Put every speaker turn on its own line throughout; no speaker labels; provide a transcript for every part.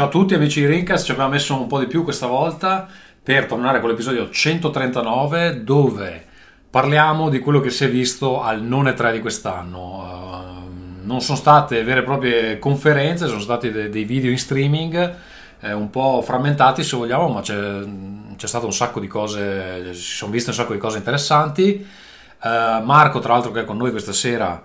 Ciao a tutti amici di Rincast, ci abbiamo messo un po' di più questa volta per tornare con l'episodio 139 dove parliamo di quello che si è visto al non E3 di quest'anno. Uh, non sono state vere e proprie conferenze, sono stati de- dei video in streaming eh, un po' frammentati se vogliamo, ma c'è, c'è, stato un sacco di cose, si sono viste un sacco di cose interessanti. Uh, Marco, tra l'altro, che è con noi questa sera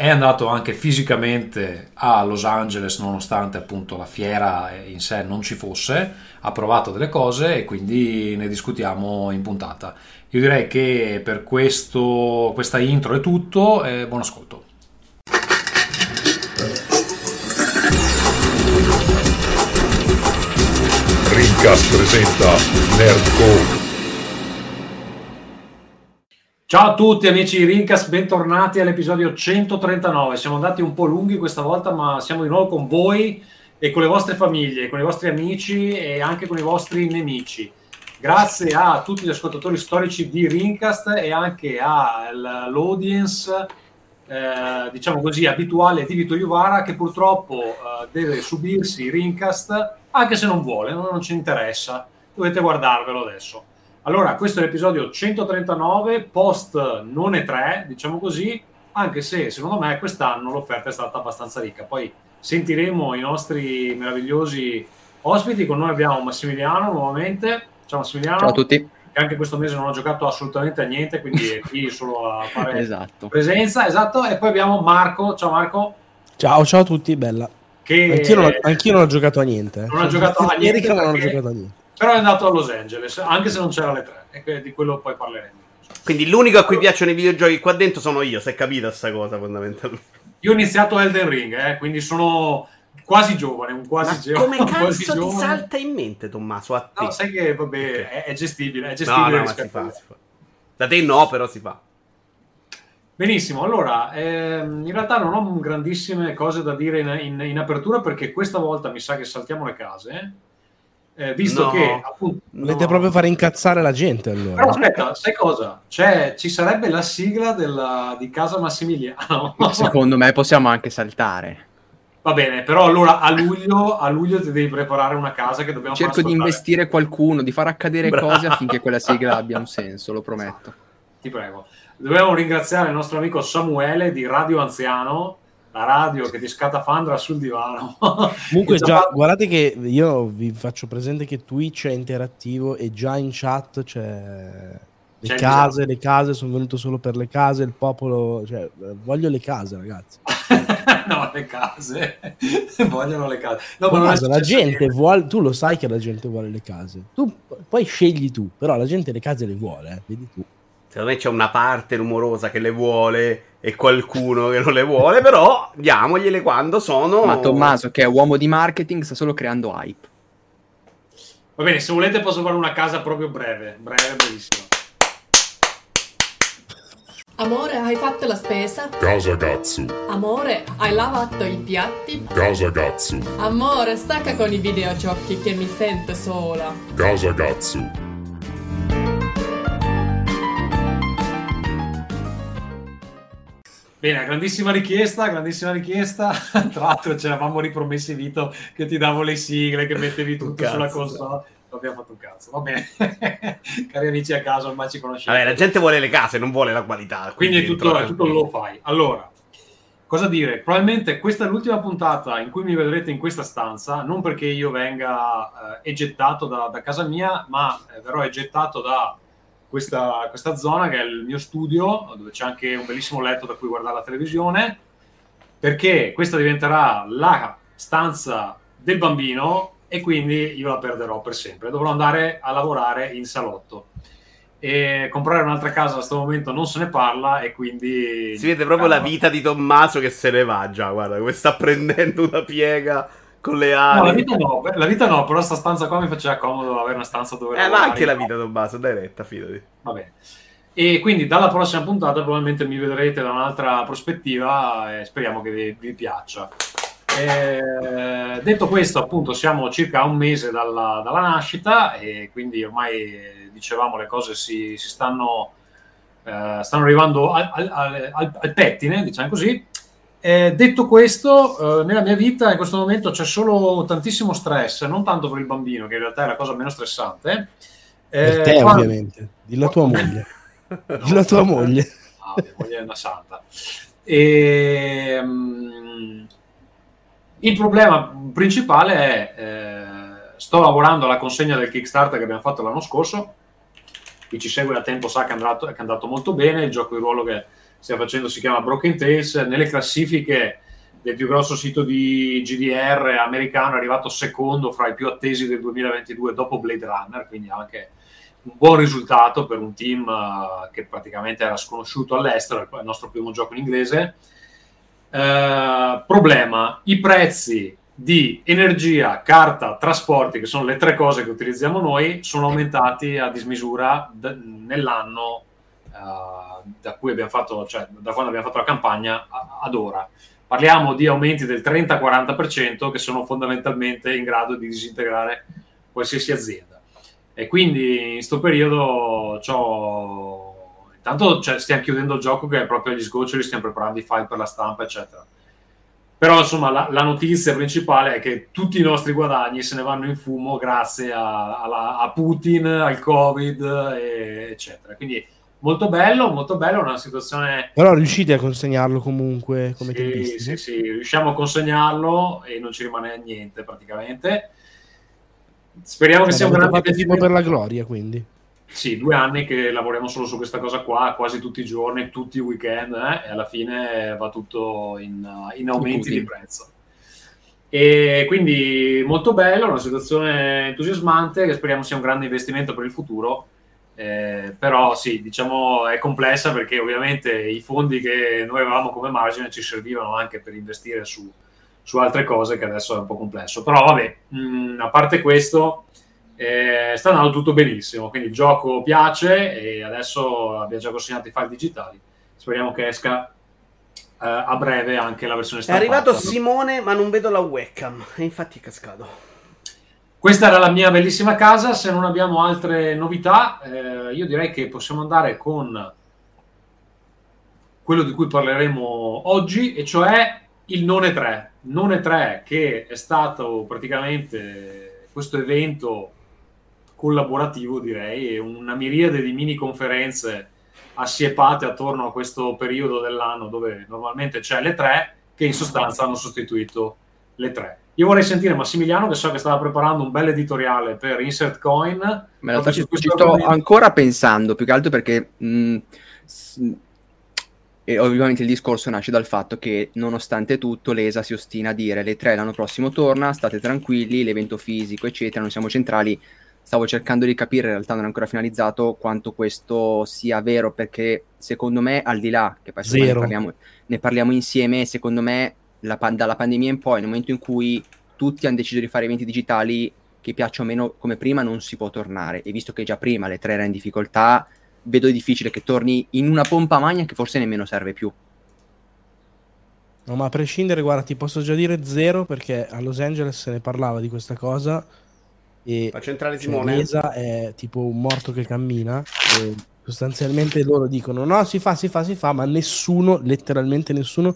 è andato anche fisicamente a Los Angeles nonostante appunto la fiera in sé non ci fosse, ha provato delle cose e quindi ne discutiamo in puntata. Io direi che per questo, questa intro è tutto e buon ascolto.
Rincast presenta Nerdcore
Ciao a tutti amici di Rincas, bentornati all'episodio 139. Siamo andati un po' lunghi questa volta, ma siamo di nuovo con voi e con le vostre famiglie, con i vostri amici e anche con i vostri nemici. Grazie a tutti gli ascoltatori storici di Rincast e anche all'audience, eh, diciamo così, abituale di Vito Iuvara che purtroppo eh, deve subirsi Rincast anche se non vuole, non ci interessa. Dovete guardarvelo adesso. Allora, questo è l'episodio 139, post non è 3, diciamo così, anche se secondo me quest'anno l'offerta è stata abbastanza ricca. Poi sentiremo i nostri meravigliosi ospiti. Con noi abbiamo Massimiliano nuovamente. Ciao Massimiliano.
Ciao a tutti.
Che anche questo mese non ha giocato assolutamente a niente, quindi è qui solo a fare
esatto.
presenza. Esatto. E poi abbiamo Marco. Ciao Marco.
Ciao, ciao a tutti, bella. Che... Anch'io, non ho, anch'io non ho giocato a niente.
Non ho giocato a niente.
Perché... non ho giocato a niente
però è andato a Los Angeles, anche se non c'era le tre, e di quello poi parleremo.
Quindi l'unico a cui piacciono i videogiochi qua dentro sono io, se è capita sta cosa fondamentalmente.
Io ho iniziato Elden Ring, eh, quindi sono quasi giovane, un quasi
Ma come cazzo ti salta in mente Tommaso a te?
No, sai che vabbè, okay. è, è, gestibile, è gestibile
no, no, si fa, si fa. Da te no, però si fa.
Benissimo, allora ehm, in realtà non ho grandissime cose da dire in, in, in, apertura perché questa volta mi sa che saltiamo le case eh, visto no, che appunto,
volete no. proprio fare incazzare la gente allora.
Però aspetta, sai cosa? Cioè, ci sarebbe la sigla della, di Casa Massimiliano.
Secondo me possiamo anche saltare.
Va bene, però allora a luglio, a luglio ti devi preparare una casa che dobbiamo
Cerco di investire qualcuno, di far accadere Bravo. cose affinché quella sigla abbia un senso, lo prometto.
Ti prego. Dobbiamo ringraziare il nostro amico Samuele di Radio Anziano la radio che ti scatafandra sul divano.
Comunque, già, fatto... guardate che io vi faccio presente che Twitch è interattivo e già in chat c'è. Le c'è case, le case, sono venuto solo per le case, il popolo, cioè, voglio le case, ragazzi.
no, le case, vogliono le case. No,
ma guarda, la gente niente. vuole, tu lo sai che la gente vuole le case, tu poi scegli tu, però la gente le case le vuole, eh, vedi tu.
Secondo me c'è una parte rumorosa che le vuole e qualcuno che non le vuole, però diamogliele quando sono. Ma Tommaso, che è uomo di marketing, sta solo creando hype.
Va bene, se volete posso fare una casa proprio breve, breve, brevissima.
Amore, hai fatto la spesa?
Casa Gatsu.
Amore, hai lavato i piatti?
Casa Gatsu.
Amore, stacca con i videogiochi che mi sento sola.
Casa Gatsu.
Bene, grandissima richiesta, grandissima richiesta. Tra l'altro ci eravamo ripromessi, Vito, che ti davo le sigle, che mettevi tutto sulla console. Non abbiamo fatto un cazzo, va bene. Cari amici a casa, ormai ci conosciamo.
Vabbè, la gente vuole le case, non vuole la qualità.
Quindi, quindi è tutto, è tutto lo fai. Allora, cosa dire? Probabilmente questa è l'ultima puntata in cui mi vedrete in questa stanza, non perché io venga eh, egettato da, da, casa mia, ma eh, verrò egettato da questa, questa zona che è il mio studio, dove c'è anche un bellissimo letto da cui guardare la televisione, perché questa diventerà la stanza del bambino e quindi io la perderò per sempre. Dovrò andare a lavorare in salotto. E comprare un'altra casa a questo momento non se ne parla e quindi...
Si vede proprio la vita di Tommaso che se ne va già, guarda, come sta prendendo una piega con le ali.
No, la vita no, la vita no, però sta stanza qua mi faceva comodo avere una stanza dove...
Eh, ma anche la vita, Tommaso, dai retta, fidati.
Va bene. E quindi dalla prossima puntata probabilmente mi vedrete da un'altra prospettiva e speriamo che vi, vi piaccia. E, detto questo, appunto, siamo circa un mese dalla, dalla, nascita e quindi ormai dicevamo le cose si, si stanno, eh, stanno arrivando al, al, al, al pettine, diciamo così. Eh, detto questo, eh, nella mia vita in questo momento c'è solo tantissimo stress, non tanto per il bambino, che in realtà è la cosa meno stressante.
Eh, per te, quando... ovviamente, dilla tua moglie. no, dilla tua moglie.
Ah, mia moglie è una santa. E, um, il problema principale è, eh, sto lavorando alla consegna del Kickstarter che abbiamo fatto l'anno scorso, chi ci segue da tempo sa che è andato, che è andato molto bene, il gioco di ruolo che stiamo facendo si chiama Broken Tales, nelle classifiche del più grosso sito di GDR americano è arrivato secondo fra i più attesi del 2022 dopo Blade Runner, quindi anche un buon risultato per un team uh, che praticamente era sconosciuto all'estero, il nostro primo gioco in inglese. Uh, problema, i prezzi di energia, carta, trasporti, che sono le tre cose che utilizziamo noi, sono aumentati a dismisura d- nell'anno uh, da cui abbiamo fatto, cioè da quando abbiamo fatto la campagna a- ad ora. Parliamo di aumenti del 30-40% che sono fondamentalmente in grado di disintegrare qualsiasi azienda. E quindi in questo periodo intanto cioè, stiamo chiudendo il gioco che è proprio agli sgoccioli, stiamo preparando i file per la stampa, eccetera. Però insomma la, la, notizia principale è che tutti i nostri guadagni se ne vanno in fumo grazie a, a, a Putin, al Covid, e, eccetera. Quindi molto bello, molto bello, una situazione...
Però riuscite a consegnarlo comunque come
sì,
tempistiche?
Sì, sì, riusciamo a consegnarlo e non ci rimane niente praticamente. Speriamo cioè, che sia un grande
tipo per la gloria, quindi.
Sì, due anni che lavoriamo solo su questa cosa qua, quasi tutti i giorni, tutti i weekend, eh, e alla fine va tutto in, in aumenti di prezzo. E quindi molto bello, una situazione entusiasmante che speriamo sia un grande investimento per il futuro eh, però sì, diciamo è complessa perché ovviamente i fondi che noi avevamo come margine ci servivano anche per investire su, su altre cose che adesso è un po' complesso. Però vabbè, mh, mm, a parte questo, eh, sta andando tutto benissimo. Quindi il gioco piace e adesso abbiamo già consegnato i file digitali. Speriamo che esca eh, a breve anche la versione
stampata. È arrivato Simone, ma non vedo la webcam. E infatti è cascato.
Questa era la mia bellissima casa, se non abbiamo altre novità eh, io direi che possiamo andare con quello di cui parleremo oggi e cioè il None 3. None 3 che è stato praticamente questo evento collaborativo direi una miriade di mini conferenze assiepate attorno a questo periodo dell'anno dove normalmente c'è le tre che in sostanza hanno sostituito le tre. Io vorrei sentire Massimiliano che so che stava preparando un bel editoriale per Insert Coin. Ma
in realtà ci, ci sto ancora pensando, più che altro perché mh, e ovviamente il discorso nasce dal fatto che nonostante tutto l'ESA si ostina a dire le tre l'anno prossimo torna, state tranquilli, l'evento fisico eccetera, non siamo centrali. Stavo cercando di capire, in realtà non è ancora finalizzato, quanto questo sia vero perché secondo me al di là, che poi ne parliamo, ne parliamo insieme, secondo me la, dalla pandemia in poi, nel momento in cui tutti hanno deciso di fare eventi digitali che piacciono meno come prima, non si può tornare. E visto che già prima le tre era in difficoltà, vedo difficile che torni in una pompa magna che forse nemmeno serve più.
No, ma a prescindere, guarda, ti posso già dire zero perché a Los Angeles se ne parlava di questa cosa. E
Fa centrale Simone.
Cioè, è tipo un morto che cammina. E sostanzialmente loro dicono: no, si fa, si fa, si fa, ma nessuno, letteralmente nessuno,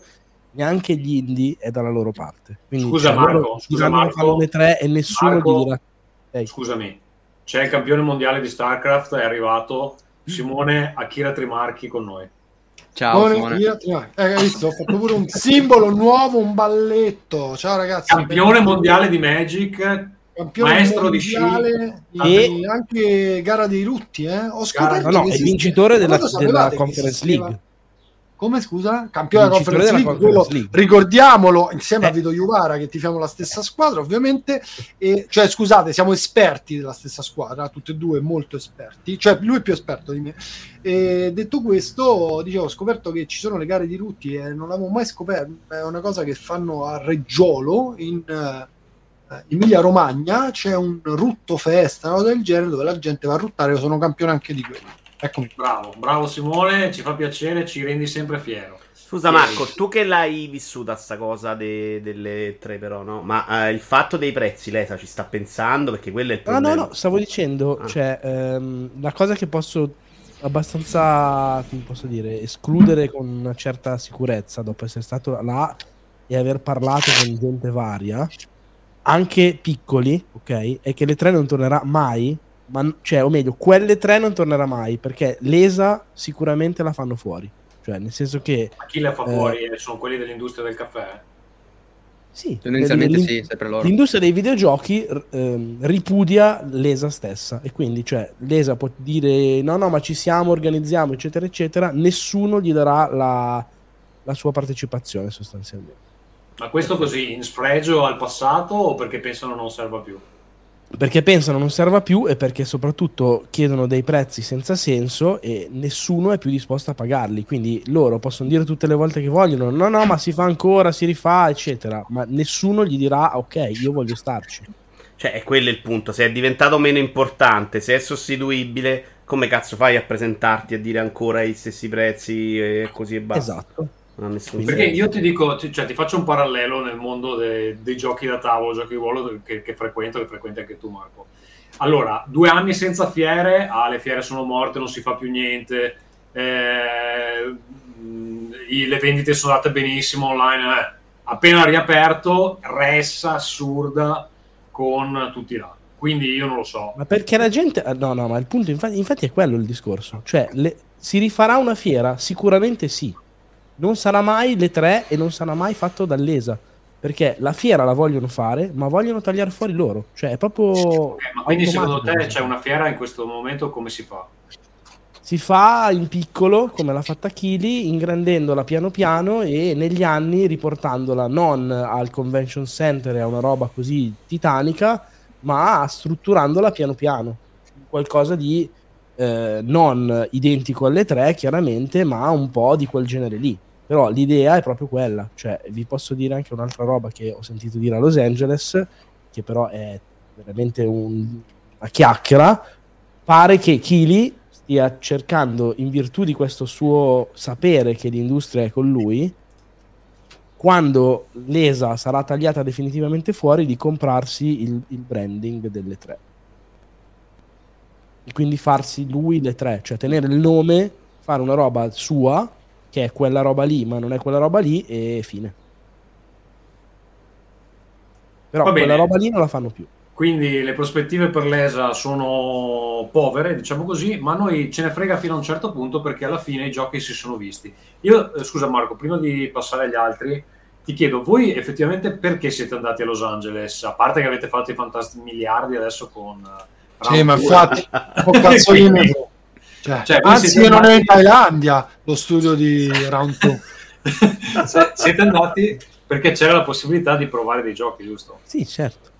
neanche gli indie è dalla loro parte. Quindi,
scusa cioè, Marco, scusa Marco,
le tre e nessuno
Marco,
gli dirà.
Ehi. Scusami, c'è il campione mondiale di StarCraft, è arrivato Simone Akira Trimarchi con noi.
Ciao Simone. Simone. Eh, visto? Ho fatto pure un simbolo nuovo, un balletto. Ciao ragazzi.
Campione mondiale di Magic,
campione maestro di sci e anche gara dei lutti. Eh? Ho scoperto
gara, no, no, è vincitore della, della Conference League
come scusa? Campione della Conference, League, Conference League. ricordiamolo insieme eh. a Vito Juvara che tifiamo la stessa squadra ovviamente e, cioè scusate siamo esperti della stessa squadra tutti e due molto esperti cioè lui è più esperto di me e detto questo dicevo ho scoperto che ci sono le gare di Rutti e non l'avevo mai scoperto è una cosa che fanno a Reggiolo in uh, Emilia Romagna c'è un rutto festa una cosa del genere dove la gente va a ruttare io sono campione anche di quello
Eccomi. Bravo, bravo Simone, ci fa piacere, ci rendi sempre fiero.
Scusa Marco, tu che l'hai vissuta sta cosa de- delle tre però, no? Ma eh, il fatto dei prezzi, l'ESA ci sta pensando perché quello è il problema.
No, no, no, stavo dicendo, ah. cioè, ehm, la cosa che posso abbastanza, come posso dire, escludere con una certa sicurezza dopo essere stato là e aver parlato con gente varia, anche piccoli, ok? E che le tre non tornerà mai, ma, cioè, o meglio, quelle tre non tornerà mai, perché l'ESA sicuramente la fanno fuori. Cioè, nel senso che...
Ma chi la fa eh, fuori? Sono quelli dell'industria del caffè?
Sì,
tendenzialmente sì, sempre loro.
L'industria dei videogiochi eh, ripudia l'ESA stessa e quindi cioè, l'ESA può dire no, no, ma ci siamo, organizziamo, eccetera, eccetera, nessuno gli darà la, la sua partecipazione sostanzialmente.
Ma questo così in sfregio al passato o perché pensano non serva più?
Perché pensano non serva più e perché soprattutto chiedono dei prezzi senza senso e nessuno è più disposto a pagarli. Quindi loro possono dire tutte le volte che vogliono: no, no, ma si fa ancora, si rifà, eccetera. Ma nessuno gli dirà: ok, io voglio starci.
Cioè, è quello il punto. Se è diventato meno importante, se è sostituibile, come cazzo fai a presentarti a dire ancora i stessi prezzi e così e basta?
Esatto.
Perché io ti dico, cioè, ti faccio un parallelo nel mondo de, dei giochi da tavolo, giochi di ruolo che, che frequento, che frequenti anche tu, Marco. Allora, due anni senza fiere, ah, le fiere sono morte, non si fa più niente, eh, le vendite sono andate benissimo online. Eh. Appena riaperto, ressa assurda con tutti là. Quindi io non lo so.
Ma perché la gente. No, no, ma il punto, infatti, infatti è quello il discorso. Cioè, le... si rifarà una fiera? Sicuramente sì non sarà mai le tre e non sarà mai fatto dall'ESA. Perché la fiera la vogliono fare, ma vogliono tagliare fuori loro. Cioè, è proprio.
Eh, ma quindi secondo te c'è una fiera in questo momento? Come si fa?
Si fa in piccolo, come l'ha fatta Kili, ingrandendola piano piano e negli anni riportandola non al convention center e a una roba così titanica, ma strutturandola piano piano. Qualcosa di eh, non identico alle tre, chiaramente, ma un po' di quel genere lì. Però l'idea è proprio quella. Cioè, vi posso dire anche un'altra roba che ho sentito dire a Los Angeles, che però è veramente un, una chiacchiera. Pare che Kili stia cercando, in virtù di questo suo sapere che l'industria è con lui, quando l'ESA sarà tagliata definitivamente fuori, di comprarsi il, il branding delle tre e quindi farsi lui le tre, cioè tenere il nome, fare una roba sua, che è quella roba lì, ma non è quella roba lì, e fine. Però quella roba lì non la fanno più.
Quindi le prospettive per l'ESA sono povere, diciamo così, ma noi ce ne frega fino a un certo punto perché alla fine i giochi si sono visti. Io, eh, scusa Marco, prima di passare agli altri, ti chiedo, voi effettivamente perché siete andati a Los Angeles? A parte che avete fatto i fantastici miliardi adesso con
sì, ma infatti, un cazzo di me. Cioè, cioè, anzi, io non è in Thailandia lo studio di Round 2.
siete andati perché c'era la possibilità di provare dei giochi, giusto?
Sì, certo.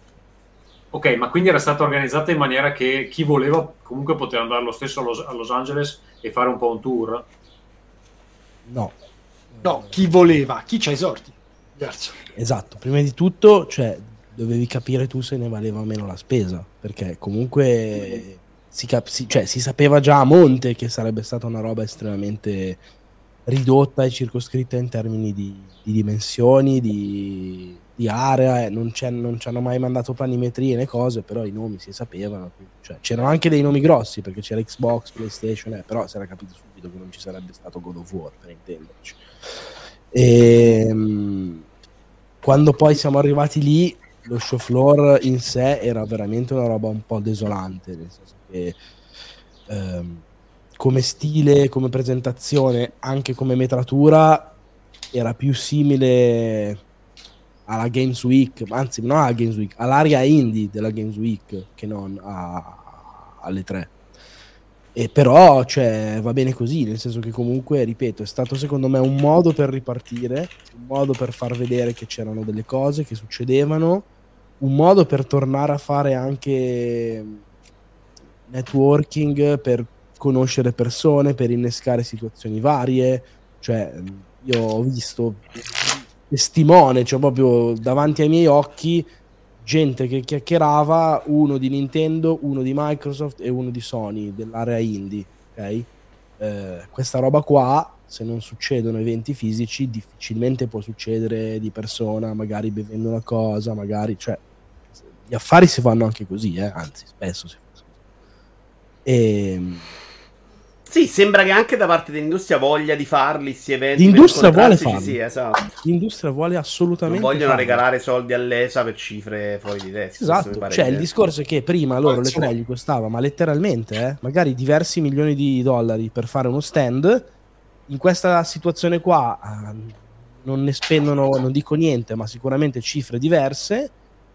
Ok, ma quindi era stata organizzata in maniera che chi voleva comunque poteva andare lo stesso a Los, a Los Angeles e fare un po' un tour?
No.
No, chi voleva, chi c'ha i sorti.
Diverso. Esatto, prima di tutto, cioè, dovevi capire tu se ne valeva meno la spesa, perché comunque si, cap- si, cioè, si sapeva già a monte che sarebbe stata una roba estremamente ridotta e circoscritta in termini di, di dimensioni, di, di area, eh, non, non, ci hanno mai mandato planimetrie né cose, però i nomi si sapevano, cioè, c'erano anche dei nomi grossi perché c'era Xbox, PlayStation, eh, però si era capito subito che non ci sarebbe stato God of War per intenderci. E, ehm, quando poi siamo arrivati lì lo show floor in sé era veramente una roba un po' desolante, nel senso che ehm, come stile, come presentazione, anche come metratura, era più simile alla Games Week, anzi non alla Games Week, all'area indie della Games Week che non a, alle tre. E però cioè, va bene così, nel senso che comunque, ripeto, è stato secondo me un modo per ripartire, un modo per far vedere che c'erano delle cose che succedevano, un modo per tornare a fare anche networking, per conoscere persone, per innescare situazioni varie. Cioè, io ho visto testimone, cioè proprio davanti ai miei occhi gente che chiacchierava, uno di Nintendo, uno di Microsoft e uno di Sony dell'area indie, ok? Eh, questa roba qua, se non succedono eventi fisici, difficilmente può succedere di persona, magari bevendo una cosa, magari, cioè, gli affari si fanno anche così, eh? anzi, spesso si fanno così. E,
Sì, sembra che anche da parte dell'industria voglia di farli questi eventi.
L'industria vuole farli.
Sì, esatto.
L'industria vuole assolutamente
Non vogliono
farlo.
regalare soldi all'ESA per cifre fuori di testa.
Esatto, cioè il discorso è che prima loro le
insomma-
tre gli costava, ma letteralmente, eh, magari diversi milioni di dollari per fare uno stand. In questa situazione qua ah, non ne spendono, non dico niente, ma sicuramente cifre diverse.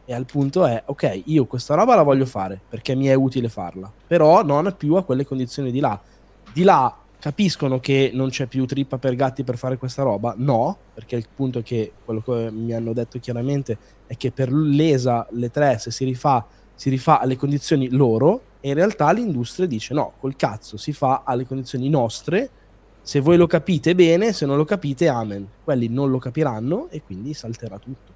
E al punto è, ok, io questa roba la voglio fare perché mi è utile farla, però non più a quelle condizioni di là. Di là capiscono che non c'è più trippa per gatti per fare questa roba? No, perché il punto è che quello che mi hanno detto chiaramente è che per l'ESA le tre se si rifà si rifà alle condizioni loro e in realtà l'industria dice no, col cazzo si fa alle condizioni nostre se voi lo capite bene, se non lo capite amen quelli non lo capiranno e quindi salterà tutto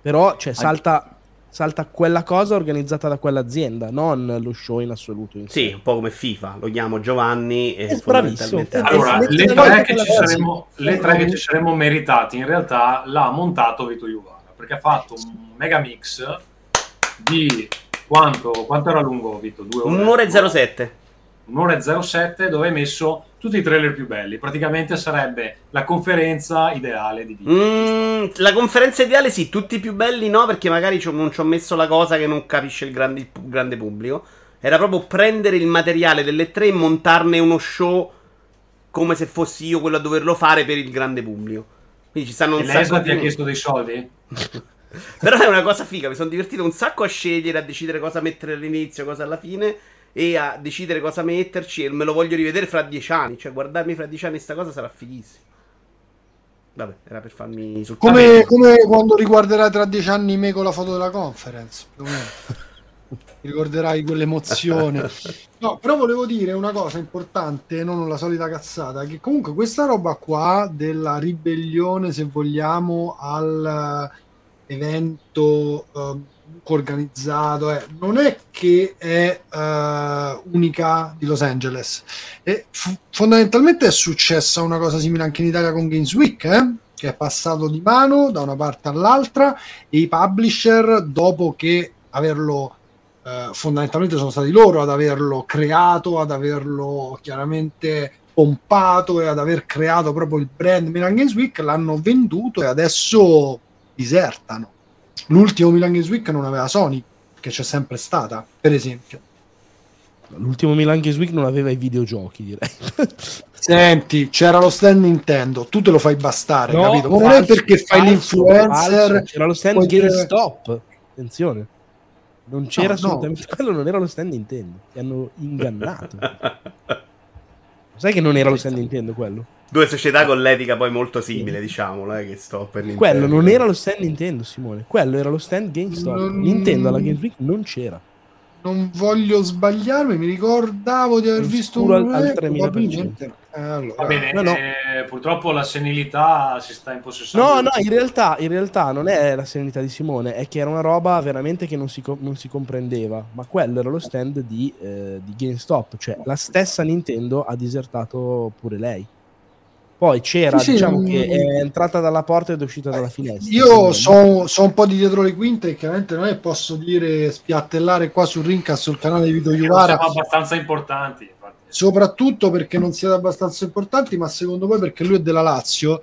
però cioè, salta, salta quella cosa organizzata da quell'azienda non lo show in assoluto in.
Sì, un po' come FIFA. Lo chiamo Giovanni e
È
fondamentalmente...
bravissimo.
Allora,
Eh,
le tre, che ci saremmo, le tre che ci saremmo meritati, in realtà l'ha montato Vito Iuvara, perché ha fatto un mega mix di quanto, quanto era lungo, Vito? Due ore?
Un'ora e 07.
Un'ora e 07 dove hai messo tutti i trailer più belli. Praticamente sarebbe la conferenza ideale di.
Mm, la conferenza ideale sì, tutti più belli no, perché magari non ci ho messo la cosa che non capisce il grande, il grande pubblico. Era proprio prendere il materiale delle tre e montarne uno show come se fossi io quello a doverlo fare per il grande pubblico. Quindi ci stanno un
E
sacco
ti ha
di...
chiesto dei soldi?
Però è una cosa figa, mi sono divertito un sacco a scegliere, a decidere cosa mettere all'inizio, cosa alla fine e a decidere cosa metterci e me lo voglio rivedere fra dieci anni, cioè guardarmi fra dieci anni sta cosa sarà fighissima. Vabbè, era per farmi sul
Come, come quando riguarderai tra dieci anni me con la foto della conference. ricorderai quell'emozione. No, però volevo dire una cosa importante, non la solita cazzata, che comunque questa roba qua della ribellione, se vogliamo, al eh, organizzato, eh, non è che è eh, unica di Los Angeles. E f- fondamentalmente è successa una cosa simile anche in Italia con Games Week, eh? che è passato di mano da una parte all'altra e i publisher, dopo che averlo eh, fondamentalmente sono stati loro ad averlo creato, ad averlo chiaramente pompato e ad aver creato proprio il brand Milan Games Week, l'hanno venduto e adesso disertano. L'ultimo Milan Games Week non aveva Sony, che c'è sempre stata, per esempio.
L'ultimo Milan Games Week non aveva i videogiochi, direi.
Senti, c'era lo stand Nintendo, tu te lo fai bastare,
No,
capito? Ma non è
falso,
perché fai
falso,
l'influencer.
falso. C'era lo stand
puoi dire-
GameStop. Attenzione. Non c'era
No, no.
assolutamente quello, non era lo stand Nintendo. Ti hanno ingannato. Sai che non era lo stand Nintendo quello?
Due società con l'etica poi molto simile, diciamolo, eh, che sto per Nintendo.
Quello non era lo stand Nintendo, Simone. Quello era lo stand GameStop.
Non-
Nintendo alla Games Week non c'era.
Non voglio sbagliarmi, mi ricordavo di aver
Un
visto un
al- al
eh,
3000%.
Eh, allora,
Va bene,
no, no.
eh, purtroppo la senilità si sta impossessando.
No, no, in realtà, in realtà non è la serenità di Simone, è che era una roba veramente che non si, co- non si comprendeva. Ma quello era lo stand di, eh, di GameStop, cioè la stessa Nintendo ha disertato pure lei. Poi c'era,
Sì, sì,
diciamo
mm.
che è entrata dalla porta ed è uscita dalla finestra.
Io sono so un po' di dietro le quinte e chiaramente non è che posso dire spiattellare qua su Rincast sul canale di Vito
non
Iuvara
siamo abbastanza importanti.
Soprattutto perché non siete abbastanza importanti, ma secondo voi perché lui è della Lazio.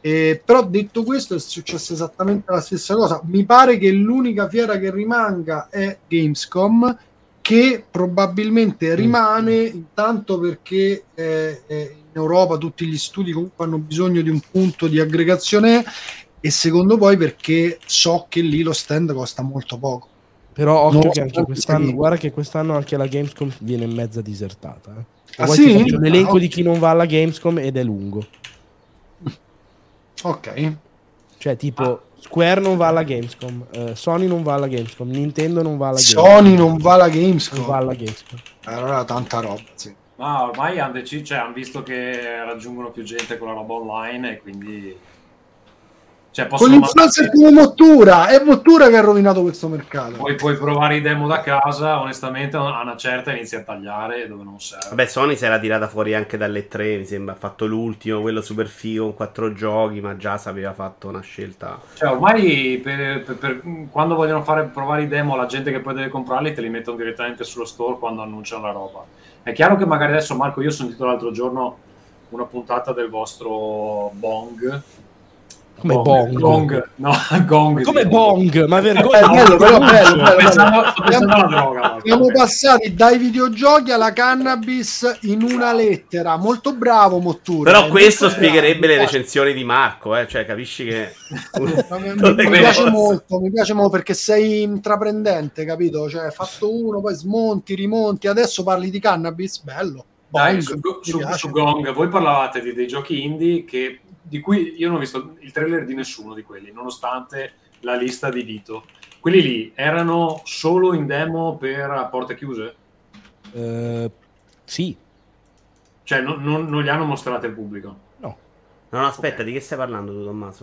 Eh, però detto questo è successa esattamente la stessa cosa. Mi pare che l'unica fiera che rimanga è Gamescom, che probabilmente rimane intanto perché eh, eh, in Europa tutti gli studi comunque hanno bisogno di un punto di aggregazione e secondo poi perché so che lì lo stand costa molto poco.
Però occhio
No,
che anche
no,
quest'anno,
sì.
guarda che quest'anno anche la Gamescom viene mezza disertata. Eh.
Ah, sì?
l'elenco
Ah,
di chi non va alla Gamescom ed è lungo.
Ok.
Cioè, tipo, Square non va alla Gamescom, eh, Sony non va alla Gamescom, Nintendo non va alla Gamescom.
Sony non va alla
non va
Gamescom.
alla Gamescom.
Allora tanta roba, sì.
Ma ormai hanno deciso, cioè, hanno visto che raggiungono più gente con la roba online e quindi Cioè,
Con l'influencer mandare... come Mottura, è Mottura che ha rovinato questo mercato.
Poi puoi provare i demo da casa, onestamente a una certa inizia a tagliare dove non serve.
Vabbè, Sony si era tirata fuori anche dalle tre, mi sembra, ha fatto l'ultimo, quello super figo con quattro giochi, ma già sapeva fatto una scelta.
Cioè, ormai per, per, per, quando vogliono fare provare i demo la gente che poi deve comprarli te li mettono direttamente sullo store quando annunciano la roba. È chiaro che magari adesso, Marco, io ho sentito l'altro giorno una puntata del vostro Bong
come Bong,
Gong. No, Gong.
Come Bong, ma vergogna.
È bello, però bello, bello, droga, siamo passati dai videogiochi alla cannabis in una lettera. Molto bravo, Mottura.
Però questo bravo, spiegherebbe le recensioni di Marco, eh? cioè capisci che...
mi, mi piace molto, mi piace molto perché sei intraprendente, capito? Cioè, fatto uno, poi smonti, rimonti, adesso parli di cannabis, bello.
Dai, su, su, su, Gong, voi parlavate di, dei giochi indie che di cui io non ho visto il trailer di nessuno di quelli, nonostante la lista di Vito. Quelli lì erano solo in demo per porte chiuse?
Uh, sì.
Cioè, non, non, non, li hanno mostrati al pubblico?
No.
No, no aspetta, okay. di che stai parlando tu, Tommaso?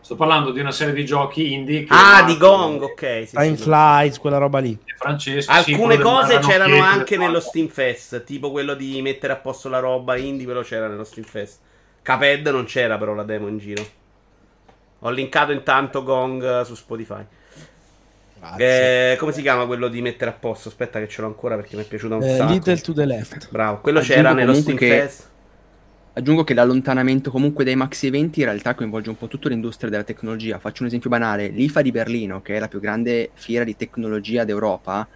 Sto parlando di una serie di giochi indie.
ah, di Gong, ok.
Sì, Time sì, Flies, quella roba lì.
Francesco,
Alcune sì, cose c'erano anche nello Steam Fest, tipo quello di mettere a posto la roba indie, quello c'era nello Steam Fest. Caped non c'era però la demo in giro. Ho linkato intanto Gong su Spotify. Eh, come si chiama quello di mettere a posto? Aspetta che ce l'ho ancora perché mi è piaciuto un eh, sacco.
Little to the left.
Bravo, quello Aggiungo c'era nello Steam che... Fest.
Aggiungo che l'allontanamento comunque dai maxi eventi in realtà coinvolge un po' tutta l'industria della tecnologia. Faccio un esempio banale, l'IFA di Berlino, che è la più grande fiera di tecnologia d'Europa,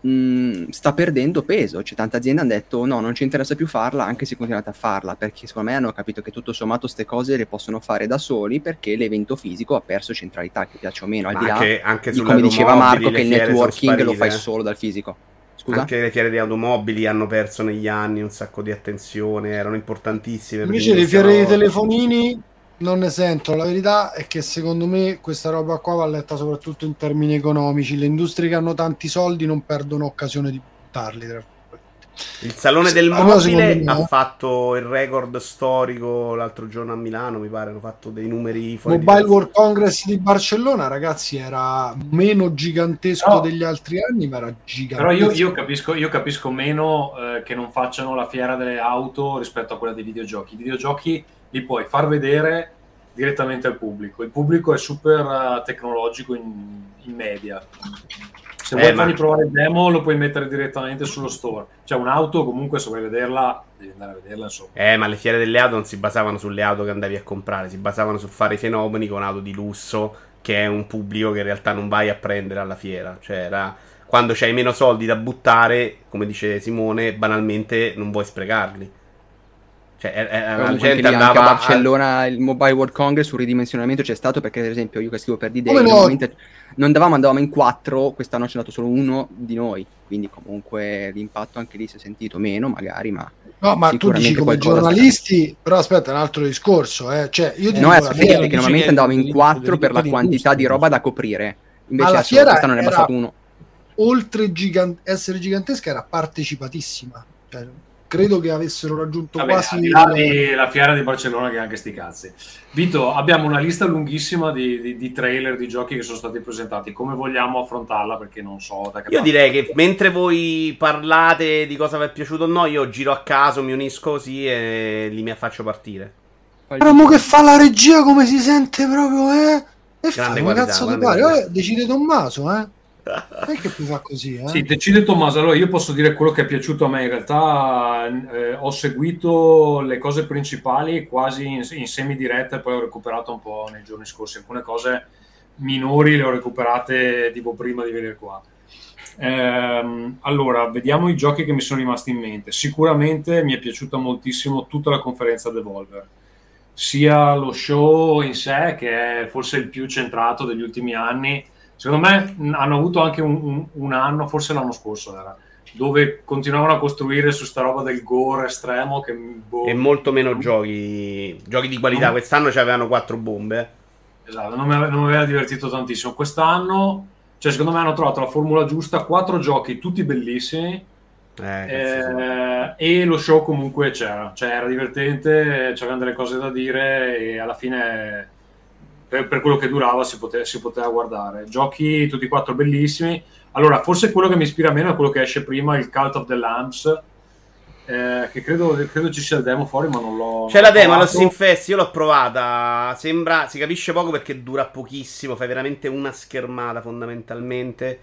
mh, sta perdendo peso. C'è tante aziende che hanno detto no, non ci interessa più farla, anche se continuate a farla, perché secondo me hanno capito che tutto sommato queste cose le possono fare da soli perché l'evento fisico ha perso centralità, che piace o meno, al Ma di
anche, là anche
di come diceva Marco che il networking lo fai solo dal fisico.
Scusa? Anche le fiere di automobili hanno perso negli anni un sacco di attenzione, erano importantissime.
Invece le fiere di telefonini non ne sento. La verità è che secondo me questa roba qua va letta soprattutto in termini economici. Le industrie che hanno tanti soldi non perdono occasione di buttarli.
Il salone del mobile ha fatto il record storico l'altro giorno a Milano, mi pare, hanno fatto dei numeri
fuori Mobile World Congress di Barcellona, ragazzi, era meno gigantesco no. degli altri anni, ma era gigantesco.
Però io, io capisco, io capisco meno eh, che non facciano la fiera delle auto rispetto a quella dei videogiochi. I videogiochi li puoi far vedere direttamente al pubblico. Il pubblico è super uh, tecnologico in, in, media. Se eh, vuoi ma... fargli provare il demo, lo puoi mettere direttamente sullo store. Cioè, un'auto, comunque, se vuoi vederla, devi andare a vederla. Insomma.
Eh, ma le fiere delle auto non si basavano sulle auto che andavi a comprare, si basavano su fare i fenomeni con auto di lusso, che è un pubblico che in realtà non vai a prendere alla fiera. Cioè, era quando c'hai meno soldi da buttare, come dice Simone, banalmente non vuoi sprecarli.
Cioè, la gente andava a Barcellona, a... il Mobile World Congress sul ridimensionamento c'è stato perché, ad esempio, io che scrivo per D-Day, no? non andavamo, andavamo in quattro, quest'anno c'è andato solo uno di noi, quindi comunque l'impatto anche lì si è sentito meno, magari, ma...
No, ma tu dici come giornalisti, sta... però aspetta, un altro discorso, eh. cioè, io
no, è perché normalmente andavamo in quattro per la quantità di roba da coprire, invece adesso, quest'anno ne è bastato uno.
Oltre gigant- essere gigantesca era partecipatissima, cioè, credo che avessero raggiunto Vabbè, quasi
la fiera di Barcellona che anche sti cazzi. Vito abbiamo una lista lunghissima di, di, di, trailer di giochi che sono stati presentati. Come vogliamo affrontarla? Perché non so
io parte. direi che mentre voi parlate di cosa vi è piaciuto o no io giro a caso mi unisco così e li mi faccio partire.
Però mo che fa la regia come si sente proprio eh? E grande fa, qualità, cazzo di pare? eh, decide Tommaso eh perché mi fa così? Eh?
Sì, decide Tommaso. Allora, io posso dire quello che è piaciuto a me. In realtà eh, ho seguito le cose principali quasi in, in semi-diretta e poi ho recuperato un po' nei giorni scorsi. Alcune cose minori le ho recuperate tipo prima di venire qua. Ehm, allora, vediamo i giochi che mi sono rimasti in mente. Sicuramente mi è piaciuta moltissimo tutta la conferenza Devolver sia lo show in sé, che è forse il più centrato degli ultimi anni, Secondo me hanno avuto anche un, un, un anno, forse l'anno scorso era, dove continuavano a costruire su sta roba del gore estremo che,
boh, e molto meno giochi giochi di qualità. No. quest'anno c'avevano quattro bombe.
Esatto non mi, aveva, non mi, aveva, divertito tantissimo. Quest'anno cioè secondo me hanno trovato la formula giusta quattro giochi tutti bellissimi. Eh, eh, e lo show comunque c'era cioè era divertente c'erano delle cose da dire e alla fine per, per, quello che durava si poteva, si poteva, guardare. Giochi tutti e quattro bellissimi. Allora, forse quello che mi ispira meno è quello che esce prima, il Cult of the Lamps, eh, che credo, credo, ci sia il demo fuori, ma non l'ho.
C'è la demo, lo Sinfest, io l'ho provata. Sembra, si capisce poco perché dura pochissimo, fai veramente una schermata fondamentalmente.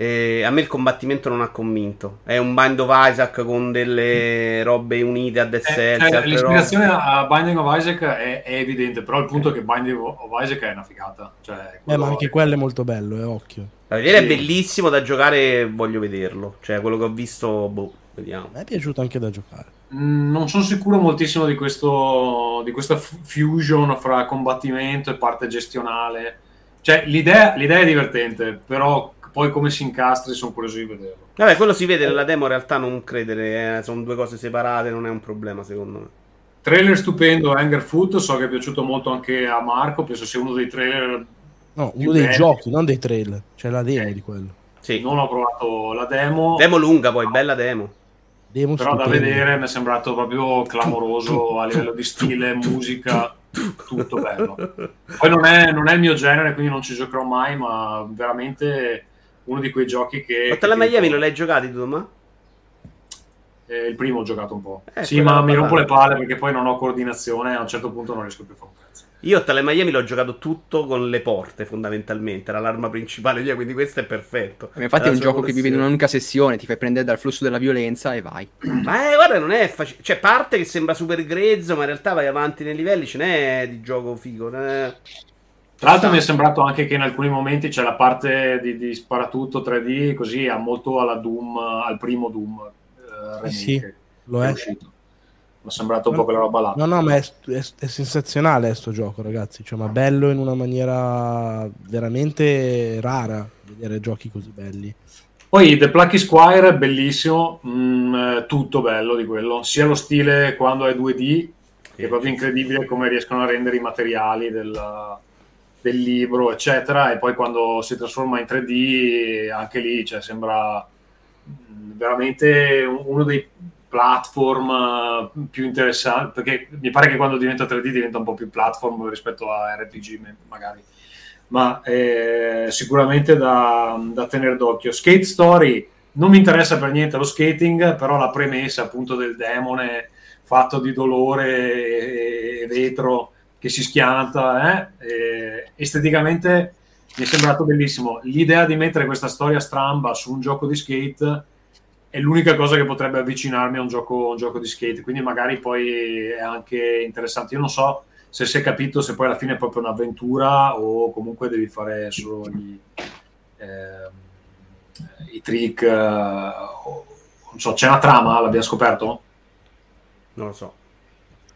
E a me il combattimento non ha convinto. È un Bind of Isaac con delle robe unite a Dead
eh, Cells. Cioè, l'ispirazione robe. a Binding of Isaac è, è, evidente, però il punto è che Binding of Isaac è una figata. Cioè,
eh, ma anche è... quello è molto bello, è occhio.
Da vedere sì. è bellissimo da giocare, voglio vederlo. Cioè, quello che ho visto, boh, vediamo.
A me è piaciuto anche da giocare.
Mm, non sono sicuro moltissimo di, questo, di questa fusion fra combattimento e parte gestionale. Cioè, l'idea, l'idea è divertente, però poi come si incastri sono curioso di vederlo.
Vabbè, quello si vede nella demo, in realtà non credere, eh, sono due cose separate, non è un problema secondo me.
Trailer stupendo, Anger Foot, so che è piaciuto molto anche a Marco, penso sia uno dei trailer...
No, uno dei belli. giochi, non dei trailer, cioè la demo okay. di quello.
Sì. Non ho provato la demo.
Demo lunga poi, bella demo.
demo Però stupendo. da vedere mi è sembrato proprio clamoroso a livello di stile, musica tutto bello. Poi non è, non è, il mio genere, quindi non ci giocherò mai, ma veramente uno di quei giochi che...
Ma la Miami lo l'hai giocato tu, ma?
Eh, il primo ho giocato un po'. Eh, sì, ma mi rompo le palle perché poi non ho coordinazione e a un certo punto non riesco più a fare un
cazzo. Io a Tale Miami l'ho giocato tutto con le porte, fondamentalmente. Era l'arma principale via, quindi questo è perfetto.
Ma infatti è un gioco che vive in un'unica sessione, ti fai prendere dal flusso della violenza e vai.
Ma eh, guarda, non è facile. Cioè, parte che sembra super grezzo, ma in realtà vai avanti nei livelli, ce n'è di gioco figo. Ne...
Tra l'altro mi è sembrato anche che in alcuni momenti c'è la parte di, di sparatutto 3D, così ha molto alla Doom, al primo Doom
eh, remake, sì, lo è. Uscito.
Mi è sembrato un po' quella roba là.
No, no, ma è, è, è sensazionale questo gioco, ragazzi. Cioè, ma bello in una maniera veramente rara vedere giochi così belli.
Poi The Plucky Squire è bellissimo, mm, tutto bello di quello, sia lo stile quando è 2D, che è proprio incredibile come riescono a rendere i materiali del, del libro, eccetera, e poi quando si trasforma in 3D, anche lì cioè, sembra mm, veramente uno dei platform più interessanti, perché mi pare che quando diventa 3D diventa un po' più platform rispetto a RPG magari, ma è sicuramente da, da tenere d'occhio. Skate Story non mi interessa per niente lo skating, però la premessa appunto del demone fatto di dolore e vetro che si schianta, eh? esteticamente mi è sembrato bellissimo. L'idea di mettere questa storia stramba su un gioco di skate è l'unica cosa che potrebbe avvicinarmi a un gioco, un gioco di skate, quindi magari poi è anche interessante. Io non so se si è capito se poi alla fine è proprio un'avventura o comunque devi fare solo gli, eh, i trick. Eh, non so, c'è una trama, l'abbiamo scoperto?
Non lo so.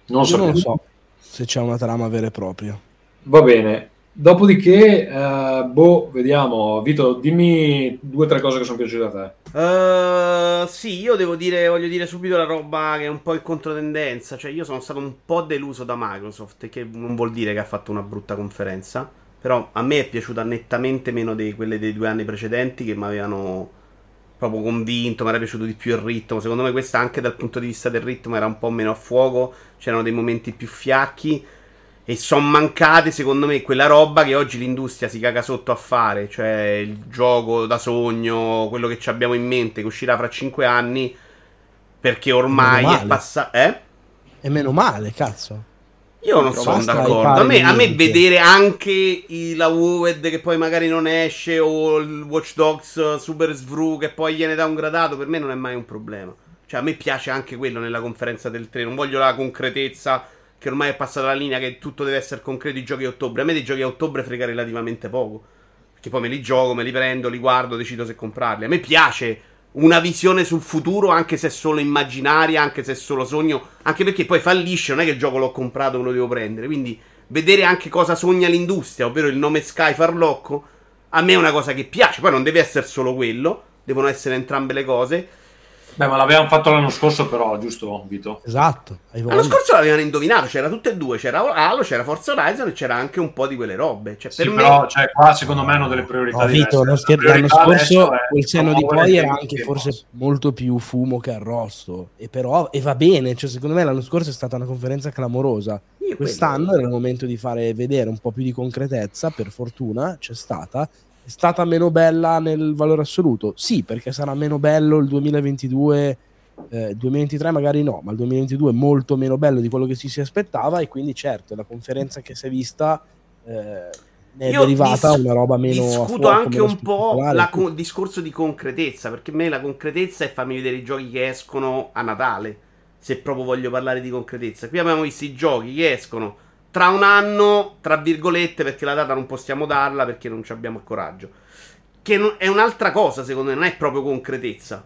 Non lo so. Se c'è una trama vera e propria.
Va bene. Dopodiché, uh, boh, vediamo. Vito, dimmi due o tre cose che sono piaciute a
te. Uh, sì, io devo dire, voglio dire subito la roba che è un po' in controtendenza. Cioè, io sono stato un po' deluso da Microsoft, che non vuol dire che ha fatto una brutta conferenza. Però a me è piaciuta nettamente meno di quelle dei due anni precedenti che mi avevano proprio convinto, mi era piaciuto di più il ritmo. Secondo me questa anche dal punto di vista del ritmo era un po' meno a fuoco, c'erano dei momenti più fiacchi e sono mancate secondo me quella roba che oggi l'industria si caga sotto a fare, cioè il gioco da sogno, quello che ci abbiamo in mente che uscirà fra 5 anni perché ormai è passato... Eh?
E meno male, cazzo.
Io non sono d'accordo. A me, a me, vedere anche la WoWed che poi magari non esce o il Watch Dogs Super Svru che poi viene downgradato, per me non è mai un problema. Cioè, a me piace anche quello nella conferenza del 3. Non voglio la concretezza che ormai è passata la linea che tutto deve essere concreto i giochi a ottobre. A me dei giochi a ottobre frega relativamente poco. Perché poi me li gioco, me li prendo, li guardo, decido se comprarli. A me piace una visione sul futuro, anche se è solo immaginaria, anche se è solo sogno, anche perché poi fallisce, non è che il gioco l'ho comprato e me lo devo prendere, quindi vedere anche cosa sogna l'industria, ovvero il nome Sky farlocco, a me è una cosa che piace, poi non deve essere solo quello, devono essere entrambe le cose.
Beh, ma l'avevamo fatto l'anno scorso, però, giusto, Vito?
Esatto.
L'anno scorso l'avevano indovinato, c'era tutte e due, c'era Halo, c'era Forza Horizon e c'era anche un po' di quelle robe. Cioè, per
sì,
me...
però, cioè, qua secondo me hanno delle priorità
no, Vito,
diverse.
l'anno scorso quel senno di poi era anche forse posso. molto più fumo che arrosto. E però, e va bene, cioè, secondo me l'anno scorso è stata una conferenza clamorosa. Io Quest'anno quello... era il momento di fare vedere un po' più di concretezza, per fortuna c'è stata è stata meno bella nel valore assoluto? Sì, perché sarà meno bello il 2022, eh, 2023 magari no, ma il 2022 è molto meno bello di quello che ci si aspettava e quindi certo la conferenza che si è vista eh, ne è Io derivata dis- una roba meno...
Discuto anche un po' il con- discorso di concretezza, perché a me la concretezza è farmi vedere i giochi che escono a Natale, se proprio voglio parlare di concretezza. Qui abbiamo visto i giochi che escono tra un anno, tra virgolette, perché la data non possiamo darla perché non abbiamo il coraggio. Che non, è un'altra cosa, secondo me, non è proprio concretezza.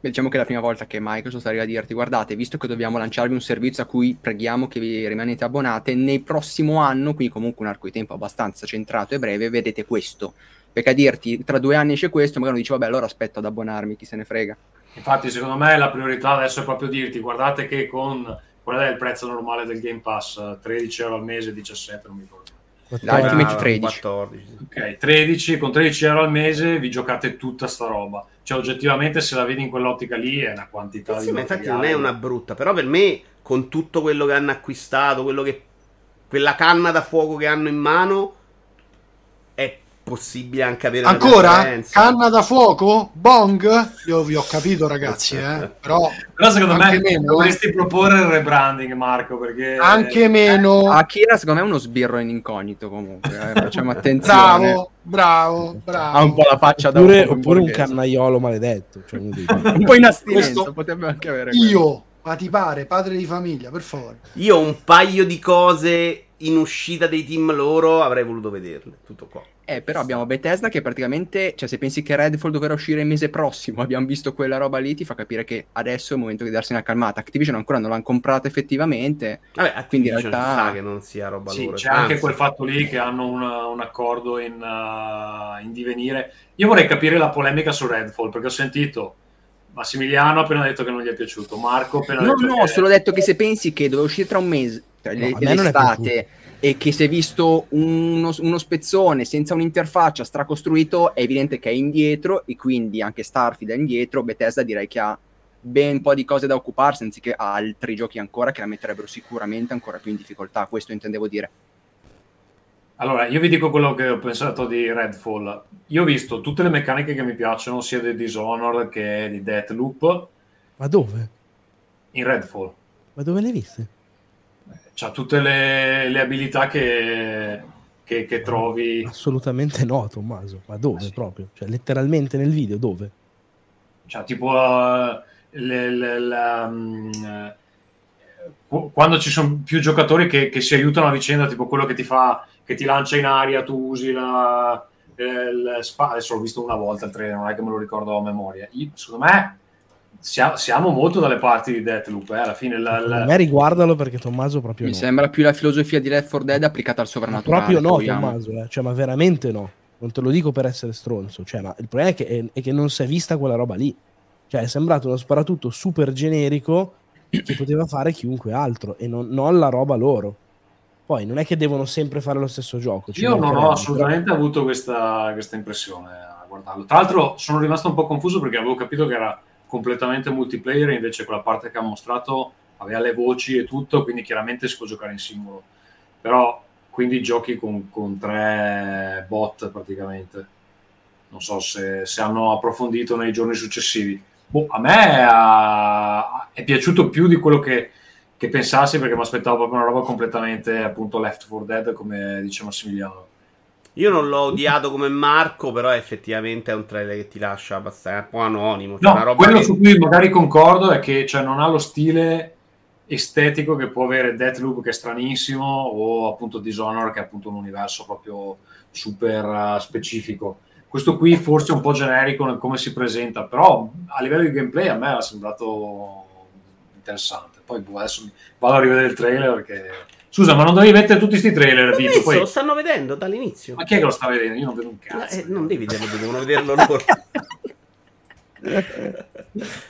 Beh, diciamo che è la prima volta che Microsoft arriva a dirti guardate, visto che dobbiamo lanciarvi un servizio a cui preghiamo che vi rimanete abbonate, nel prossimo anno, quindi comunque un arco di tempo abbastanza centrato e breve, vedete questo. Perché a dirti tra due anni esce questo, magari uno dice vabbè allora aspetto ad abbonarmi, chi se ne frega.
Infatti secondo me la priorità adesso è proprio dirti guardate che con Qual è il prezzo normale del Game Pass? 13 euro al mese, 17, non mi ricordo.
Ti metti 13.
14. Ok, 13, con 13 euro al mese vi giocate tutta sta roba. Cioè, oggettivamente, se la vedi in quell'ottica lì, è una quantità
sì,
di
ma infatti non è una brutta, però per me, con tutto quello che hanno acquistato, quello che... quella canna da fuoco che hanno in mano, possibile anche avere
ancora? canna da fuoco? Bong? Io vi ho capito ragazzi eh? però,
però secondo me meno, dovresti eh. proporre il rebranding Marco perché
anche meno.
Akira secondo me è uno sbirro in incognito comunque eh? facciamo
attenzione. Bravo bravo bravo.
Ha un po' la faccia
da oppure, un, oppure un cannaiolo maledetto cioè
un po' in astinenza potrebbe anche avere
io ma ti pare padre di famiglia per favore?
Io un paio di cose in uscita dei team loro avrei voluto vederle tutto qua
eh, però abbiamo Bethesda che praticamente, cioè se pensi che Redfall dovrà uscire il mese prossimo, abbiamo visto quella roba lì, ti fa capire che adesso è il momento di darsi una calmata. Activision ancora non l'hanno comprata effettivamente,
Vabbè, quindi in realtà sa che non sia roba
sì,
loro.
C'è anche quel fatto lì che hanno una, un accordo in, uh, in divenire. Io vorrei capire la polemica su Redfall, perché ho sentito Massimiliano ha appena detto che non gli è piaciuto, Marco appena
no,
detto
No, no, solo detto che se pensi che doveva uscire tra un mese, cioè no, l'estate e che si è visto uno, uno, spezzone senza un'interfaccia stracostruito, è evidente che è indietro e quindi anche Starfield è indietro. Bethesda direi che ha ben un po' di cose da occuparsi, anziché altri giochi ancora che la metterebbero sicuramente ancora più in difficoltà. Questo intendevo dire.
Allora, io vi dico quello che ho pensato di Redfall. Io ho visto tutte le meccaniche che mi piacciono, sia di Dishonored che di Deathloop.
Ma dove?
In Redfall.
Ma dove le hai viste?
Ha tutte le, le abilità che, che, che, trovi.
Assolutamente no, Tommaso. Ma dove sì. proprio? Cioè, letteralmente nel video, dove?
Cioè, tipo uh, le, le, la, um, quando ci sono più giocatori che, che, si aiutano a vicenda, tipo quello che ti fa, che ti lancia in aria, tu usi la. Il spa- adesso l'ho visto una volta il trailer, non è che me lo ricordo a memoria. Io, secondo me siamo molto dalle parti di Deathloop. Eh? Alla fine, la,
la... me riguardalo perché Tommaso proprio.
Mi
no.
sembra più la filosofia di Left 4 Dead applicata al sovrannaturale.
Proprio no, Tommaso, eh? cioè, ma veramente no. Non te lo dico per essere stronzo. Cioè, ma il problema è che, è, è che non si è vista quella roba lì. Cioè, è sembrato uno sparatutto super generico che poteva fare chiunque altro e non, non la roba loro. Poi non è che devono sempre fare lo stesso gioco.
Io non ho assolutamente però... avuto questa, questa impressione a guardarlo. Tra l'altro, sono rimasto un po' confuso perché avevo capito che era completamente multiplayer, invece quella parte che ha mostrato aveva le voci e tutto, quindi chiaramente si può giocare in singolo. Però quindi giochi con, con tre bot praticamente. Non so se, se, hanno approfondito nei giorni successivi. Boh, a me ha, è piaciuto più di quello che, che pensassi perché mi aspettavo proprio una roba completamente appunto left for dead come dice Massimiliano
io non l'ho odiato come Marco, però effettivamente è un trailer che ti lascia abbastanza un po' anonimo.
Cioè no, quello che... su cui magari concordo è che cioè, non ha lo stile estetico che può avere Deathloop che è stranissimo o appunto Dishonored che è appunto un universo proprio super uh, specifico. Questo qui forse è un po' generico nel come si presenta, però a livello di gameplay a me è sembrato interessante. Poi boh, adesso vado a rivedere il trailer perché Scusa, ma non dovevi mettere tutti questi trailer?
Vito, poi... Lo stanno vedendo dall'inizio.
Ma chi è che lo sta vedendo? Io non vedo un cazzo.
Eh, non devi vederlo, devono vederlo loro.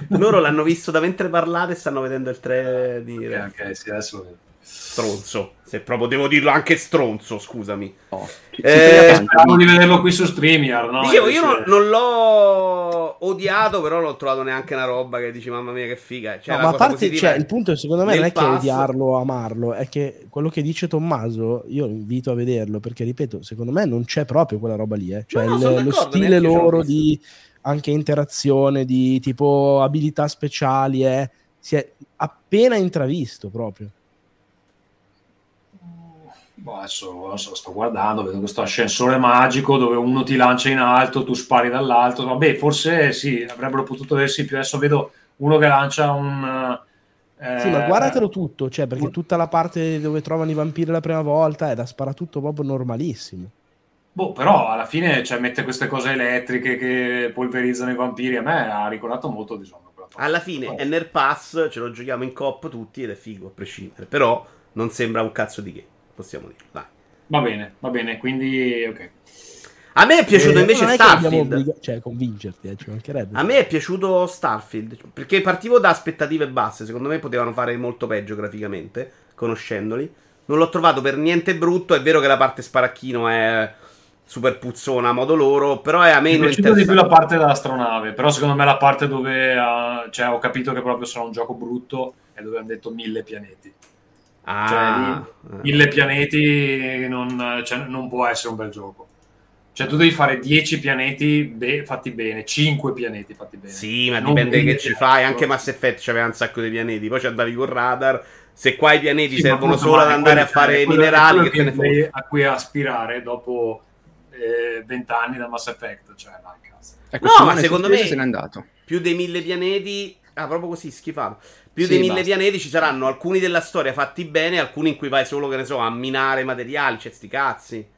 Loro l'hanno visto da mentre parlate e stanno vedendo il 3 di...
Ok, ok, sì, adesso lo vedo.
Stronzo. Se proprio devo dirlo anche stronzo, scusami.
Oh,
Eh,
Speravo di vederlo qui su StreamYard, no?
Dicevo, io
Invece-
non, non l'ho odiato, però non ho trovato neanche una roba che dici, mamma mia, che figa. Cioè,
No, ma a parte, cioè,
è-
il punto secondo me non è che
pass-
odiarlo o amarlo, è che quello che dice Tommaso, io invito a vederlo perché, ripeto, secondo me non c'è proprio quella roba lì. Eh. Cioè,
No, no,
il- lo stile loro di anche interazione, di tipo abilità speciali, eh, si è appena intravisto proprio.
Boh, adesso non so, sto guardando, vedo questo ascensore magico dove uno ti lancia in alto, tu spari dall'alto. Vabbè, forse sì, avrebbero potuto aversi più. Adesso vedo uno che lancia un. eh,
Sì, ma guardatelo tutto, cioè, perché tutta la parte dove trovano i vampiri la prima volta è da sparatutto proprio normalissimo.
Boh, però alla fine cioè, mette queste cose elettriche che polverizzano i vampiri. A me ha ricordato molto Dishonored. quella cosa.
Alla fine
Oh.
è nel pass, ce lo giochiamo in coop tutti ed è figo, a prescindere. Però non sembra un cazzo di che, possiamo dire. Dai.
Va bene, va bene, quindi ok.
A me è piaciuto
Eh,
invece
è
Starfield.
obbliga- cioè, convincerti, eh, ci mancherebbe.
A me è piaciuto Starfield perché partivo da aspettative basse. Secondo me potevano fare molto peggio graficamente, conoscendoli. Non l'ho trovato per niente brutto. È vero che la parte sparacchino è super puzzona a modo loro, però è a
Mi è
meno
piaciuta di più la
interessante.
parte dell'astronave, però secondo me la parte dove ah, cioè, ho capito che proprio sarà un gioco brutto è dove hanno detto mille pianeti.
Ah,
Cioè, Mille pianeti non, cioè, non può essere un bel gioco. Cioè, tu devi fare 10 pianeti be- fatti bene, 5 pianeti fatti bene.
Sì, ma
Non
dipende che ci fai. Anche Mass Effect c'aveva un sacco di pianeti. Poi ci andavi con radar. Se qua i pianeti
Sì,
servono solo ad andare a
quello-
fare
quello-
minerali, che te ne fotte.
a cui aspirare dopo eh, 20 anni da Mass Effect. Cioè, dai, cazzo.
Ecco,
No, ma secondo me-
se n'è andato.
Più dei mille pianeti. Ah, proprio così, schifato. Più
Sì,
dei mille
basta.
pianeti ci saranno alcuni della storia fatti bene, alcuni in cui vai solo, che ne so, a minare materiali, c'è sti cazzi.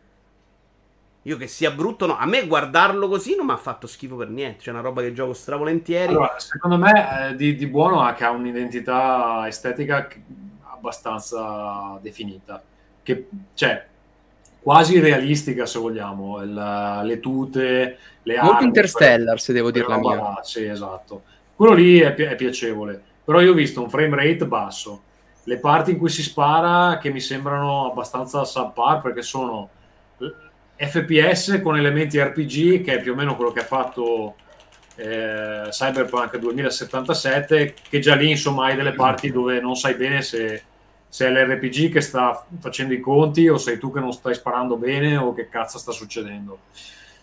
Io che sia brutto, no. A me guardarlo così non mi ha fatto schifo per niente. C'è una roba che gioco stravolentieri.
Allora, secondo me eh, di, di buono ha che ha un'identità estetica abbastanza definita, che cioè quasi realistica se vogliamo, Il- le tute, le armi.
Molto Interstellar, se devo dire la mia.
là, Sì, esatto. Quello lì è, pi- è piacevole, però io ho visto un frame rate basso, le parti in cui si spara che mi sembrano abbastanza subpar perché sono FPS con elementi RPG, che è più o meno quello che ha fatto eh, Cyberpunk 2077, che già lì insomma hai delle parti dove non sai bene se, se è l'RPG che sta facendo i conti o sei tu che non stai sparando bene o che cazzo sta succedendo.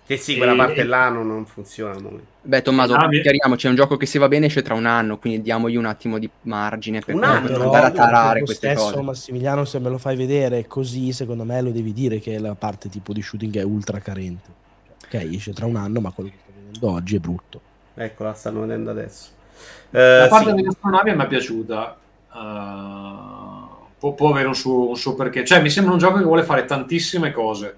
Che sì, quella
E-
parte là non, non funziona al momento.
Beh, Tommaso,
Ah,
chiariamoci, è un gioco che se va bene esce tra un anno, quindi diamogli un attimo di margine per,
Un anno? Però,
andare a tarare
lo
queste
stesso,
cose.
Massimiliano, se me lo fai vedere così, secondo me lo devi dire che la parte tipo di shooting è ultra carente. Cioè, ok, esce tra un anno, ma quello che sto vedendo oggi è brutto.
Ecco, la stanno vedendo adesso. Eh,
La parte
sì.
delle astronavi mi è piaciuta. Uh, può, può avere un suo, un suo perché. Cioè, mi sembra un gioco che vuole fare tantissime cose.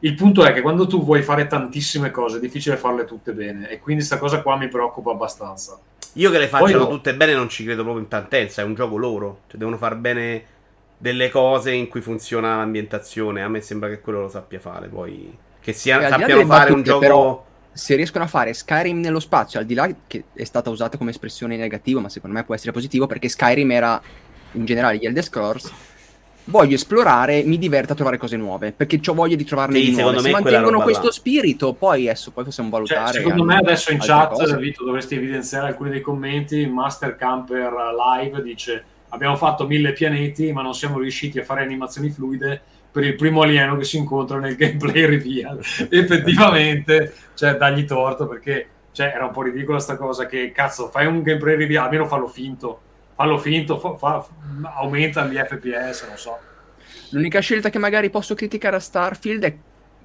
Il punto è che quando tu vuoi fare tantissime cose è difficile farle tutte bene. E quindi sta cosa qua mi preoccupa abbastanza.
Io che le
Poi
facciano
no.
tutte bene non ci credo proprio in partenza, è un gioco loro. Cioè, devono far bene delle cose in cui funziona l'ambientazione. A me sembra che quello lo sappia fare. Poi che sia,
E
sappiano fare un gioco.
però, se riescono a fare Skyrim nello spazio, al di là che è stata usata come espressione negativa, ma secondo me può essere positivo perché Skyrim era in generale gli Elder Scrolls. Voglio esplorare, mi diverto a trovare cose nuove perché ho voglia di trovarne
Sì,
di nuove.
secondo
Se mantengono questo
là.
spirito, poi adesso poi possiamo
Cioè,
valutare.
secondo
al-
me adesso in chat,
cose.
Vito, dovresti evidenziare alcuni dei commenti. Master Camper Live dice: Abbiamo fatto mille pianeti, ma non siamo riusciti a fare animazioni fluide per il primo alieno che si incontra nel gameplay reveal. Effettivamente, cioè, dagli torto perché cioè, era un po' ridicola sta cosa. Che cazzo, fai un gameplay reveal, almeno fallo finto. Fallo finto, fa- fa- aumenta gli FPS, non so.
L'unica scelta che magari posso criticare a Starfield, è,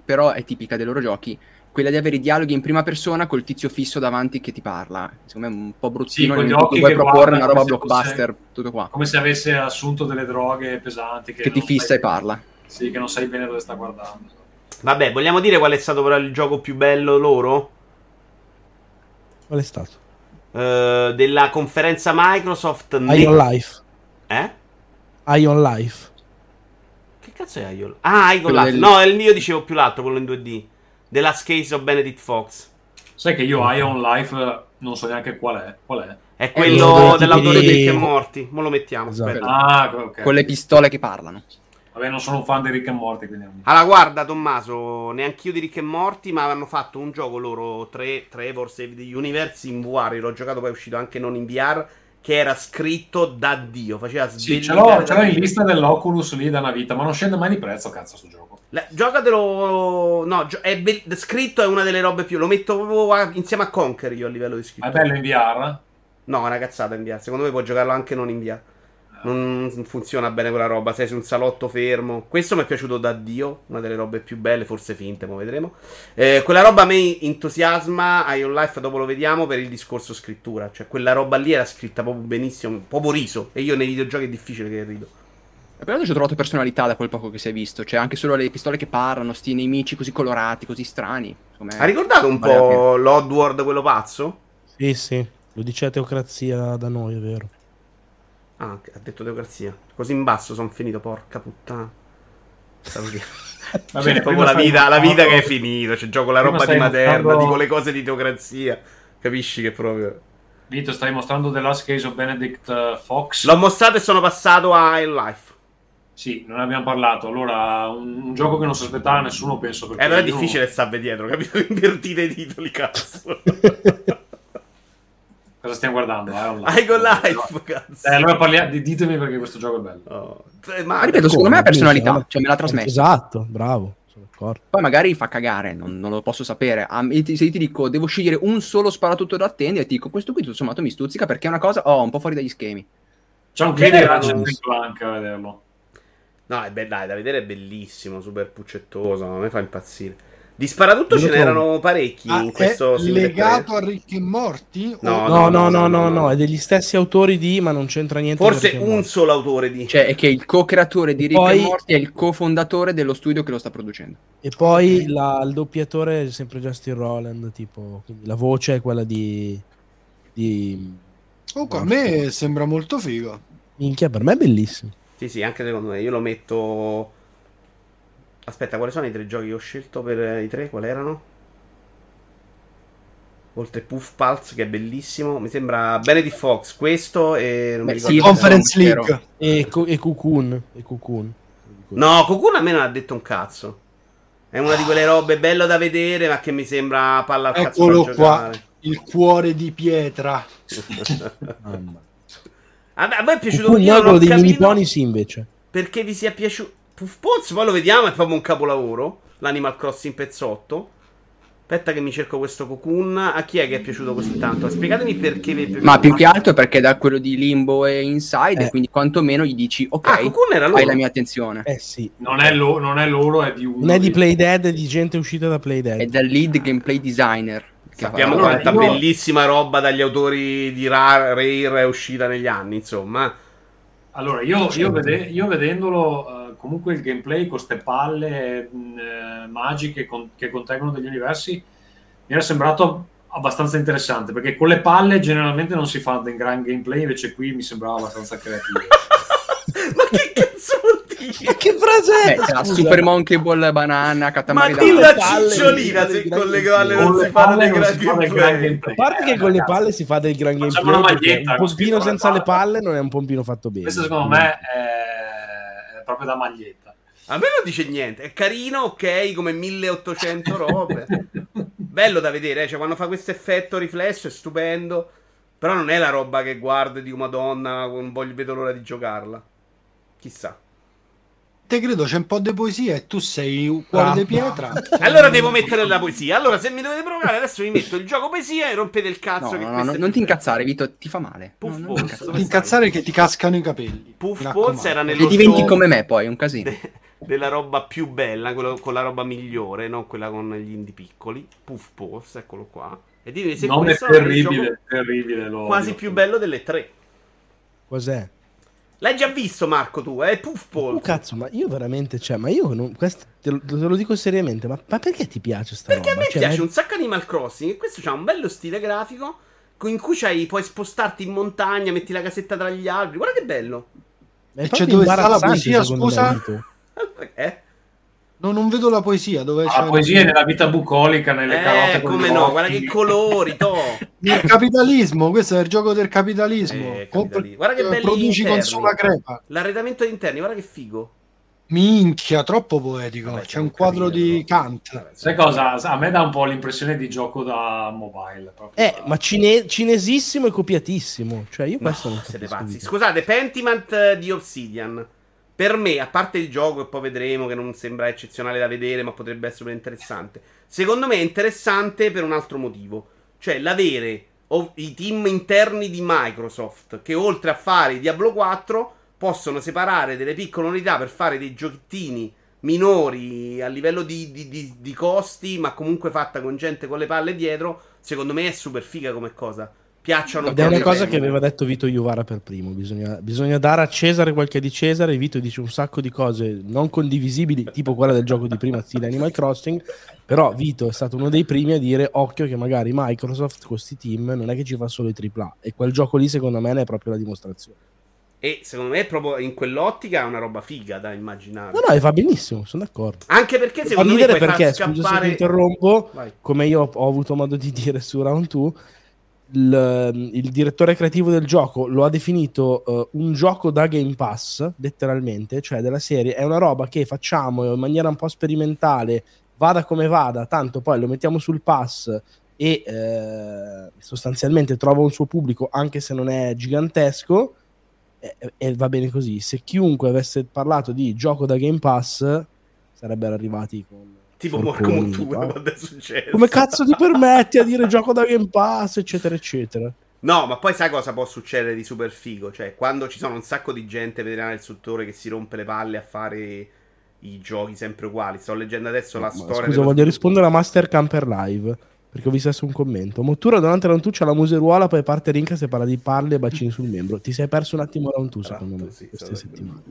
però è tipica dei loro giochi, quella di avere i dialoghi in prima persona col tizio fisso davanti che ti parla. Secondo me è un po' bruttino
Sì,
cui vuoi proporre una roba
se fosse-
blockbuster, tutto qua,
Come se avesse assunto delle droghe pesanti che,
che ti fissa
sai-
e parla.
Sì, che non sai bene dove sta guardando.
Vabbè, vogliamo dire qual è stato però il gioco più bello loro?
Qual è stato?
Eh, della conferenza Microsoft.
Ion Life.
Eh?
Ion Life.
Che cazzo è Ion? Ah, Ion Life.
del-
No, il- io dicevo più l'altro, quello in 2D. The Last Case of Benedict Fox.
Sai che io Ion Life non so neanche qual è. Qual è?
È quello dell'autore di e Morty. Mo lo mettiamo.
Esatto.
Ah, ok.
Con le pistole che parlano.
Vabbè, non sono un fan di Rick e Morty, quindi...
Allora, guarda, Tommaso, neanch'io di Rick e Morty, ma hanno fatto un gioco loro, tre, Trevor Save the Universe in VR. L'ho giocato, poi è uscito anche non in VR. Che era scritto da Dio. Faceva
Sì, ce l'ho, ce l'ho in lista dell'Oculus lì da una vita, ma non scende mai di prezzo, cazzo, sto gioco.
La- giocatelo. No, gio- è be- scritto è una delle robe più. Lo metto proprio a- insieme a Conquer io a livello di
Ma
scritto.
è bello in VR?
No, è una cazzata in VR. Secondo me puoi giocarlo anche non in VR. Non funziona bene quella roba. Sei su un salotto fermo. Questo mi è piaciuto da Dio. Una delle robe più belle, forse finte, ma vedremo. Eh, quella roba a me entusiasma. Ion Life dopo lo vediamo per il discorso scrittura. Cioè, quella roba lì era scritta proprio benissimo. Proprio riso. E io nei videogiochi è difficile che rido.
E però ci ho trovato personalità da quel poco che si è visto. Cioè, anche solo le pistole che parlano, sti nemici così colorati, così strani. Me
Ha ricordato un
vale la
po' l'Oddworld, quello pazzo?
Sì, sì. Lo dice a teocrazia da noi, è vero.
Ah, ha detto teocrazia. Così in basso sono finito, porca puttana.
Va bene,
proprio la vita, la vita che è finita. Cioè, gioco la roba di Materna,
mostrando-
dico le cose di teocrazia. Capisci che proprio.
Vito, stai mostrando The Last Case of Benedict eh, Fox?
L'ho mostrato e sono passato a In Life.
Sì, non ne abbiamo parlato. Allora, un, un gioco che non si aspettava nessuno, penso. perché
Eh, però è difficile starvi dietro, capito? Invertite i titoli, cazzo.
Cosa stiamo guardando? Eh, online.
Hai con Life, cazzo.
Eh, allora parliamo, di- ditemi perché questo gioco è bello.
Oh. Eh, ma-
Ma ripeto, secondo me ha personalità.
Minchia,
Cioè, me l'ha trasmesso.
Esatto, bravo. Sono d'accordo.
Poi magari fa cagare, non, non lo posso sapere. Ah, se io ti dico, devo scegliere un solo sparatutto da attendere, ti dico, questo qui tutto sommato mi stuzzica perché è una cosa, oh, un po' fuori dagli schemi.
C'è un
Che
che di. Ratchet Clank a vederlo.
No, è be- dai, da vedere è bellissimo, super puccettoso, a me fa impazzire. Di sparatutto ce n'erano parecchi
Ah,
in questo
è legato
3.
a Rick e Morty?
No,
No, no, no, no, no, è degli stessi autori di, ma non c'entra niente.
Forse un solo autore di...
Cioè, è che il co-creatore di Rick
Poi-
e Morty è il cofondatore dello studio che lo sta producendo.
E poi la- il doppiatore è sempre Justin Roland, tipo, quindi la voce è quella di... di...
Comunque, a me sembra molto figo.
Minchia, per me è bellissimo.
Sì, sì, anche secondo me. Io lo metto... Aspetta, quali sono i tre giochi che ho scelto per eh, i tre? Quali erano? Oltre Puff Pulse, che è bellissimo. Mi sembra Benedict Fox, questo e... Non mi
Beh,
ricordo
sì,
Conference. League.
E, Co- e Cocoon. E Cocoon.
No, Cocoon a me non ha detto un cazzo. È una di quelle robe bello da vedere, ma che mi sembra palla al cazzo
Eccolo qua, il cuore di pietra.
A me, a me è piaciuto
Cocoon
io
no,
non ho
dei mini
capito
pony sì, invece.
perché vi sia piaciuto. Puff Pulse, poi lo vediamo, è proprio un capolavoro. L'Animal Crossing pezzotto. Aspetta che mi cerco questo Cocoon. A chi è che è piaciuto così tanto? Spiegatemi perché vi è piaciuto.
Ma più che altro è perché da quello di Limbo e Inside,
Eh.
quindi quantomeno gli dici, ok,
Ah, Cocoon era loro.
hai la mia attenzione.
Eh sì.
Non è, lo- non è loro, è di uno.
Non è di Playdead, è di gente uscita da
È
Playdead.
dal lead gameplay designer. che
Sappiamo
Allora,
quanta
io-
bellissima roba dagli autori di Ra- Rare è uscita negli anni, insomma.
Allora, io, io vede- io vedendolo, comunque il gameplay con queste palle mh, eh, magiche con- che contengono degli universi, mi era sembrato abbastanza interessante, perché con le palle generalmente non si fa dei gran gameplay, invece qui mi sembrava abbastanza creativo.
Ma che cazzo vuol dire?
Che frase
Beh, c'era Super Monkey Ball Banana,
Ma
Katamari
di
Damacy.
palle,
cicciolina se con le palle non si
fa dei gran
gameplay.
gameplay.
A parte che
Eh,
con le palle si fa del gran gameplay.
una
perché
maglietta
Un pompino senza le palle non è un pompino fatto bene.
Questo secondo me è proprio da maglietta.
A me non dice niente, è carino, ok, come 1800 robe. Bello da vedere, eh, cioè quando fa questo effetto riflesso è stupendo. Però non è la roba che guardo e dico Madonna, non voglio, vedo l'ora di giocarla. Chissà.
Te credo c'è un po' di poesia e tu sei un cuore
Ah.
di pietra.
Allora devo mettere la poesia. Allora, se mi dovete provare, adesso vi metto il gioco poesia e rompete il cazzo.
No,
che
no, no, non ti incazzare, Vito, ti fa male.
Puff
No, non
Balls.
ti incazzare.
Non ti incazzare che ti cascano i capelli.
Puff Balls era nello
E diventi
show
come me poi, è un casino.
de- della roba più bella, quello con la roba migliore, non quella con gli indie piccoli. Puff Balls, eccolo qua. E dimmi se
Non è terribile,
gioco
terribile. lo
quasi più bello delle tre.
Cos'è?
L'hai già visto, Marco, tu? È Puff
Oh cazzo, ma io veramente, cioè, ma io non, questo, te, lo, te lo dico seriamente, ma, ma perché ti piace sta
Perché a
roba?
me
Cioè,
piace
ma-
un sacco Animal Crossing e questo c'ha un bello stile grafico co- in cui c'hai, puoi spostarti in montagna, metti la casetta tra gli alberi. Guarda che bello.
E c'è dove sta la
secondo
scusa?
Eh?
No, non vedo la poesia. Dove
ah, la poesia è nella vita bucolica, nelle
eh,
carote.
come no, guarda che colori, to.
Il capitalismo, questo è il gioco del capitalismo.
Eh, capitalismo. Guarda che belli
Produci
interni.
consuma crepa.
L'arredamento interni, guarda che figo.
Minchia, troppo poetico.
Vabbè,
C'è un quadro di Kant.
Vabbè,
Sai cosa? A me dà un po' l'impressione di gioco da mobile.
Eh, ma cine- cinesissimo e copiatissimo. Cioè, io questo non
siete pazzi.
di-
Scusate, Pentiment eh, di Obsidian. Per me, a parte il gioco, e poi vedremo che non sembra eccezionale da vedere, ma potrebbe essere interessante. Secondo me è interessante per un altro motivo. Cioè, l'avere i team interni di Microsoft che oltre a fare Diablo 4 possono separare delle piccole unità per fare dei giochettini minori a livello di, di- di- di costi, ma comunque fatta con gente con le palle dietro. Secondo me è super figa come cosa. Piacciono
Ed è una cosa che aveva detto Vito Iuvara per primo. Bisogna, bisogna dare a Cesare quel che è di Cesare. Vito dice un sacco di cose non condivisibili, tipo quella del gioco di prima, stile Animal Crossing. Però Vito è stato uno dei primi a dire: Occhio, che magari Microsoft con questi team non è che ci fa solo i AAA. E quel gioco lì, secondo me, ne è proprio la dimostrazione.
E secondo me, proprio in quell'ottica, è una roba figa da immaginare.
No, no, e va benissimo, sono d'accordo.
Anche perché
Fa
secondo me
ridere
puoi
perché,
far
scusa se ti
scappare.
interrompo,
Vai.
come io ho avuto modo di dire su Round 2, il, il direttore creativo del gioco lo ha definito eh, un gioco da Game Pass, letteralmente, cioè della serie, è una roba che facciamo in maniera un po' sperimentale, vada come vada, tanto poi lo mettiamo sul pass e eh, sostanzialmente trova un suo pubblico anche se non è gigantesco e, e va bene così. Se chiunque avesse parlato di gioco da Game Pass sarebbero arrivati con
Tipo
forconi,
Morco tu,
no?
quando è successo.
come cazzo ti permetti a dire gioco da Game Pass, eccetera, eccetera.
No, ma poi sai cosa può succedere di super figo? Cioè, quando ci sono un sacco di gente veterana del settore che si rompe le palle a fare i giochi sempre uguali. Sto leggendo adesso la
Ma
storia.
scusa, voglio
sviluppo.
rispondere a Master Camper Live perché ho visto adesso un commento. Mottura durante Round 2 c'è la museruola, poi parte Rinca se parla di palle e bacini sul membro. Ti sei perso un attimo Round 2, secondo
Esatto,
me,
sì,
queste settimane.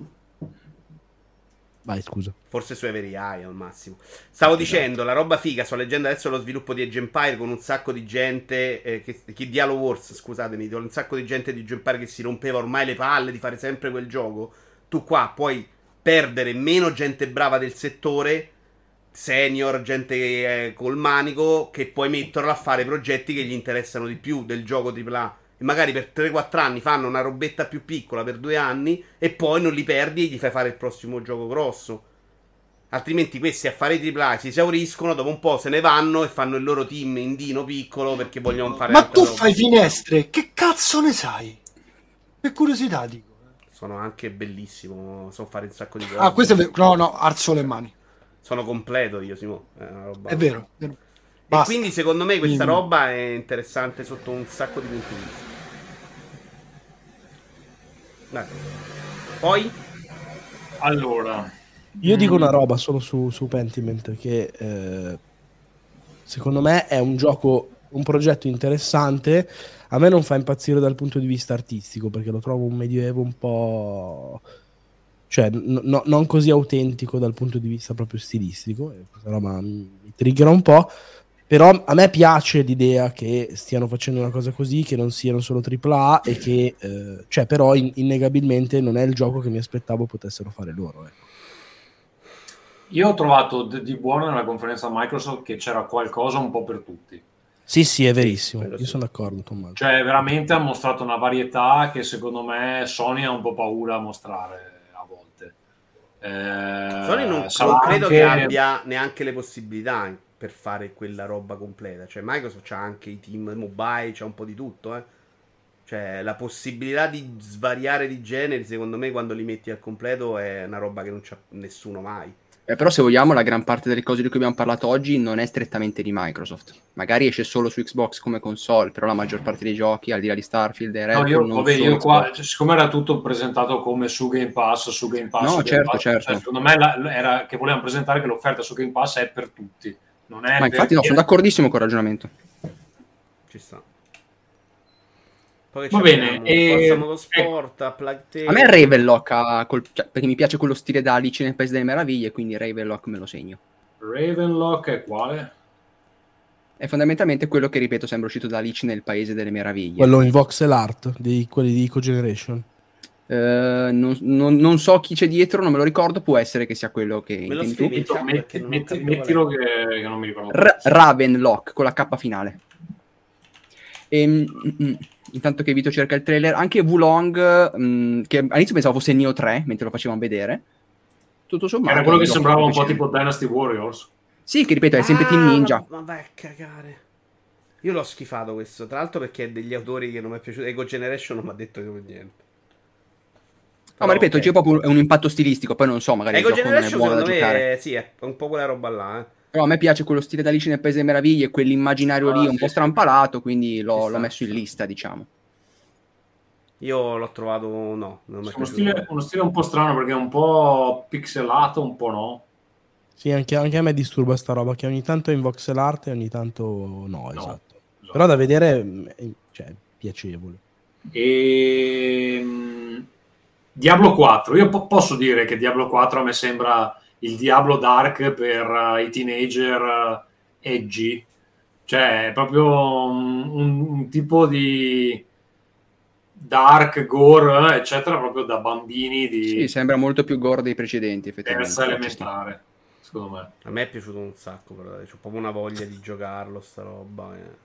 Vai, scusa.
Forse su Every Eye al massimo. Stavo dicendo, la roba figa, sto leggendo adesso lo sviluppo di Age Empire con un sacco di gente, eh, che, che Dialo Wars, scusatemi, con un sacco di gente di Age Empire che si rompeva ormai le palle di fare sempre quel gioco. Tu qua puoi perdere meno gente brava del settore, senior, gente eh, col manico, che puoi metterla a fare progetti che gli interessano di più del gioco AAA. Magari per 3-4 anni fanno una robetta più piccola per due anni e poi non li perdi e gli fai fare il prossimo gioco grosso. Altrimenti questi a fare i AAA si esauriscono, dopo un po' se ne vanno e fanno il loro team indino piccolo perché vogliono fare
Ma tu
roba.
fai finestre, che cazzo ne sai? Per curiosità dico.
Sono anche bellissimo, so fare un sacco di cose.
Ah, questo è vero. No, no, alzo le mani.
Sono completo io, Simo. È, una roba...
È vero. è vero.
E quindi secondo me questa roba è interessante sotto un sacco di punti di vista. Dai. Poi?
Allora,
Io dico una roba solo su, su Pentiment che eh, secondo me è un gioco, un progetto interessante. A me non fa impazzire dal punto di vista artistico perché lo trovo un medioevo un po'... cioè n- no- non così autentico dal punto di vista proprio stilistico. Questa roba mi mi triggera un po'. Però a me piace l'idea che stiano facendo una cosa così, che non siano solo AAA e che, eh, cioè, però in- innegabilmente non è il gioco che mi aspettavo potessero fare loro. ecco.
io ho trovato d- di buono nella conferenza Microsoft che c'era qualcosa un po' per tutti.
Sì, sì, è verissimo. Io
sì.
sono d'accordo, Tommaso.
Cioè, veramente ha mostrato una varietà che secondo me Sony ha un po' paura a mostrare a volte. Eh,
Sony non, non credo
anche-
che abbia neanche le possibilità per fare quella roba completa. Cioè, Microsoft c'ha anche i team mobile, c'ha un po' di tutto, eh. Cioè, la possibilità di svariare di generi, secondo me, quando li metti al completo è una roba che non c'ha nessuno mai.
Eh, però se vogliamo la gran parte delle cose di cui abbiamo parlato oggi non è strettamente di Microsoft. Magari esce solo su Xbox come console, però la maggior parte dei giochi, al di là di Starfield e
No,
Redfall,
io,
non
vabbè,
sono
io qua, cioè, siccome era tutto presentato come su Game Pass, su Game Pass,
No,
su Game
certo,
Pass,
certo.
cioè, secondo me la- era che volevano presentare che l'offerta su Game Pass è per tutti. Non è
Ma infatti no, sono d'accordissimo col ragionamento.
Ci sta. Poi
Va bene, e-
Forza Motorsport, a Plague Tale.
A me Ravenlock ha col- cioè, perché mi piace quello stile da Alice nel Paese delle Meraviglie, quindi Ravenlock me lo segno.
Ravenlock è quale?
È fondamentalmente quello che, ripeto, sembra uscito da Alice nel Paese delle Meraviglie.
Quello in voxel art, di quelli di Eco Generation.
Uh, non, non, non, so chi c'è dietro, non me lo ricordo. Può essere che sia quello che
me scrivi tu.
Metti, metti, mettilo che, che, non mi ricordo.
R- Ravenlock con la K finale. E, ehm, mm, mm, intanto che Vito cerca il trailer, anche Wulong, mm, che all'inizio pensavo fosse Neo 3 mentre lo facevamo vedere. Tutto sommato.
Era quello che sembrava un po' tipo Dynasty Warriors.
Sì, che ripeto, è sempre ah, Team Ninja.
Ma, ma vai a cagare. Io l'ho schifato questo, tra l'altro perché è degli autori che non mi è piaciuto. Ego Generation non mi ha detto niente.
No, ma ripeto, okay. c'è proprio un, un, impatto stilistico, poi non so, magari
Ego il gioco non è buono da giocare. Sì, è un po' quella roba là, eh.
Però a me piace quello stile da Alice nel Paese delle Meraviglie, quell'immaginario ah, lì un sì, po' strampalato, quindi l'ho, l'ho messo in lista, diciamo.
Io l'ho trovato, no.
Non uno, stile, uno stile un po' strano perché è un po' pixelato, un po' no.
Sì, anche, anche, a me disturba sta roba che ogni tanto è in voxel art e ogni tanto no, no esatto. esatto. Però da vedere mm, è cioè, piacevole.
E... Diablo 4, io po- posso dire che Diablo 4 a me sembra il Diablo Dark per uh, i teenager uh, edgy, cioè è proprio un, un, un, tipo di dark gore, eccetera, proprio da bambini di...
Sì, sembra molto più gore dei precedenti,
effettivamente. Terza elementare, secondo me.
A me è piaciuto un sacco, però, ho proprio una voglia di giocarlo, sta roba. Eh.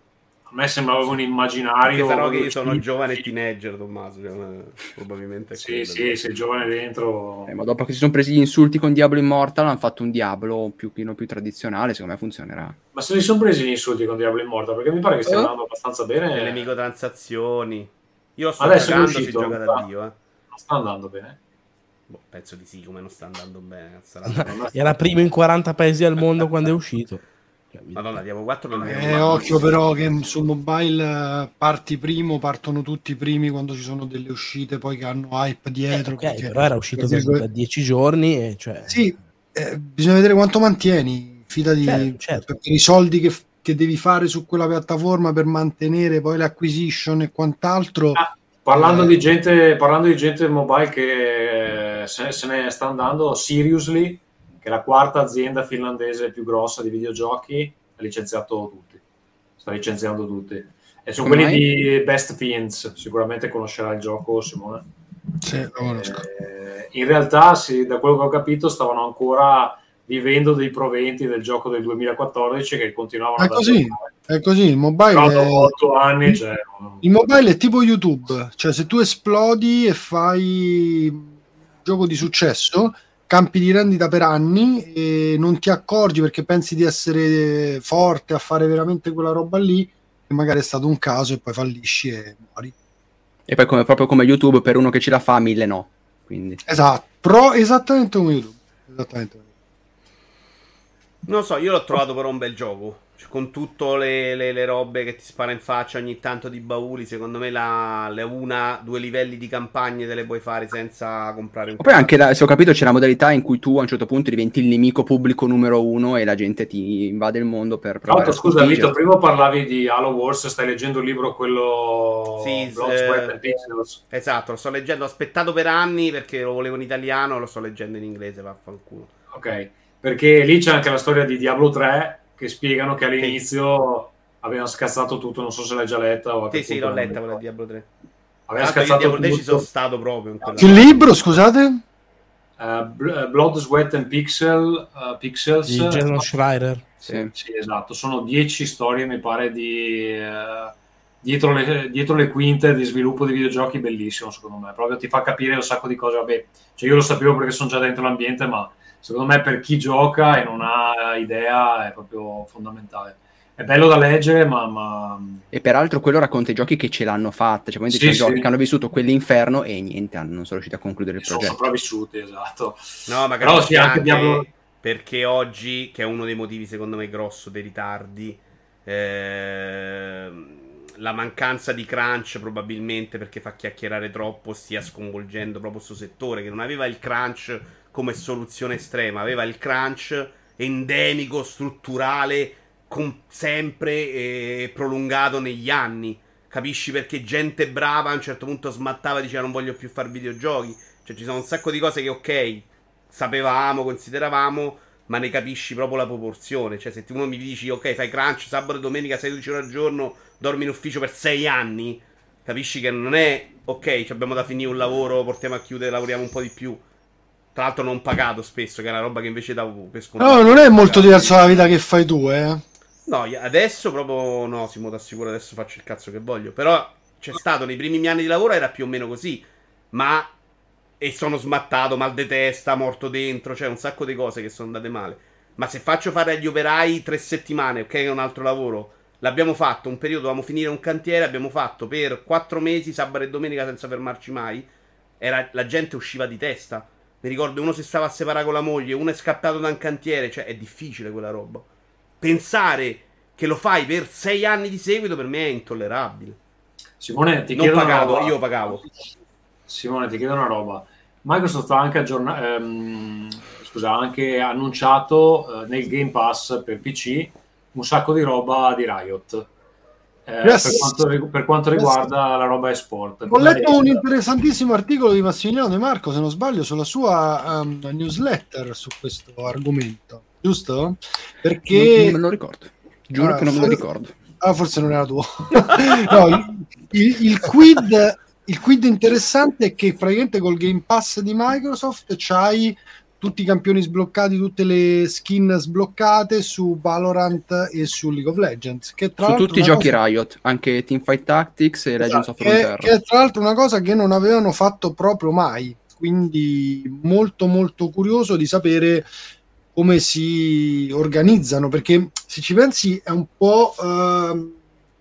A me sembrava un immaginario.
Perché sarò che io sono giovane teenager, Tommaso. Cioè, probabilmente.
sì, sì, sei giovane dentro.
Eh, ma dopo che si sono presi gli insulti con Diablo Immortal, hanno fatto un Diablo più, più, più tradizionale. Secondo me funzionerà.
Ma se si sono presi gli insulti con Diablo Immortal, perché mi pare che stia uh? andando abbastanza bene.
Le microtransazioni. Io sto Adesso giocando, si gioca da Dio. Eh.
Non sta andando bene.
Boh, penso di sì, come non sta andando bene.
Era primo in 40 paesi al mondo quando è uscito.
Madonna, Diablo 4 non
è eh, occhio però che sul mobile eh, parti primo, partono tutti i primi quando ci sono delle uscite poi che hanno hype dietro.
Eh, okay, però era uscito da 10 giorni e cioè...
Sì, eh, bisogna vedere quanto mantieni, fidati certo, certo. per i soldi che, che, devi fare su quella piattaforma per mantenere poi l'acquisition e quant'altro. Ah,
parlando, eh. di gente, parlando di gente mobile che se, se ne sta andando, Seriously è la quarta azienda finlandese più grossa di videogiochi, ha licenziato tutti. Sta licenziando tutti. E sono Come quelli mai? di Best Fiends, sicuramente conoscerà il gioco Simone.
Sì.
Eh, in realtà, sì, da quello che ho capito, stavano ancora vivendo dei proventi del gioco del 2014 che continuavano
è così, è così, il mobile
è... 8 anni, cioè...
il mobile è tipo YouTube, cioè se tu esplodi e fai gioco di successo campi di rendita per anni e non ti accorgi perché pensi di essere forte a fare veramente quella roba lì e magari è stato un caso e poi fallisci e muori.
E poi come, proprio come YouTube per uno che ce la fa, mille no. Quindi.
Esatto, però esattamente come YouTube. Esattamente.
Non so, io l'ho trovato però un bel gioco con tutte le, le, le, robe che ti spara in faccia ogni tanto di bauli, secondo me la, le una, due livelli di campagne te le puoi fare senza comprare un
po'. Poi anche, la, se ho capito, c'è la modalità in cui tu a un certo punto diventi il nemico pubblico numero uno e la gente ti invade il mondo per
provare Tra scusa Vito, prima parlavi di Halo Wars, stai leggendo il libro quello...
Sì, eh, esatto, lo sto leggendo, ho aspettato per anni perché lo volevo in italiano, lo sto leggendo in inglese, vaffanculo.
Ok, perché lì c'è anche la storia di Diablo 3 che spiegano che all'inizio sì. avevano scazzato tutto, non so se l'hai già letta o
Sì, sì, l'ho letta quella di Diablo 3.
Aveva ah, scazzato
Diablo 3 ci sono stato proprio
Che libro, scusate?
Uh, Blood, Sweat and Pixel, uh, Pixels
di Jason Schreier
sì. sì. esatto sono dieci storie mi pare di uh, dietro, le, dietro, le, quinte di sviluppo di videogiochi bellissimo secondo me proprio ti fa capire un sacco di cose vabbè cioè io lo sapevo perché sono già dentro l'ambiente ma secondo me per chi gioca e non ha idea è proprio fondamentale. È bello da leggere, ma, ma...
E peraltro quello racconta i giochi che ce l'hanno fatta, cioè sì, c'è sì. giochi che hanno vissuto quell'inferno e niente, non sono riusciti a concludere il progetto.
Sono sopravvissuti, esatto.
No, magari Però sì, anche Diablo... perché oggi, che è uno dei motivi secondo me grosso dei ritardi, eh, la mancanza di crunch probabilmente perché fa chiacchierare troppo stia sconvolgendo proprio questo settore che non aveva il crunch come soluzione estrema, aveva il crunch endemico, strutturale, con, sempre eh, prolungato negli anni. Capisci perché gente brava a un certo punto smattava e diceva non voglio più fare videogiochi. Cioè ci sono un sacco di cose che ok, sapevamo, consideravamo, ma ne capisci proprio la proporzione. Cioè se uno mi dici ok fai crunch sabato e domenica 16 ore al giorno, dormi in ufficio per 6 anni, capisci che non è ok, abbiamo da finire un lavoro, portiamo a chiudere, lavoriamo un po' di più. Tra l'altro non pagato spesso, che è una roba che invece davo per scontato.
No, non è molto diverso dalla vita che fai tu, eh.
No, adesso proprio no, Simo, ti assicuro, adesso faccio il cazzo che voglio. Però c'è stato nei primi miei anni di lavoro era più o meno così. Ma e sono smattato, mal di testa, morto dentro, cioè un sacco di cose che sono andate male. Ma se faccio fare agli operai tre settimane, ok, è un altro lavoro. L'abbiamo fatto un periodo, dovevamo finire un cantiere, abbiamo fatto per quattro mesi, sabato e domenica senza fermarci mai. Era, la gente usciva di testa. Mi ricordo uno si stava a separare con la moglie, uno è scappato da un cantiere, cioè è difficile quella roba. Pensare che lo fai per sei anni di seguito per me è intollerabile.
Simone, ti
non
chiedo
pagato, io pagavo.
Simone, ti chiedo una roba. Microsoft ha anche, aggiorna- ehm, scusa, anche annunciato eh, nel Game Pass per PC un sacco di roba di Riot. Eh, yes. per, quanto, per, quanto, riguarda yes. la roba esport.
Ho letto un interessantissimo articolo di Massimiliano De Marco, se non sbaglio, sulla sua um, newsletter su questo argomento, giusto? Perché...
Non, non me lo ricordo, giuro ah, che non me lo ricordo.
Ah, forse non era tuo. no, il, il, il, quid, il quid interessante è che praticamente col Game Pass di Microsoft c'hai tutti i campioni sbloccati, tutte le skin sbloccate su Valorant e su League of Legends. Che tra
su tutti i giochi cosa... Riot, anche Teamfight Tactics e Legends esatto, of Frontera.
Che, che è tra l'altro una cosa che non avevano fatto proprio mai. Quindi molto molto curioso di sapere come si organizzano, perché se ci pensi è un po'... Uh,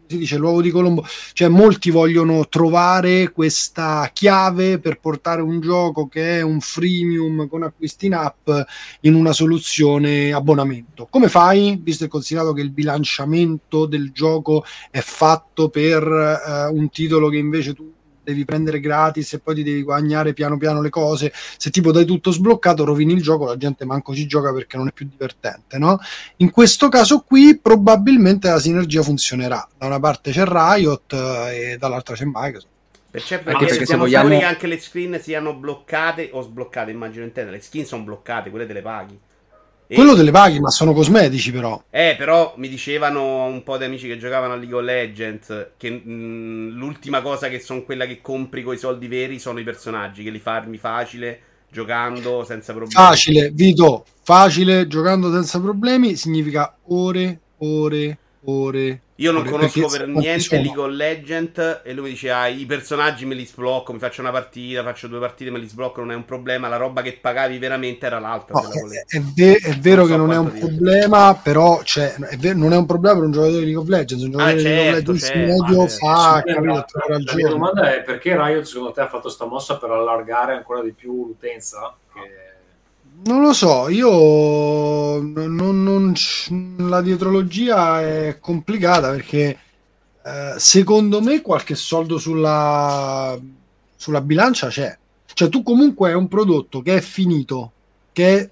si dice l'uovo di Colombo, cioè molti vogliono trovare questa chiave per portare un gioco che è un freemium con acquisti in app in una soluzione abbonamento. Come fai, visto e considerato che il bilanciamento del gioco è fatto per uh, un titolo che invece tu devi prendere gratis e poi ti devi guadagnare piano piano le cose. Se tipo dai tutto sbloccato, rovini il gioco, la gente manco ci gioca perché non è più divertente, no? In questo caso qui probabilmente la sinergia funzionerà. Da una parte c'è Riot eh, e dall'altra c'è Microsoft.
Perché, perché, perché siamo vogliamo... che anche le screen siano bloccate o sbloccate, immagino intendere. Le skin sono bloccate, quelle te le paghi.
E... Quello delle paghi, ma sono cosmetici però.
Eh, però mi dicevano un po' di amici che giocavano a League of Legends che mh, mm, l'ultima cosa che sono quella che compri con i soldi veri sono i personaggi, che li farmi facile, giocando senza problemi.
Facile, Vito, facile, giocando senza problemi significa ore, ore, ore,
io non conosco per niente sono. League of Legends e lui mi dice ah, i personaggi me li sblocco, mi faccio una partita, faccio due partite, me li sblocco, non è un problema, la roba che pagavi veramente era l'altra.
No, è, è, ve- è, vero non che so non è un dire. problema, però cioè, è ver- non è un problema per un giocatore di League of Legends, un giocatore
ah, certo,
di League of
certo,
Legends
certo,
medio fa, capito,
la mia domanda è perché Riot secondo te ha fatto sta mossa per allargare ancora di più l'utenza? Che
non lo so, io non, non, la dietrologia è complicata perché eh, secondo me qualche soldo sulla, sulla bilancia c'è. Cioè tu comunque è un prodotto che è finito, che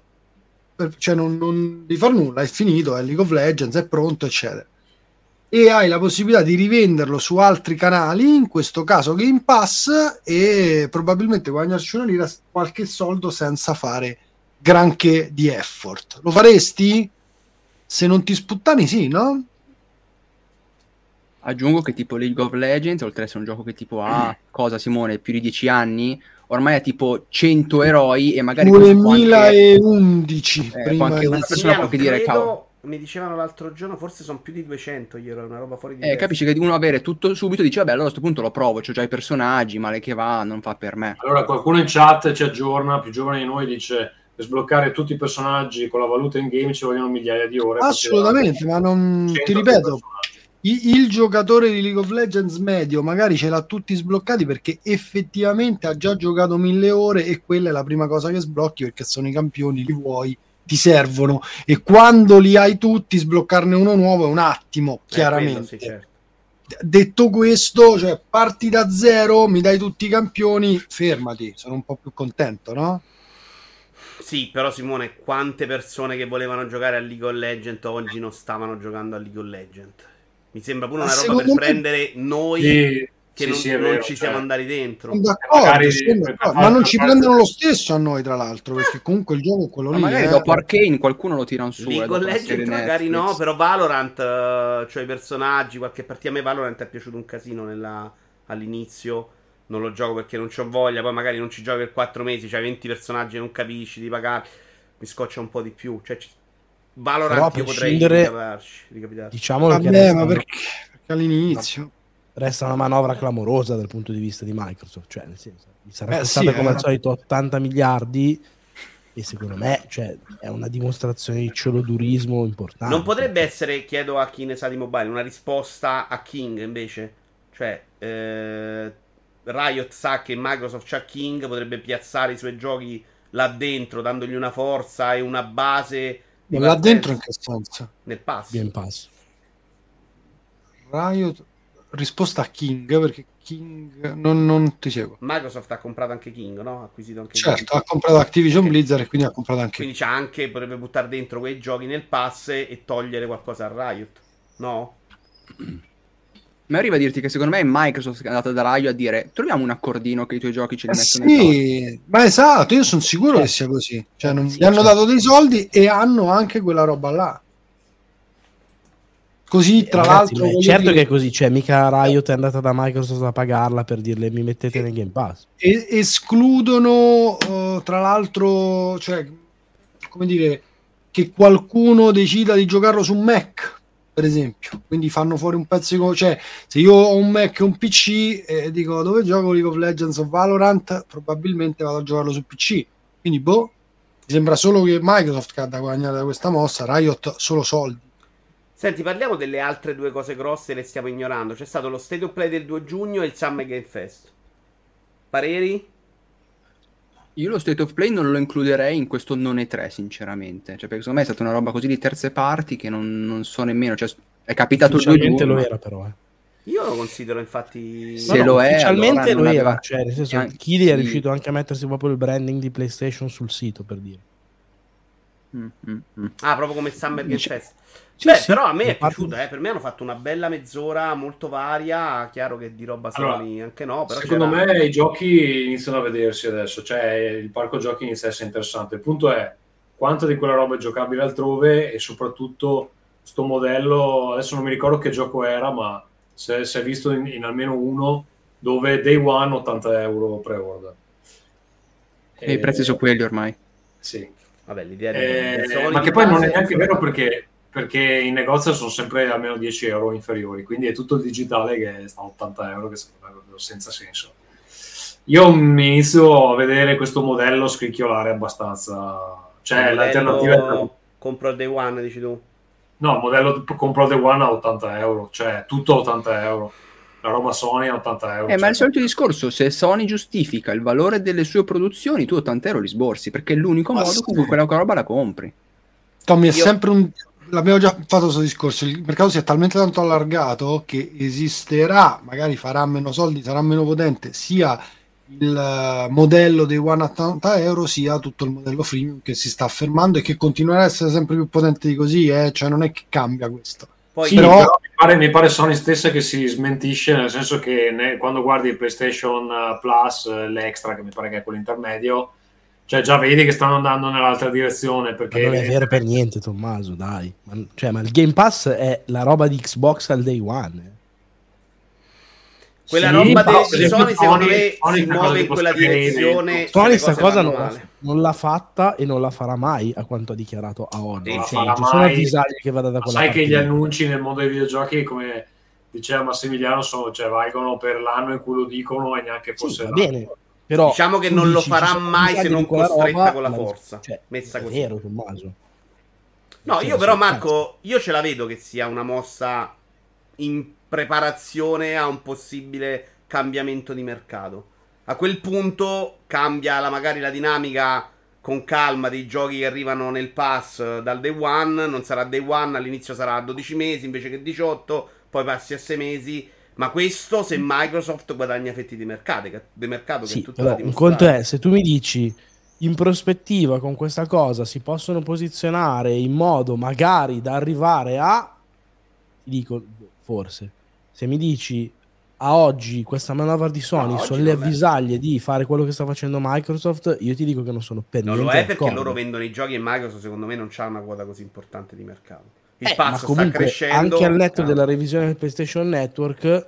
è, cioè non, non devi fare nulla, è finito, è League of Legends, è pronto, eccetera. E hai la possibilità di rivenderlo su altri canali, in questo caso Game Pass, e probabilmente guadagnarci una lira, qualche soldo senza fare granché di effort. Lo faresti? Se non ti sputtani, sì, no?
Aggiungo che tipo League of Legends, oltre ad essere un gioco che tipo ha, mm. cosa Simone, più di 10 anni, ormai ha tipo 100 eroi e magari...
2011. Anche,
eh, anche una persona può dire,
cavolo mi dicevano l'altro giorno, forse sono più di 200 io una roba fuori di
Eh, capisci che uno avere tutto subito dice, vabbè, allora a questo punto lo provo, c'ho già i personaggi, male che va, non fa per me.
Allora qualcuno in chat ci aggiorna, più giovane di noi, dice per sbloccare tutti i personaggi con la valuta in game ci vogliono migliaia di ore.
Assolutamente, ma non ti ripeto. Il, il giocatore di League of Legends medio magari ce l'ha tutti sbloccati perché effettivamente ha già giocato mille ore e quella è la prima cosa che sblocchi perché sono i campioni, li vuoi, ti servono e quando li hai tutti sbloccarne uno nuovo è un attimo, eh, chiaramente. Quello, sì, certo. Detto questo, cioè parti da zero, mi dai tutti i campioni, fermati, sono un po' più contento, no?
Sì, però Simone, quante persone che volevano giocare a League of Legends oggi non stavano giocando a League of Legends? Mi sembra pure una roba per me... prendere noi sì, che sì, non, sì, non vero, ci siamo cioè... andati dentro.
Magari... ma non ci prendono lo stesso a noi, tra l'altro, perché comunque il gioco è quello ma lì.
Magari
eh.
dopo Arcane qualcuno lo tira su.
League of Legends magari no, però Valorant, cioè i personaggi, qualche partita a me Valorant è piaciuto un casino nella... all'inizio non lo gioco perché non ho voglia, poi magari non ci giochi per 4 mesi, c'hai 20 personaggi e non capisci di pagare, mi scoccia un po' di più. Cioè, ci... Valorant io potrei ricapitarci, ricapitarci.
Diciamo
Vabbè,
che
ma perché, perché all'inizio
resta una manovra clamorosa dal punto di vista di Microsoft, cioè nel senso, gli sarà
Eh,
costata
sì,
come
eh.
al solito 80 miliardi e secondo me cioè, è una dimostrazione di celodurismo importante.
Non potrebbe essere, chiedo a chi ne sa di mobile, una risposta a King invece? Cioè, eh, Riot sa che Microsoft c'ha King, potrebbe piazzare i suoi giochi là dentro, dandogli una forza e una base. di
là dentro in che senso?
Nel pass.
Game Pass.
Riot risposta a King perché King non, non ti seguo.
Microsoft ha comprato anche King, no? Ha acquisito anche
Certo,
King.
ha comprato Activision
Ok.
Blizzard e quindi ha comprato anche
Quindi c'ha anche, potrebbe buttare dentro quei giochi nel pass e togliere qualcosa a Riot. No?
Ma arriva a dirti che secondo me è Microsoft che è andata da Raio a dire troviamo un accordino che i tuoi giochi ce
Eh
li mettono in cloud.
sì, ma esatto, io sono sicuro che sia così. Cioè, non-
Sì,
gli hanno
certo.
dato dei soldi e hanno anche quella roba là. Così, tra
Ragazzi,
l'altro, voglio
certo
dire,
che è così, cioè mica Riot è andata da Microsoft a pagarla per dirle mi mettete nel Game Pass.
e- escludono, eh, tra l'altro, cioè, come dire, che qualcuno decida di giocarlo su Mac, per esempio. Quindi fanno fuori un pezzo di... co- Cioè, se io ho un Mac e un PC e dico dove gioco League of Legends o Valorant, probabilmente vado a giocarlo su PC. Quindi, boh, mi sembra solo che Microsoft che ha da guadagnare da questa mossa, Riot solo soldi.
Senti, parliamo delle altre due cose grosse, le stiamo ignorando. C'è stato lo State of Play del 2 giugno e il Summer Game Fest. Pareri?
Io lo State of Play non lo includerei in questo non è 3, sinceramente. Cioè, perché secondo me è stata una roba così di terze parti che non, non so nemmeno. Cioè, è capitato il 2
Ufficialmente
giugno.
lo era però. Eh.
Io lo considero infatti...
Se
No, no,
lo è,
ufficialmente
allora
lo era,
aveva-
cioè nel senso
Anche-
Kili è riuscito anche a mettersi proprio il branding di PlayStation sul sito per dire.
Mm, mm, mm.
Ah, proprio come Summer Game
Dice-
Fest.
Sì,
Beh,
sì,
però a me è
parte-
piaciuta, eh. Per me hanno fatto una bella mezz'ora molto varia. Chiaro che di roba
Allora,
Sony anche no, però
Secondo
c'era-
me i giochi iniziano a vedersi adesso, cioè il parco giochi inizia a essere interessante. Il punto è quanto di quella roba è giocabile altrove e soprattutto sto modello, adesso non mi ricordo che gioco era, ma si si è visto in, in almeno uno dove day one 80 euro pre-order.
E i prezzi sono quelli ormai.
Sì.
Vabbè, l'idea di
Eh, ma che poi non è neanche vero perché, perché in negozio sono sempre almeno 10 euro inferiori, quindi è tutto il digitale che sta a 80 euro, che secondo me è proprio senza senso. Io mi inizio a vedere questo modello scricchiolare abbastanza, cioè
Il
l'alternativa è...
compro il day one, dici tu.
No, il modello compro The One a 80 euro, cioè tutto a 80 euro. La roba Sony a 80 euro.
Eh, ma
cioè-
è il solito discorso, se Sony giustifica il valore delle sue produzioni, tu 80 euro li sborsi, perché è l'unico
Ma
modo
sì.
con cui quella roba la compri.
Tommy, è
Io-
sempre un. L'abbiamo già fatto questo discorso. Il mercato si è talmente tanto allargato che esisterà, magari farà meno soldi, sarà meno potente sia il eh, modello dei One a 80 euro, sia tutto il modello freemium che si sta affermando e che continuerà a essere sempre più potente di così. Eh? Cioè, non è che cambia questo.
Poi
Sì,
però-
però mi pare, mi pare Sony stessa che si smentisce, nel senso che ne- quando guardi il PlayStation eh, Plus, eh, l'extra, che mi pare che è quello intermedio, cioè già vedi che stanno andando nell'altra direzione.
Ma
Perché
non è vero per niente, Tommaso, dai. Ma, cioè, ma il Game Pass è la roba di Xbox al day one. eh.
quella
Sì,
roba di Sony, secondo me,
Sony
si muove in quella direzione.
Sony
se le
sta
cose
cosa non,
male.
non l'ha fatta e non la farà mai, a quanto ha dichiarato a oggi.
Non la
Cioè,
farà
ci sono
mai.
avvisagli che vada da
Ma
quella
sai che gli annunci nel mondo dei videogiochi, come diceva Massimiliano, sono, cioè, valgono per l'anno in cui lo dicono e neanche
Sì,
fosse
va
l'anno.
bene. Però
Diciamo che non lo
dici,
farà
ci sono
mai se non costretta
roba,
con la forza.
Cioè,
Messa così.
vero, Tommaso.
No,
Cioè,
io però Marco, io ce la vedo che sia una mossa in preparazione a un possibile cambiamento di mercato. A quel punto cambia la- magari la dinamica con calma dei giochi che arrivano nel pass dal day one, non sarà day one, all'inizio sarà 12 mesi invece che 18, poi passi a 6 mesi, ma questo se Microsoft guadagna fetti di mercato, che, di mercato che
Sì,
è tutto da
però un conto è se tu mi dici in prospettiva con questa cosa si possono posizionare in modo magari da arrivare a ti dico forse se mi dici a oggi questa manovra di Sony
No,
sono le
non è.
avvisaglie di fare quello che sta facendo Microsoft io ti dico che non sono per
Non lo
niente
è perché
d'accordo.
loro vendono i giochi e Microsoft secondo me non c'ha una quota così importante di mercato. Il
Eh, ma
pass sta
comunque
crescendo.
anche al netto
Ah.
della revisione del PlayStation Network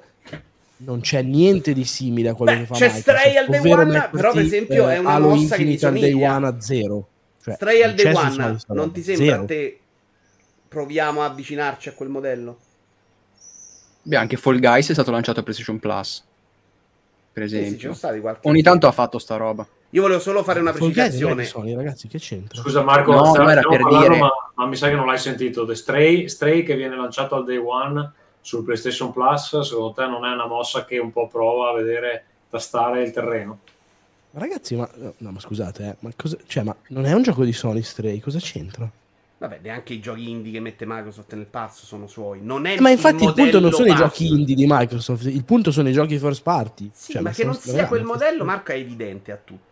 non c'è niente di simile a quello
Beh,
che fa
c'è
Microsoft,
Stray al day one, però per esempio è una
Halo
mossa che
Infinite al day
somiglia.
one a zero. Cioè,
Stray al day one, non ti sembra
Zero.
a te proviamo a avvicinarci a quel modello?
Beh, anche Fall Guys è stato lanciato a PlayStation Plus, per
Sì, sì,
esempio.
stati qualche
Ogni tanto ha fatto sta roba.
Io volevo solo fare una precisazione.
Sony, ragazzi, che c'entra?
Scusa Marco,
No,
stiamo,
no, era per
parlando,
dire-
ma, ma mi sa che non l'hai sentito. The Stray, Stray che viene lanciato al day one sul PlayStation Plus, secondo te non è una mossa che un po' prova a vedere, tastare il terreno?
Ragazzi, ma, no, ma scusate, eh, ma, cosa, cioè, ma non è un gioco di Sony Stray, cosa c'entra?
Vabbè, neanche i giochi indie che mette Microsoft nel pass sono suoi. Non è
Eh, ma infatti il, punto non sono i
pass.
giochi indie di Microsoft, il punto sono i giochi first party.
Sì,
Cioè,
ma che non sia quel modello, Marco, è evidente a tutti.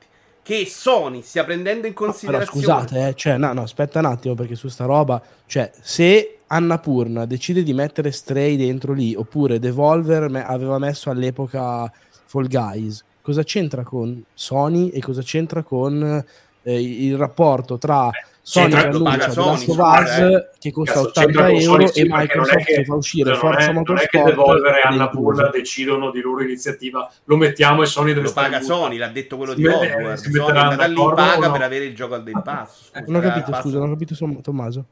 Che Sony stia prendendo in
Però
considerazione.
scusate, eh, cioè, no, no, aspetta un attimo perché su sta roba, cioè, se Annapurna decide di mettere Stray dentro lì, oppure Devolver me- aveva messo all'epoca Fall Guys, cosa c'entra con Sony e cosa c'entra con eh, il rapporto tra Sony che annuncia The
Sony,
Last of
scusa,
Us
eh.
che costa
Cazzo,
80
c'entra con Sony,
euro
sì,
e
perché non è
Microsoft
che-
che fa uscire
non
Forza
è, non è che
Motorsport
Devolver e
incluso.
decidono di loro iniziativa, lo mettiamo e Sony deve
Lo paga. Sony, l'ha detto quello
Si
di Hogwarts. Sony da lì paga
no?
per avere il gioco al Day Pass. Scusa,
Non ho capito,
pass-
scusa, non ho capito Tommaso.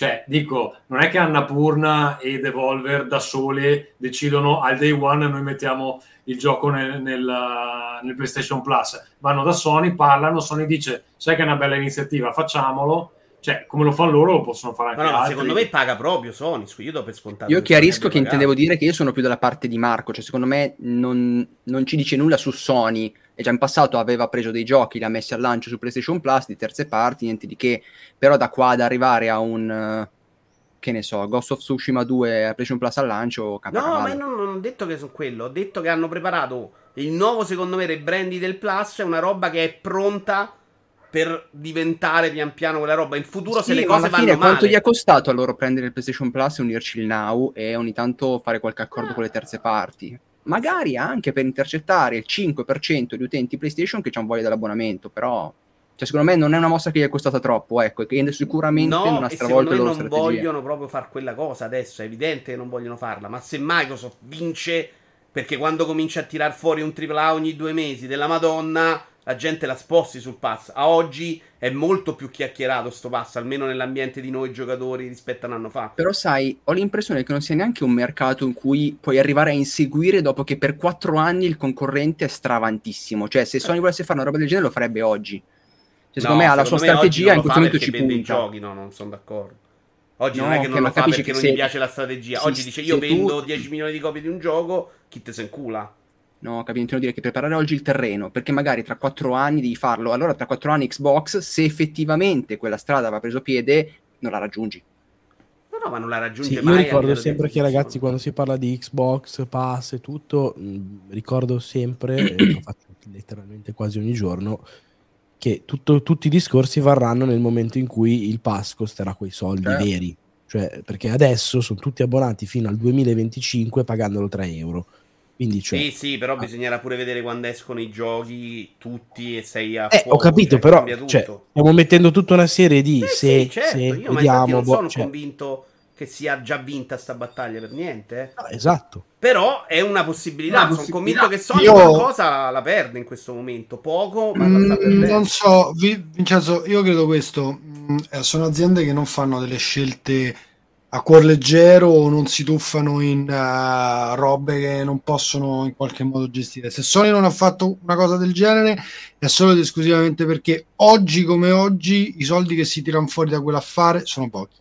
Cioè, dico, non è che Annapurna e Devolver da sole decidono al day one noi mettiamo il gioco nel, nel, uh, nel PlayStation Plus. Vanno da Sony, parlano, Sony dice, sai che è una bella iniziativa, facciamolo. Cioè, come lo fanno loro, lo possono fare anche
no, ma
altri.
secondo me paga proprio Sony. scu- Io do per scontato.
Io chiarisco che intendevo dire che io sono più dalla parte di Marco, cioè secondo me non, non ci dice nulla su Sony, e già in passato aveva preso dei giochi, li ha messi al lancio su PlayStation Plus di terze parti, niente di che, però da qua ad arrivare a un, eh, che ne so, Ghost of Tsushima 2 a PlayStation Plus al lancio,
No, ma io non, non ho detto che sono quello. Ho detto che hanno preparato il nuovo, secondo me, rebranding del Plus. È una roba che è pronta per diventare pian piano quella roba. In futuro, se
Sì,
le
ma
cose vanno
fine quanto
male.
gli è costato a loro prendere il PlayStation Plus e unirci il Now e ogni tanto fare qualche accordo con le terze parti? Magari anche per intercettare il 5% di utenti PlayStation che hanno voglia dell'abbonamento, però cioè, secondo me non è una mossa che gli è costata troppo, ecco, e che sicuramente non
No,
ha
e
stravolto
me
loro
non
strategie.
vogliono proprio fare quella cosa adesso. È evidente che non vogliono farla. Ma se Microsoft vince, perché quando comincia a tirar fuori un AAA ogni due mesi della Madonna, la gente la sposti sul pass. A oggi è molto più chiacchierato sto pass, almeno nell'ambiente di noi giocatori rispetto a un anno fa.
Però sai, ho l'impressione che non sia neanche un mercato in cui puoi arrivare a inseguire dopo che per quattro anni il concorrente è stravantissimo. Cioè, se Sony volesse fare una roba del genere lo farebbe oggi. Cioè, secondo
No,
me ha la sua strategia, in questo momento ci
vende i
punta.
giochi, no, non sono d'accordo. Oggi
No,
non è che non lo fa perché
che
non gli
se-
piace la strategia.
sì,
Oggi dice io
se tu-
vendo 10 milioni di copie di un gioco, chi te se incula?
No, capito, intendo dire che preparare oggi il terreno, perché magari tra quattro anni devi farlo. Allora, tra quattro anni Xbox, se effettivamente quella strada aveva preso piede, non la raggiungi.
No, no, ma non la raggiunge
Sì,
mai.
io ricordo sempre che ragazzi quando si parla di Xbox, Pass e tutto, mh, ricordo sempre, e lo faccio letteralmente quasi ogni giorno, che tutto- tutti i discorsi varranno nel momento in cui il Pass costerà quei soldi
Certo.
veri. Cioè, perché adesso sono tutti abbonati fino al 2025 pagandolo 3 euro. Quindi, cioè,
Sì, sì, però
Ah.
bisognerà pure vedere quando escono i giochi tutti e sei a
Eh,
fuoco,
ho capito,
cioè,
però cioè, stiamo mettendo tutta una serie di
Eh
se,
sì, certo,
se
io ma infatti
vediamo.
non
boh,
sono
cioè,
convinto che sia già vinta sta battaglia per niente. eh.
no, esatto.
Però è una possibilità.
Una
sono
possibilità.
convinto che Sony
Io-
qualcosa la perde in questo momento. Poco, ma la sta
Mm,
perdendo.
non so, Vi- Vincenzo, io credo questo. mm, eh, sono aziende che non fanno delle scelte a cuor leggero o non si tuffano in eh, robe che non possono in qualche modo gestire. Se Sony non ha fatto una cosa del genere è solo ed esclusivamente perché oggi come oggi i soldi che si tirano fuori da quell'affare sono pochi.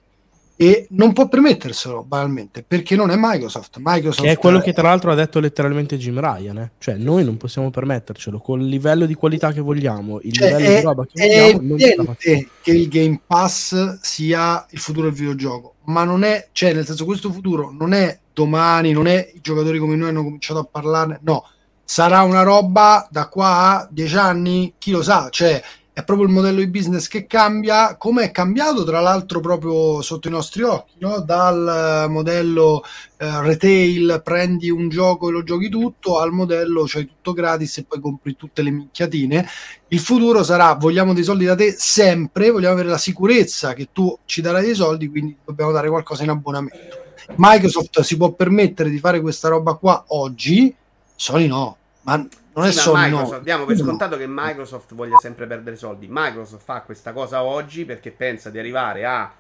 E non può permetterselo banalmente perché non è Microsoft. Microsoft
Che è quello che tra l'altro ha detto letteralmente Jim Ryan. eh. Cioè, noi non possiamo permettercelo con il livello di qualità che vogliamo, il
Cioè,
livello
è,
di roba che
è
vogliamo.
Evidente che il Game Pass sia il futuro del videogioco, ma non è, cioè, nel senso, questo futuro non è domani, non è i giocatori come noi hanno cominciato a parlarne, no, sarà una roba da qua a dieci anni, chi lo sa, cioè, è proprio il modello di business che cambia, come è cambiato tra l'altro proprio sotto i nostri occhi, no? dal eh, modello eh, retail, prendi un gioco e lo giochi tutto, al modello c'hai tutto gratis e poi compri tutte le minchiatine il futuro sarà vogliamo dei soldi da te sempre, vogliamo avere la sicurezza che tu ci darai dei soldi, quindi dobbiamo dare qualcosa in abbonamento. Microsoft si può permettere di fare questa roba qua oggi Sony no, ma non è
Sì,
Sony
Microsoft, diamo per scontato che Microsoft voglia sempre perdere soldi. Microsoft fa questa cosa oggi perché pensa di arrivare a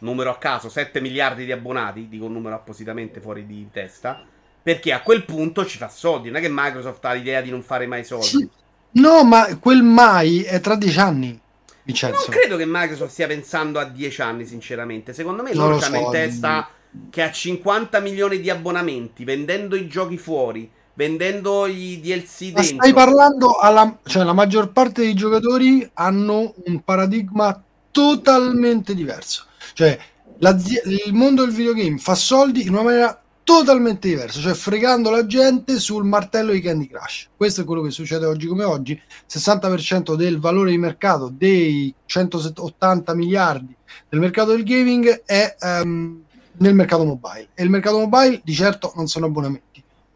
numero a caso 7 miliardi di abbonati, dico un numero appositamente fuori di testa, perché a quel punto ci fa soldi. Non è che Microsoft ha l'idea di non fare mai soldi.
Sì. No, ma quel mai è tra dieci anni, Vincenzo.
Non credo che Microsoft stia pensando a 10 anni, sinceramente. Secondo me
Non
loro
lo
hanno in testa che a 50 milioni di abbonamenti, vendendo i giochi fuori, vendendo i DLC
Ma
dentro.
stai parlando alla... cioè la maggior parte dei giocatori hanno un paradigma totalmente diverso. Cioè il mondo del videogame fa soldi in una maniera totalmente diversa, cioè fregando la gente sul martello di Candy Crush. Questo è quello che succede oggi come oggi. 60% del valore di mercato dei 180 miliardi del mercato del gaming è ehm, nel mercato mobile e il mercato mobile di certo non sono abbonamenti.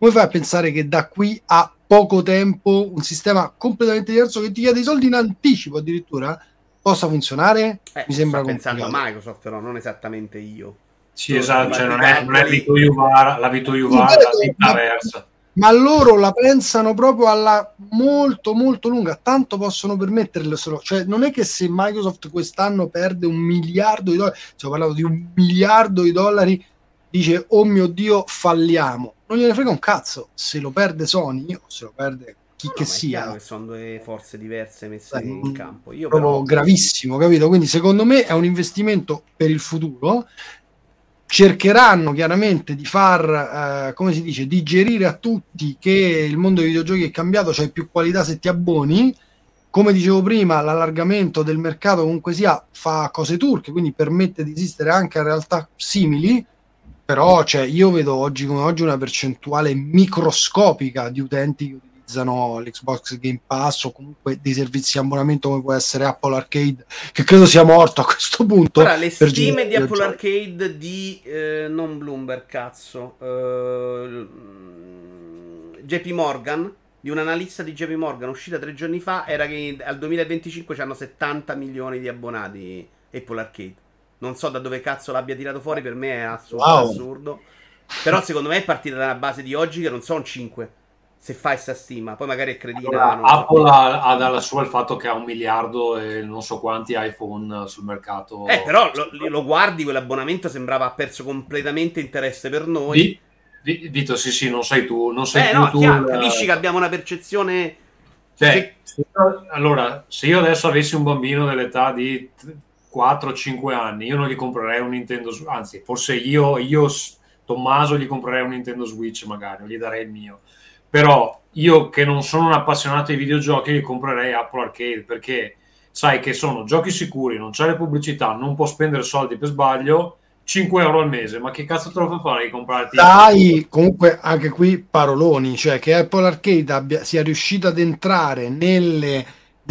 Come fai a pensare che da qui a poco tempo un sistema completamente diverso che ti chiede i soldi in anticipo addirittura possa funzionare?
Eh,
Mi sembra
sto pensando a. Microsoft, però non esattamente io.
Sì, esatto, cioè non è, non è Vito Iuvara, la Vito la vita
ma-
versa.
Ma loro la pensano proprio alla molto molto lunga, tanto possono permetterselo. Cioè, non è che se Microsoft quest'anno perde un miliardo di dollari, stiamo parlando di un miliardo di dollari, dice oh mio dio, falliamo. Non gliene frega un cazzo. Se lo perde Sony o se lo perde chi
No,
che sia.
che sono due forze diverse messe
Dai,
in campo. Io
proprio
però
gravissimo, capito? Quindi secondo me è un investimento per il futuro. Cercheranno chiaramente di far, eh, come si dice, digerire a tutti che il mondo dei videogiochi è cambiato, c'è più qualità se ti abboni. Come dicevo prima, l'allargamento del mercato comunque sia fa cose turche, quindi permette di esistere anche a realtà simili. Però cioè, io vedo oggi come oggi una percentuale microscopica di utenti che utilizzano l'Xbox Game Pass o comunque dei servizi di abbonamento come può essere Apple Arcade, che credo sia morto a questo punto.
Ora, le stime di Apple. Arcade di eh, non Bloomberg, cazzo. eh, JP Morgan, di un analista di JP Morgan uscita tre giorni fa, era che al 2025 c'hanno 70 milioni di abbonati Apple Arcade. Non so da dove cazzo l'abbia tirato fuori, per me è assurdo.
Wow.
assurdo. Però secondo me è partita dalla base di oggi che non sono 5. Se fai sta stima, poi magari è credina.
Allora,
lo so.
Apple ha, dalla sua il fatto che ha un miliardo e non so quanti iPhone sul mercato.
Eh, però lo, lo guardi, quell'abbonamento sembrava ha perso completamente interesse per noi.
Di- Vito, sì, sì, non sei tu, non sei
Eh
più
no,
tu.
chiaro, capisci che abbiamo una percezione...
Cioè, se io- allora, se io adesso avessi un bambino dell'età di 4-5 anni, io non gli comprerei un Nintendo Switch, anzi, forse io, io, Tommaso, gli comprerei un Nintendo Switch magari, gli darei il mio. Però io che non sono un appassionato di videogiochi, gli comprerei Apple Arcade perché sai che sono giochi sicuri, non c'è le pubblicità, non può spendere soldi per sbaglio, 5 euro al mese, ma che cazzo te lo fa fare di comprarti?
Dai, comunque anche qui paroloni, cioè che Apple Arcade abbia, sia riuscita ad entrare nelle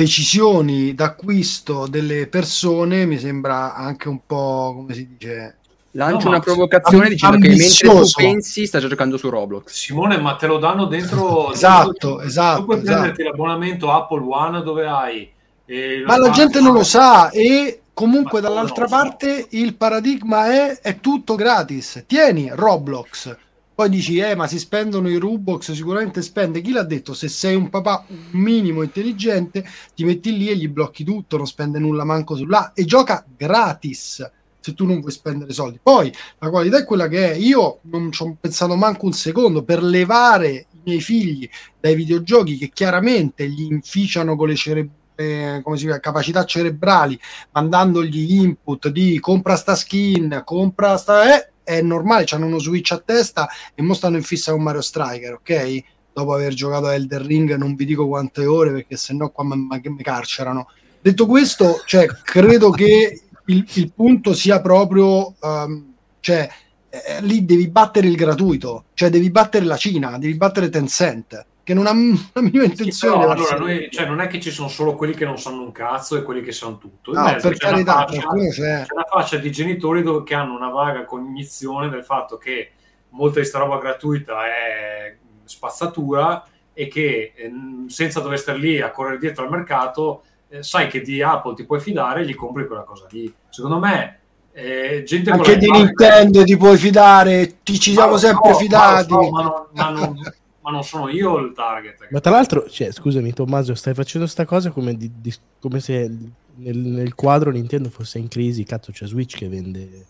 decisioni d'acquisto delle persone mi sembra anche un po' come si dice
Lancio
No,
una provocazione dicendo che mentre tu
ambizioso.
pensi sta già giocando su Roblox.
Simone, ma te lo danno dentro.
Esatto,
tu-
esatto,
Tu puoi
esatto.
prenderti l'abbonamento Apple One dove hai. eh,
ma la
parte-
gente non lo sa e comunque dall'altra
lo so.
parte il paradigma è è tutto gratis tieni Roblox poi dici eh ma si spendono i Rubox sicuramente spende. Chi l'ha detto? Se sei un papà minimo intelligente ti metti lì e gli blocchi tutto non spende nulla manco sulla e gioca gratis se tu non vuoi spendere soldi. Poi la qualità è quella che è. Io non ci ho pensato manco un secondo per levare i miei figli dai videogiochi che chiaramente gli inficiano con le cere- eh, come si chiama, capacità cerebrali mandandogli input di compra sta skin, compra sta... Eh, è normale, hanno uno switch a testa e mo stanno in fissa con Mario Striker, ok? Dopo aver giocato a Elder Ring non vi dico quante ore perché sennò qua mi carcerano. Detto questo, cioè, credo che il, il punto sia proprio... ehm, cioè, eh, lì devi battere il gratuito, cioè devi battere la Cina, devi battere Tencent, che non ha una minima
Sì,
intenzione
però,
di
allora, noi- cioè, non è che ci sono solo quelli che non sanno un cazzo e quelli che sanno tutto.
No,
mezzo
per
c'è una
carità,
fascia-
qualcuno c'è.
c'è una fascia di genitori dove- che hanno una vaga cognizione del fatto che molta di sta roba gratuita è spazzatura e che ehm, senza dover stare lì a correre dietro al mercato eh, sai che di Apple ti puoi fidare e gli compri quella cosa lì. Secondo me, eh, gente
Anche di Nintendo ti puoi fidare, ti ci
Ma
siamo sempre
so,
fidati.
ma so, ma non- ma non- ma non sono io il target.
Ma tra l'altro, cioè, scusami Tommaso, stai facendo sta cosa come, di, di, come se nel, nel, quadro Nintendo fosse in crisi, cazzo c'è Switch che vende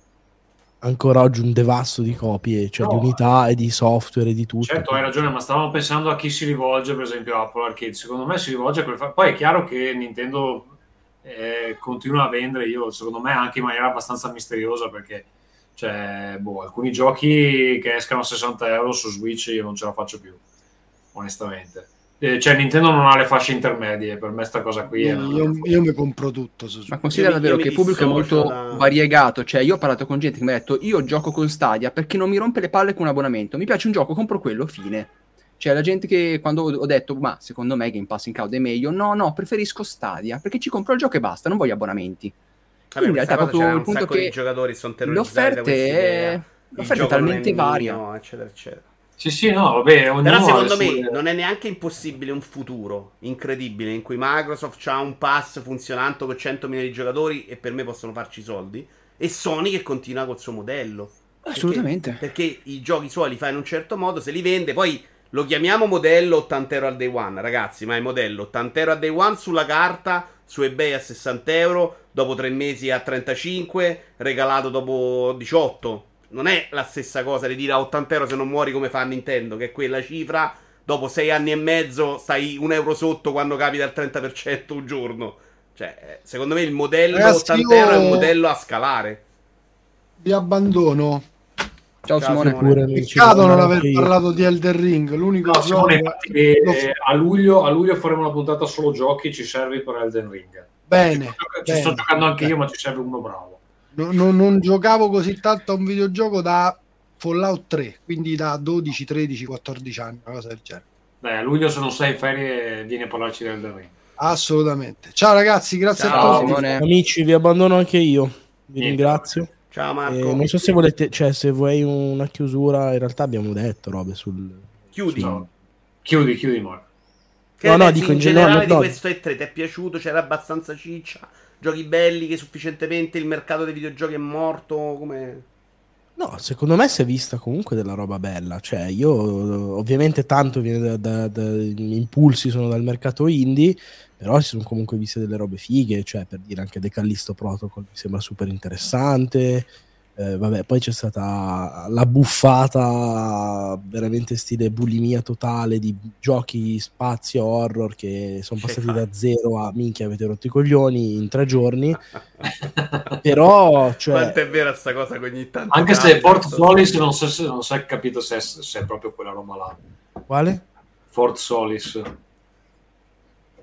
ancora oggi un devasto di copie, cioè no, di unità e di software e di tutto.
Certo, hai ragione, ma stavamo pensando a chi si rivolge, per esempio Apple Arcade. Secondo me si rivolge a quel... Poi è chiaro che Nintendo eh, continua a vendere, io secondo me anche in maniera abbastanza misteriosa perché cioè, boh, alcuni giochi che escano a 60 euro su Switch io non ce la faccio più, onestamente. Eh, cioè, Nintendo non ha le fasce intermedie, per me sta cosa qui.
Io, io, io mi compro tutto. Su
Ma considera davvero che il pubblico è molto da... variegato. Cioè, io ho parlato con gente che mi ha detto: Io gioco con Stadia perché non mi rompe le palle con un abbonamento. Mi piace un gioco, compro quello, fine. Cioè, la gente che quando ho detto, ma secondo me Game Pass in cloud è meglio, no, no, preferisco Stadia perché ci compro il gioco e basta, non voglio abbonamenti.
Vabbè, in realtà proprio il punto che i giocatori sono
l'offerta è, l'offerta è talmente varia,
mio, eccetera, eccetera.
Sì, sì, no, vabbè,
Però secondo me sue... non è neanche impossibile un futuro incredibile in cui Microsoft ha un pass funzionante con 100 milioni di giocatori e per me possono farci i soldi e Sony che continua col suo modello.
Assolutamente.
Perché, perché i giochi suoi li fa in un certo modo, se li vende, poi lo chiamiamo modello 80 euro al day one, ragazzi, ma è modello 80 euro al day one sulla carta, su eBay a 60 euro, dopo tre mesi a 35, regalato dopo 18. Non è la stessa cosa di dire a 80 euro se non muori come fa Nintendo, che è quella cifra. Dopo sei anni e mezzo stai un euro sotto quando capita il 30% un giorno. Cioè, eh, secondo me il modello Ragazzi, 80 euro è un modello a scalare.
Vi abbandono.
Ciao, Ciao Simone. Simone.
Peccato non aver parlato di Elder Ring. L'unico no,
Simone, infatti, eh, a, luglio, a, luglio, faremo una puntata solo giochi. Ci serve per Elden Ring.
Bene.
Ci,
sto,
ci sto giocando anche io, ma ci serve uno bravo.
No, no, non giocavo così tanto a un videogioco da Fallout 3, quindi da 12, 13, 14 anni, una cosa del genere.
Dai, a luglio se non sei in ferie vieni a parlarci di Elden Ring.
Assolutamente. Ciao ragazzi, grazie
Ciao,
a tutti.
Simone. Amici, vi abbandono anche io. Vi Niente. ringrazio.
Ciao Marco.
Eh, non so se volete, cioè se vuoi una chiusura, in realtà abbiamo detto robe sul...
Chiudi.
Sul... Chiudi, chiudi Marco.
Che no, no, dico in generale no, di questo E3 ti è piaciuto? C'era abbastanza ciccia? Giochi belli che sufficientemente il mercato dei videogiochi è morto? Come...
No, secondo me si è vista comunque della roba bella. Cioè, io ovviamente tanto viene da, da, da impulsi sono dal mercato indie, però si sono comunque viste delle robe fighe, cioè per dire anche The Callisto Protocol mi sembra super interessante. Eh, vabbè, poi c'è stata la buffata veramente stile bulimia totale di giochi spazio horror che sono passati da zero a minchia avete rotto i coglioni in tre giorni. Però, cioè...
Quanto è vera sta cosa che ogni tanto...
Anche se Fort Solis non so se non si è capito se è, se è proprio quella roba là.
Quale?
Fort Solis.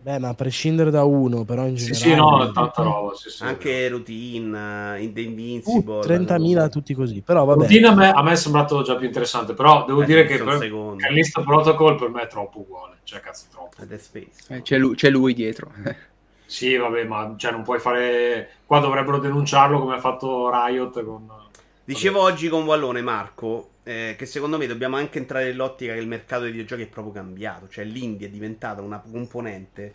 Beh, ma a prescindere da uno, però in generale...
Sì, sì, no, tanta roba. Sì, sì,
Anche routine, in The Invincible...
Uh, 30.000 tutti così, però vabbè.
Routine a me, a me, è sembrato già più interessante, però devo eh, dire che per, Callisto Protocol per me è troppo uguale, cioè cazzo troppo.
Eh, c'è, lui, c'è lui dietro.
sì, vabbè, ma cioè, non puoi fare... Qua dovrebbero denunciarlo come ha fatto Riot con...
Dicevo vabbè. oggi con Wallone, Marco, eh, che secondo me dobbiamo anche entrare nell'ottica che il mercato dei videogiochi è proprio cambiato. Cioè, l'indie è diventata una componente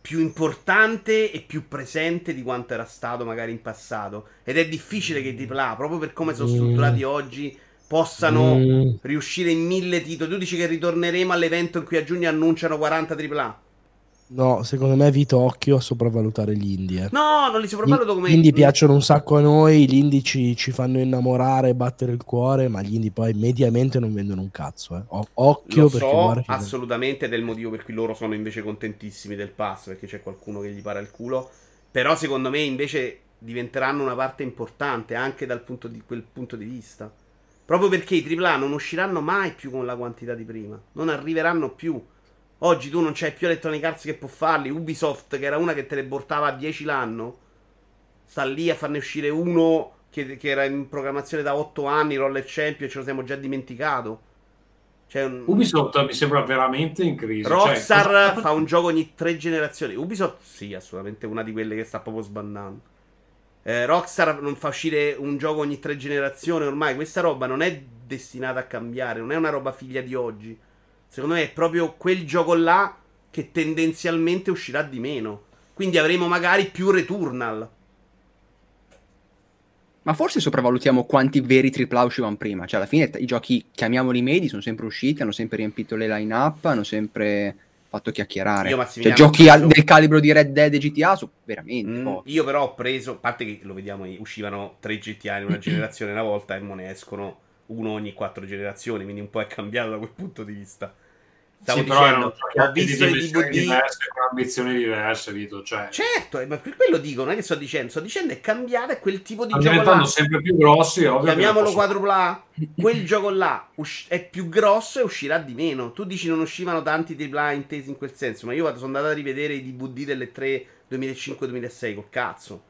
più importante e più presente di quanto era stato magari in passato. Ed è difficile che i AAA, proprio per come sono strutturati mm. oggi, possano mm. riuscire in mille titoli. Tu dici che ritorneremo all'evento in cui a giugno annunciano 40 AAA?
No, secondo me Vito occhio a sopravvalutare gli indie. Eh.
No, non li sopravvaluto come...
Gli indie piacciono un sacco a noi, gli indie ci, ci fanno innamorare, battere il cuore, ma gli indie poi mediamente non vendono un cazzo. Eh. O- occhio
Lo
perché
so, assolutamente ed è il motivo per cui loro sono invece contentissimi del pass, perché c'è qualcuno che gli para il culo. Però secondo me invece diventeranno una parte importante anche dal punto di quel punto di vista. Proprio perché i AAA non usciranno mai più con la quantità di prima, non arriveranno più. Oggi tu non c'hai più Electronic Arts che può farli. Ubisoft, che era una che te ne portava a 10 l'anno, sta lì a farne uscire uno che, che era in programmazione da 8 anni, Roller Champion, ce lo siamo già dimenticato.
Un... Ubisoft mi sembra veramente in crisi.
Cioè, Rockstar cioè, cosa... fa un gioco ogni tre generazioni. Ubisoft, sì, assolutamente una di quelle che sta proprio sbandando. Eh, Rockstar non fa uscire un gioco ogni tre generazioni ormai. Questa roba non è destinata a cambiare, non è una roba figlia di oggi. Secondo me è proprio quel gioco là che tendenzialmente uscirà di meno. Quindi avremo magari più Returnal.
Ma forse sopravvalutiamo quanti veri AAA uscivano prima. Cioè, alla fine i giochi, chiamiamoli medi, sono sempre usciti, hanno sempre riempito le line-up, hanno sempre fatto chiacchierare.
Io,
cioè, giochi
preso...
del calibro di Red Dead e GTA sono veramente mm,
Io però ho preso, a parte che lo vediamo, uscivano tre GTA in una generazione una volta e mo ne escono uno ogni quattro generazioni, quindi un po' è cambiato da quel punto di vista.
Stavo sì, dicendo, ho visto i DVD diverse, con ambizioni diverse, Vito. Cioè...
Certo, ma per quello dico, non è che sto dicendo, sto dicendo è cambiare quel tipo di
Stanno
gioco
diventando là. sempre più grossi, ovvio.
Chiamiamolo quadrupla quel gioco là è più grosso e uscirà di meno. Tu dici non uscivano tanti AAA intesi in quel senso, ma io sono andato a rivedere i DVD delle 3 2005-2006 col cazzo.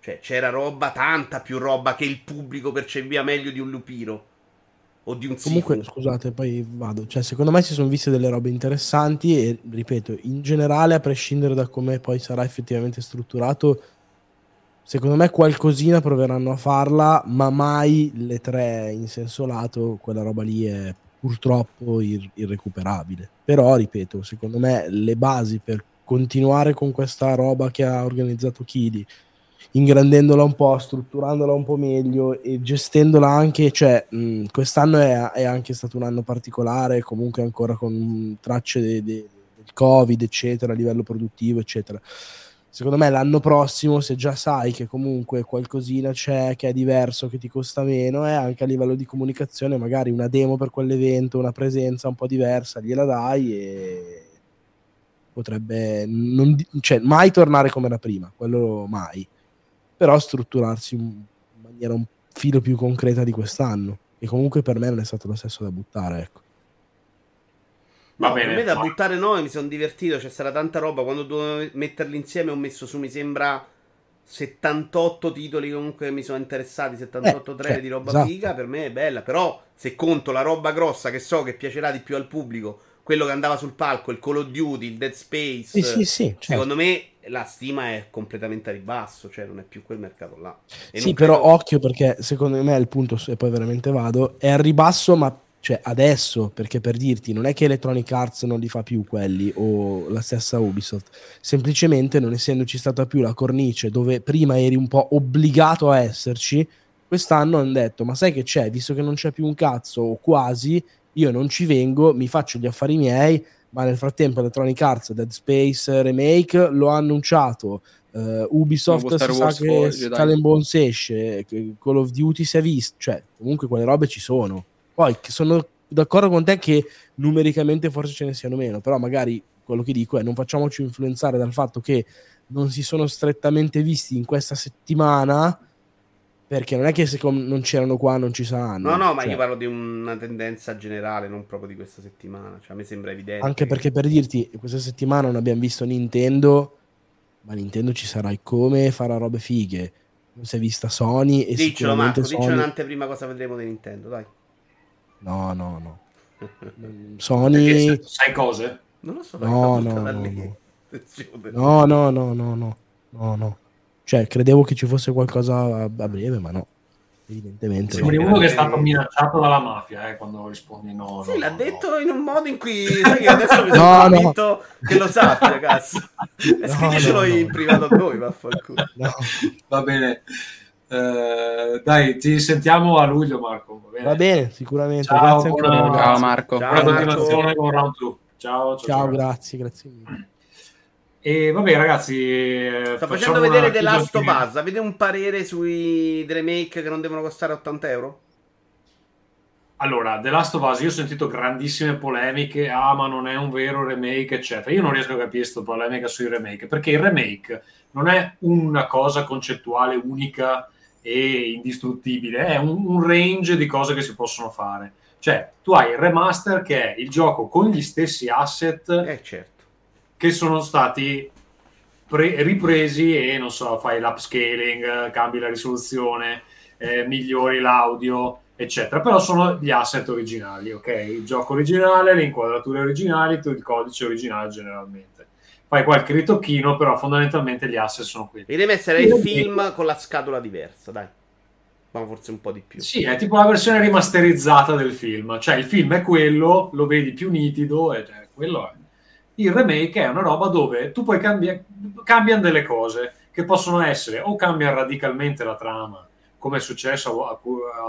Cioè, c'era roba, tanta più roba che il pubblico percepiva meglio di un lupino o di un
Comunque, sifu. scusate, poi vado. Cioè, secondo me si sono viste delle robe interessanti e, ripeto, in generale, a prescindere da come poi sarà effettivamente strutturato, secondo me qualcosina proveranno a farla, ma mai le tre in senso lato, quella roba lì è purtroppo ir- irrecuperabile. Però, ripeto, secondo me le basi per continuare con questa roba che ha organizzato Kidi ingrandendola un po', strutturandola un po' meglio e gestendola anche, cioè mh, quest'anno è, è, anche stato un anno particolare, comunque ancora con tracce de, de, del Covid, eccetera, a livello produttivo, eccetera. Secondo me l'anno prossimo, se già sai che comunque qualcosina c'è, che è diverso, che ti costa meno, e anche a livello di comunicazione, magari una demo per quell'evento, una presenza un po' diversa, gliela dai e potrebbe non, cioè, mai tornare come era prima, quello mai però strutturarsi in maniera un filo più concreta di quest'anno. E comunque per me non è stato lo stesso da buttare, ecco.
Va no, bene, per me da buttare no, mi sono divertito, c'è stata tanta roba, quando dovevo metterli insieme ho messo su, mi sembra, 78 titoli comunque mi sono interessati, 78 eh, trailer cioè, di roba esatto. figa, per me è bella, però se conto la roba grossa che so che piacerà di più al pubblico, quello che andava sul palco, il Call of Duty, il Dead Space,
sì, sì, sì, certo.
secondo me la stima è completamente a ribasso, cioè non è più quel mercato là.
E sì, però credo... occhio perché secondo me il punto, e poi veramente vado, è a ribasso ma cioè adesso, perché per dirti, non è che Electronic Arts non li fa più quelli o la stessa Ubisoft, semplicemente non essendoci stata più la cornice dove prima eri un po' obbligato a esserci, quest'anno hanno detto, ma sai che c'è, visto che non c'è più un cazzo o quasi, io non ci vengo, mi faccio gli affari miei, ma nel frattempo Electronic Arts Dead Space Remake lo ha annunciato. Uh, Ubisoft si sa che Skull and Bones esce Call of Duty si è visto cioè comunque quelle robe ci sono. Poi sono d'accordo con te che numericamente forse ce ne siano meno però magari quello che dico è non facciamoci influenzare dal fatto che non si sono strettamente visti in questa settimana perché non è che se non c'erano qua non ci saranno.
No, no, ma cioè, io parlo di una tendenza generale, non proprio di questa settimana. Cioè, a me sembra evidente.
Anche
che...
perché per dirti, questa settimana non abbiamo visto Nintendo, ma Nintendo ci sarà come farà robe fighe. Non si è vista Sony e
Diccelo Marco, Sony... diccelo un'anteprima cosa vedremo di Nintendo, dai.
No, no, no. Sony...
sai cose?
Non lo so.
No, no, no, no. no, no, no, no, no, no, no. Cioè, credevo che ci fosse qualcosa a, a breve, ma no. Evidentemente.
Sembri no. uno che è stato minacciato dalla mafia eh, quando rispondi no.
Sì,
no,
l'ha
no,
detto in un modo in cui sai che adesso mi sono convinto che lo sappia, cazzo. E scrivicelo in privato a noi, vaffanculo.
Va bene. Uh, dai, ti sentiamo a luglio, Marco.
Va bene, va bene sicuramente.
Ciao, buona... ciao Marco.
Ciao, buona continuazione con Round 2. Ciao, ciao,
ciao, ciao, grazie, grazie mille.
E vabbè, ragazzi,
sto facendo vedere The Last of Us. Avete un parere sui remake che non devono costare 80 euro?
Allora, The Last of Us, io ho sentito grandissime polemiche, ah ma non è un vero remake, eccetera. Io non riesco a capire questa polemica sui remake, perché il remake non è una cosa concettuale unica e indistruttibile, è un, un range di cose che si possono fare. Cioè, tu hai il remaster che è il gioco con gli stessi asset
eh, certo
che sono stati pre- ripresi e non so, fai l'upscaling, cambi la risoluzione, eh, migliori l'audio, eccetera. Però sono gli asset originali, ok? Il gioco originale, le inquadrature originali, il codice originale generalmente. Fai qualche ritocchino, però fondamentalmente gli asset sono quelli.
Deve essere il film con la scatola diversa, dai. Ma forse un po' di più.
Sì, è tipo la versione rimasterizzata del film. Cioè, il film è quello, lo vedi più nitido, e cioè, quello è. Il remake è una roba dove tu puoi cambiare, cambiano delle cose che possono essere o cambiano radicalmente la trama come è successo a,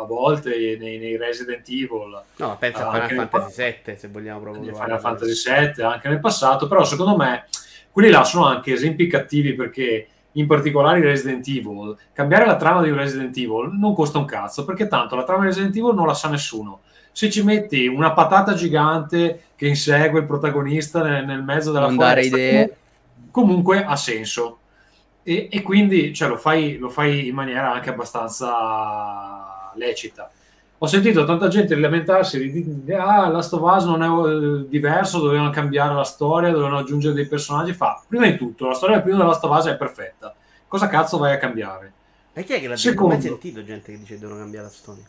a volte nei, nei, Resident Evil.
No, pensa a Final Fantasy VII, se vogliamo proprio.
Final Fantasy VII, anche nel passato, però secondo me quelli là sono anche esempi cattivi perché in particolare i Resident Evil, cambiare la trama di un Resident Evil non costa un cazzo, perché tanto la trama di Resident Evil non la sa nessuno. Se ci metti una patata gigante che insegue il protagonista nel, nel mezzo della
non foresta, idee.
comunque ha senso. E, e quindi cioè, lo, fai, lo fai in maniera anche abbastanza lecita ho sentito tanta gente lamentarsi di, di ah, Last of Us non è eh, diverso, dovevano cambiare la storia, dovevano aggiungere dei personaggi. Fa, prima di tutto, la storia del primo della Last of Us è perfetta. Cosa cazzo vai a cambiare?
E chi è che l'ha Secondo, mai sentito gente che dice che devono cambiare la storia?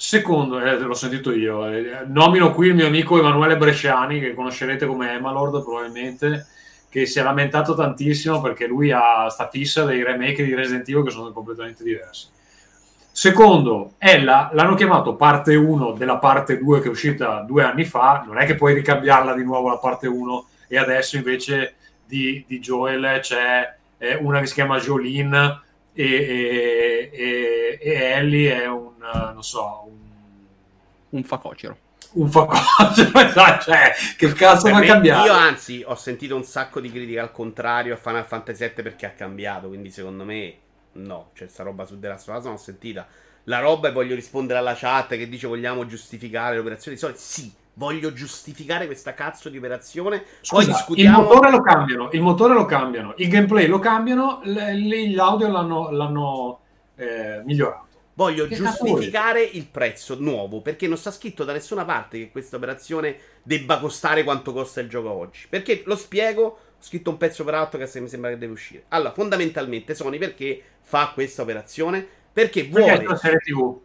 Secondo, eh, l'ho sentito io, eh, nomino qui il mio amico Emanuele Bresciani, che conoscerete come Emalord probabilmente, che si è lamentato tantissimo perché lui ha sta fissa dei remake di Resident Evil che sono completamente diversi. Secondo, Ella l'hanno chiamato parte 1 della parte 2 che è uscita due anni fa, non è che puoi ricambiarla di nuovo la parte 1 e adesso invece di, di Joel c'è eh, una che si chiama Jolene e, e, e, Ellie è un, non so, un,
un facocero
un facocero, cioè, che cazzo va a cambiare?
Io anzi ho sentito un sacco di critiche al contrario a Final Fantasy VII perché ha cambiato, quindi secondo me No, c'è sta roba su The Last of non ho sentita. La roba e voglio rispondere alla chat che dice vogliamo giustificare l'operazione di solito. Sì, voglio giustificare questa cazzo di operazione. Scusa, Poi discutiamo.
Il motore lo cambiano, il motore lo cambiano, il gameplay lo cambiano, l'audio l'hanno, l'hanno eh, migliorato.
Voglio che giustificare il prezzo nuovo perché non sta scritto da nessuna parte che questa operazione debba costare quanto costa il gioco oggi. Perché lo spiego, ho scritto un pezzo per altro che mi sembra che deve uscire. Allora, fondamentalmente Sony perché fa questa operazione? Perché vuole... Perché
la serie TV.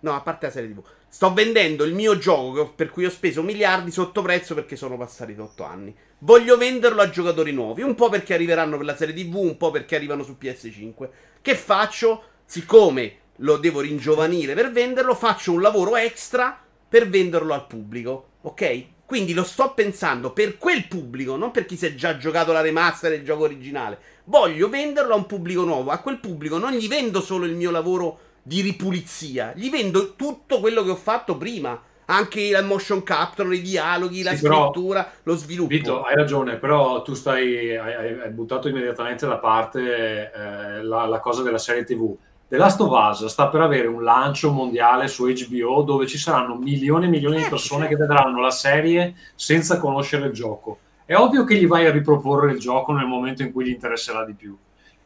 No, a parte la serie TV. Sto vendendo il mio gioco per cui ho speso miliardi sotto prezzo perché sono passati 8 anni. Voglio venderlo a giocatori nuovi, un po' perché arriveranno per la serie TV, un po' perché arrivano su PS5. Che faccio? Siccome lo devo ringiovanire per venderlo, faccio un lavoro extra per venderlo al pubblico, ok? Quindi lo sto pensando per quel pubblico, non per chi si è già giocato la remaster del gioco originale. Voglio venderlo a un pubblico nuovo. A quel pubblico non gli vendo solo il mio lavoro di ripulizia, gli vendo tutto quello che ho fatto prima. Anche il motion capture, i dialoghi, la sì, scrittura, però, lo sviluppo.
Vito, hai ragione, però tu stai, hai, hai buttato immediatamente da parte eh, la, la cosa della serie TV The Last of Us sta per avere un lancio mondiale su HBO dove ci saranno milioni e milioni di eh, persone che vedranno la serie senza conoscere il gioco. È ovvio che gli vai a riproporre il gioco nel momento in cui gli interesserà di più.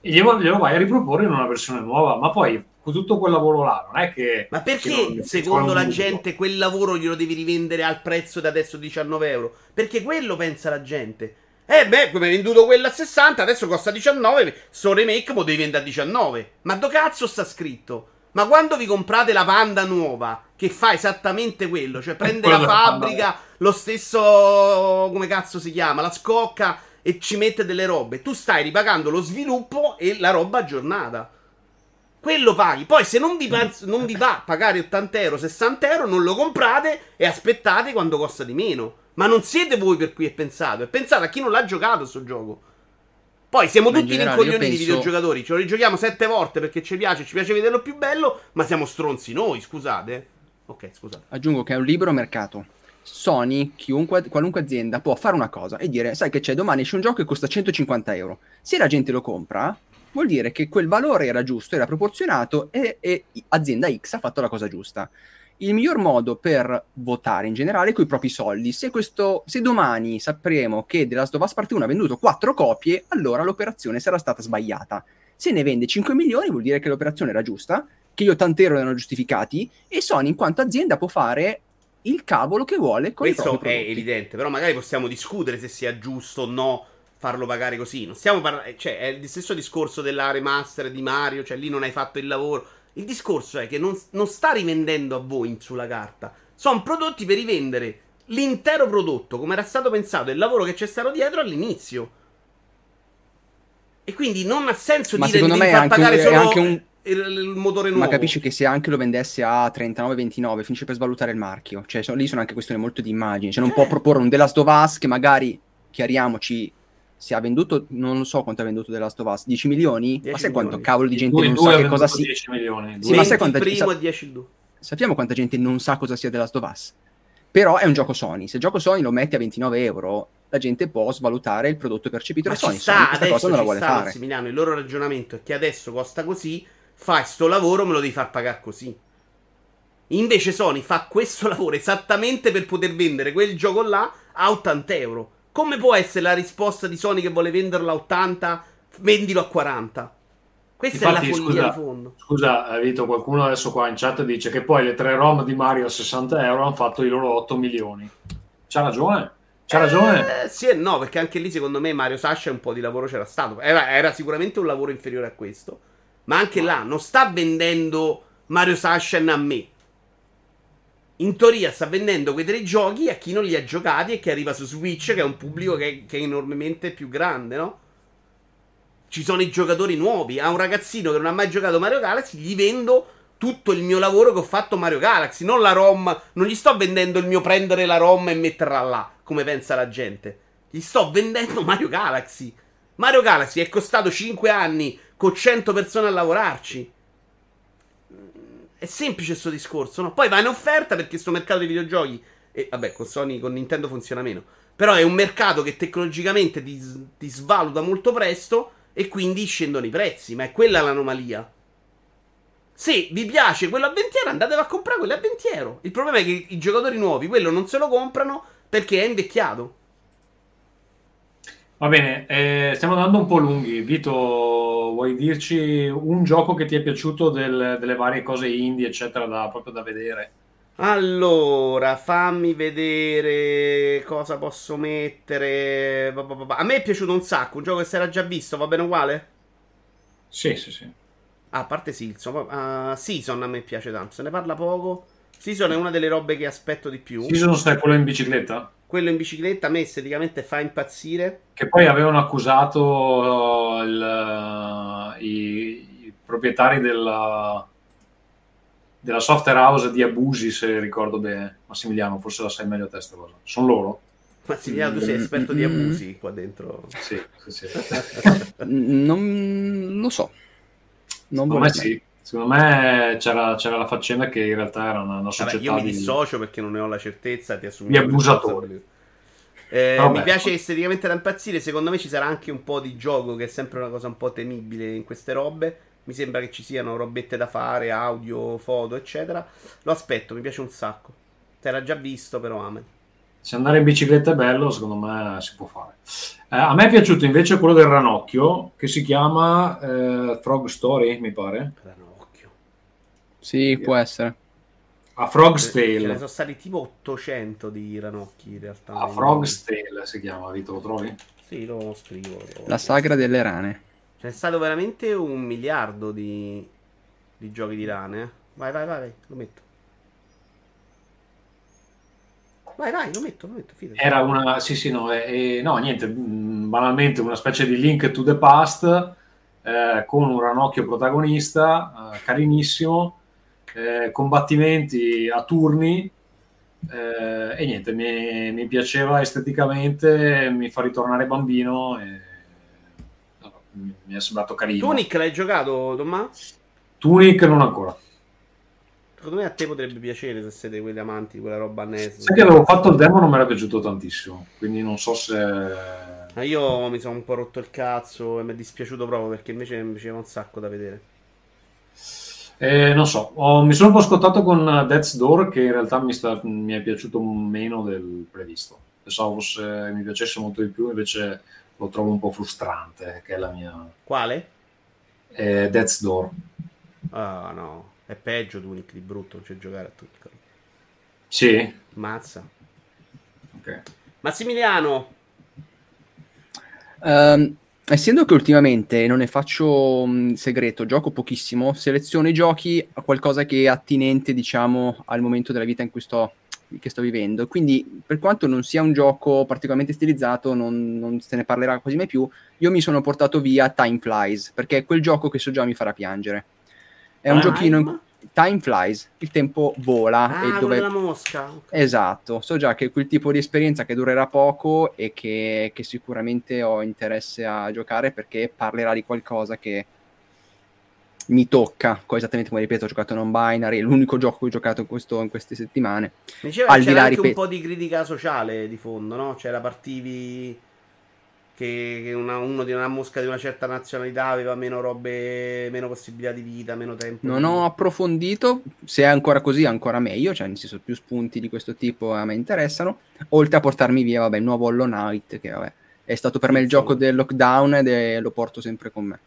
E glielo, glielo vai a riproporre in una versione nuova, ma poi tutto quel lavoro là non è che...
Ma perché che secondo la gente quel lavoro glielo devi rivendere al prezzo da adesso 19 euro? Perché quello pensa la gente. Eh beh, come hai venduto quella a 60, adesso costa 19, sto remake lo devi vendere a 19. Ma do cazzo sta scritto? Ma quando vi comprate la Panda nuova, che fa esattamente quello, cioè prende la fabbrica, lo stesso, come cazzo si chiama, la scocca e ci mette delle robe, tu stai ripagando lo sviluppo e la roba aggiornata. Quello paghi. Poi se non vi, penso, non vi va a pagare 80 euro, 60 euro, non lo comprate e aspettate quando costa di meno. Ma non siete voi per cui è pensato, è pensato a chi non l'ha giocato questo gioco. Poi siamo ma tutti rincoglioni penso... di videogiocatori, ce lo rigiochiamo sette volte perché ci piace, ci piace vederlo più bello, ma siamo stronzi noi, scusate. Ok, scusate.
Aggiungo che è un libero mercato. Sony, chiunque, qualunque azienda può fare una cosa e dire, sai che c'è, domani c'è un gioco che costa 150 euro. Se la gente lo compra, vuol dire che quel valore era giusto, era proporzionato e, e azienda X ha fatto la cosa giusta il miglior modo per votare in generale è con i propri soldi. Se, questo, se domani sapremo che The Last of Us Part 1 ha venduto 4 copie, allora l'operazione sarà stata sbagliata. Se ne vende 5 milioni, vuol dire che l'operazione era giusta, che gli 80 euro erano giustificati, e Sony, in quanto azienda, può fare il cavolo che vuole con
Questo
i propri
è evidente, però magari possiamo discutere se sia giusto o no farlo pagare così. Non stiamo parlando, cioè, è il stesso discorso della remaster di Mario, cioè lì non hai fatto il lavoro il discorso è che non, non sta rivendendo a voi sulla carta. Sono prodotti per rivendere l'intero prodotto come era stato pensato, il lavoro che c'è stato dietro all'inizio. E quindi non ha senso
Ma
dire di
far pagare
solo
anche un...
il, il, motore nuovo.
Ma capisci che se anche lo vendesse a 39-29 finisce per svalutare il marchio. Cioè, so, lì sono anche questioni molto di immagini. Cioè, non eh. può proporre un The Last of Us che magari, chiariamoci, se ha venduto, non so quanto ha venduto The Last of Us, 10 milioni?
10
ma sai quanto
milioni.
cavolo di gente
Due-
non
due
sa che cosa sia?
10 milioni.
Sì, ma sai quanta-
primo
sa-
e 10 il 2.
Sappiamo quanta gente non sa cosa sia The Last of Us. Però è un gioco Sony. Se il gioco Sony lo metti a 29 euro, la gente può svalutare il prodotto percepito
Ma
da Sony.
sta,
Sony questa
adesso
cosa non la vuole
sta,
fare.
Massimiliano, il loro ragionamento è che adesso costa così, fai sto lavoro, me lo devi far pagare così. Invece Sony fa questo lavoro esattamente per poter vendere quel gioco là a 80 euro. Come può essere la risposta di Sony che vuole venderlo a 80, vendilo a 40? Questa
Infatti,
è la follia
scusa,
di fondo.
Scusa, eh, Vito, qualcuno adesso qua in chat dice che poi le tre ROM di Mario a 60 euro hanno fatto i loro 8 milioni. C'ha ragione, c'ha ragione.
Eh, sì e no, perché anche lì secondo me Mario Sasha un po' di lavoro c'era stato. Era, era sicuramente un lavoro inferiore a questo. Ma anche là non sta vendendo Mario Sunshine a me. In teoria sta vendendo quei tre giochi a chi non li ha giocati e che arriva su Switch, che è un pubblico che, che è enormemente più grande, no? Ci sono i giocatori nuovi. A un ragazzino che non ha mai giocato Mario Galaxy, gli vendo tutto il mio lavoro che ho fatto Mario Galaxy. Non la ROM. Non gli sto vendendo il mio prendere la ROM e metterla là, come pensa la gente. Gli sto vendendo Mario Galaxy. Mario Galaxy è costato 5 anni con 100 persone a lavorarci. È semplice questo discorso, no? Poi va in offerta perché questo mercato dei videogiochi, e vabbè, con Sony, con Nintendo funziona meno. Però è un mercato che tecnologicamente ti, ti svaluta molto presto e quindi scendono i prezzi. Ma è quella l'anomalia. Se vi piace quello a 20 euro, andatevi a comprare quello a 20 euro. Il problema è che i giocatori nuovi quello non se lo comprano perché è invecchiato.
Va bene, eh, stiamo andando un po' lunghi. Vito, vuoi dirci un gioco che ti è piaciuto del- delle varie cose indie, eccetera, da, proprio da vedere?
Allora, fammi vedere cosa posso mettere. A me è piaciuto un sacco. Un gioco che si era già visto, va bene uguale?
Sì, sì, sì.
Ah, a parte Silson. Uh, Season a me piace tanto. Se ne parla poco. Season è una delle robe che aspetto di più.
Season sai quello in bicicletta?
Quello in bicicletta a me esteticamente fa impazzire.
Che poi avevano accusato il- i, i proprietari della, della software house di abusi, se ricordo bene. Massimiliano, forse la sai meglio a te sta cosa. Sono loro?
Massimiliano, tu sei esperto di abusi qua dentro.
Sì, sì, sì.
Non lo so. Non
Secondo me sì. Secondo me c'era, c'era la faccenda che in realtà era una, una
Vabbè,
società
io mi
di...
dissocio perché non ne ho la certezza. Ti assumo
Di abusatori.
Eh,
Vabbè.
mi piace esteticamente da impazzire. Secondo me ci sarà anche un po' di gioco, che è sempre una cosa un po' temibile in queste robe. Mi sembra che ci siano robette da fare, audio, foto, eccetera. Lo aspetto, mi piace un sacco. Ti era già visto, però amen.
Se andare in bicicletta è bello, secondo me si può fare. Eh, a me è piaciuto invece quello del ranocchio, che si chiama eh, Frog Story, mi pare.
Ranocchio.
Sì, può essere.
A Frog's
Ce ne
Tale.
sono stati tipo 800 di ranocchi in realtà.
A Frog's Tale si chiama, Vito, lo trovi?
Sì, lo scrivo. lo.
La sagra delle rane.
C'è stato veramente un miliardo di, di giochi di rane. eh. Vai, vai, vai, vai, lo metto. Vai, vai, lo metto, lo metto, fidati.
Era una, sì, sì, no, e- e- no, niente, mh, banalmente una specie di link to the past eh, con un ranocchio protagonista, eh, carinissimo, eh, combattimenti a turni eh, e niente, mi, mi piaceva esteticamente, mi fa ritornare bambino e mi mi è sembrato carino.
Tunic l'hai giocato, Tommaso?
Tunic non ancora.
Secondo me a te potrebbe piacere se siete quelli amanti di quella roba NES.
Sai che avevo fatto il demo non mi era piaciuto tantissimo, quindi non so se...
Io mi sono un po' rotto il cazzo e mi è dispiaciuto proprio perché invece mi piaceva un sacco da vedere.
Eh, non so, ho- mi sono un po' scottato con Death's Door che in realtà mi, sta- mi è piaciuto meno del previsto. Pensavo fosse, mi piacesse molto di più, invece lo trovo un po' frustrante, che è la mia...
Quale?
Eh, Death's Door.
Ah no, è peggio Tunic di brutto, non c'è giocare a Tunic.
Sì,
Mazza.
ok.
Massimiliano,
Ehm, essendo che ultimamente non ne faccio mh, segreto, gioco pochissimo, seleziono i giochi a qualcosa che è attinente, diciamo, al momento della vita in cui sto, che sto vivendo. Quindi, per quanto non sia un gioco particolarmente stilizzato, non, non se ne parlerà quasi mai più, io mi sono portato via Time Flies, perché è quel gioco che so già mi farà piangere. È un
Time?
giochino in- time flies, il tempo vola.
Ah,
e
dove... la mosca.
Okay. Esatto, so già che quel tipo di esperienza che durerà poco e che, che sicuramente ho interesse a giocare perché parlerà di qualcosa che mi tocca, esattamente come ripeto, ho giocato non binary, è l'unico gioco che ho giocato in, questo, in queste settimane.
Diceva Al c'era anche ripet- un po' di critica sociale di fondo, no? C'era partivi che, una, uno di una mosca di una certa nazionalità aveva meno robe, meno possibilità di vita, meno tempo.
Non ho approfondito, se è ancora così ancora meglio, cioè nel senso più spunti di questo tipo a me interessano, oltre a portarmi via, vabbè, il nuovo Hollow Knight, che vabbè, è stato per me il gioco del lockdown ed è, lo porto sempre con me.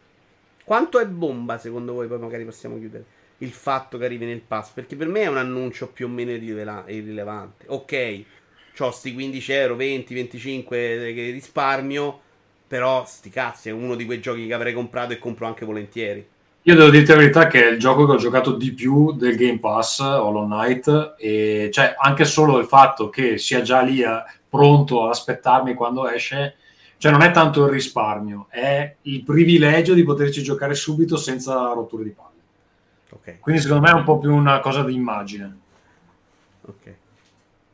Quanto è bomba secondo voi? Poi magari possiamo chiudere il fatto che arrivi nel pass, perché per me è un annuncio più o meno irrilevante. Ok, ho sti 15 euro, 20, 25 che risparmio, però sti cazzi è uno di quei giochi che avrei comprato e compro anche volentieri.
Io devo dirti la verità che è il gioco che ho giocato di più del Game Pass, Hollow Knight, e cioè anche solo il fatto che sia già lì a, eh, pronto ad aspettarmi quando esce, cioè non è tanto il risparmio, è il privilegio di poterci giocare subito senza rotture di palle. Okay. Quindi secondo me è un po' più una cosa di immagine.
Ok.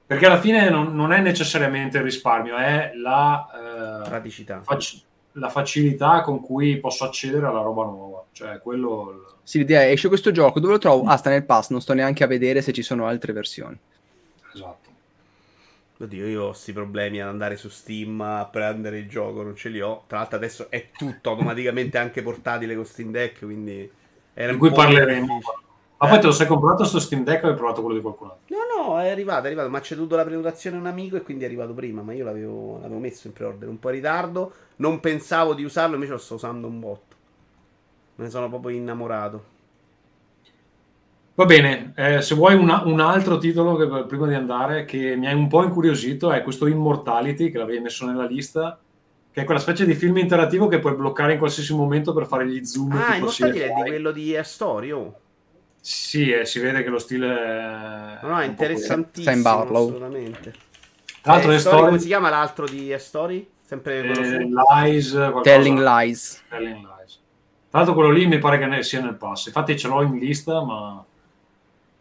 Perché alla fine non, non è necessariamente il risparmio, è la,
eh, praticità.
Fac- la facilità con cui posso accedere alla roba nuova. Cioè, quello...
Sì, l'idea è, esce questo gioco, dove lo trovo? Ah, sta nel pass, non sto neanche a vedere se ci sono altre versioni.
Esatto.
Oddio, io ho questi problemi ad andare su Steam a prendere il gioco, non ce li ho. Tra l'altro adesso è tutto automaticamente anche portatile con Steam Deck, quindi...
Era di cui parleremo. Difficile. Ma eh. poi te lo sei comprato sto Steam Deck o hai provato quello di qualcun altro?
No, no, è arrivato, è arrivato. Ma c'è ceduto la prenotazione un amico e quindi è arrivato prima. Ma io l'avevo, l'avevo messo in pre-order un po' in ritardo. Non pensavo di usarlo, invece lo sto usando un botto. Me ne sono proprio innamorato.
Va bene, eh, se vuoi una, un altro titolo che, prima di andare che mi hai un po' incuriosito è questo Immortality che l'avevi messo nella lista che è quella specie di film interattivo che puoi bloccare in qualsiasi momento per fare gli zoom.
Ah, Immortality è di quello di Story, oh.
Sì, eh, si vede che lo stile è...
No, no, è interessantissimo, assolutamente.
Tra l'altro
eh, story, come si chiama l'altro di A Story? Sempre quello
eh, Lies,
Telling Lies.
Telling Lies. Tra l'altro quello lì mi pare che ne sia nel pass. Infatti ce l'ho in lista, ma...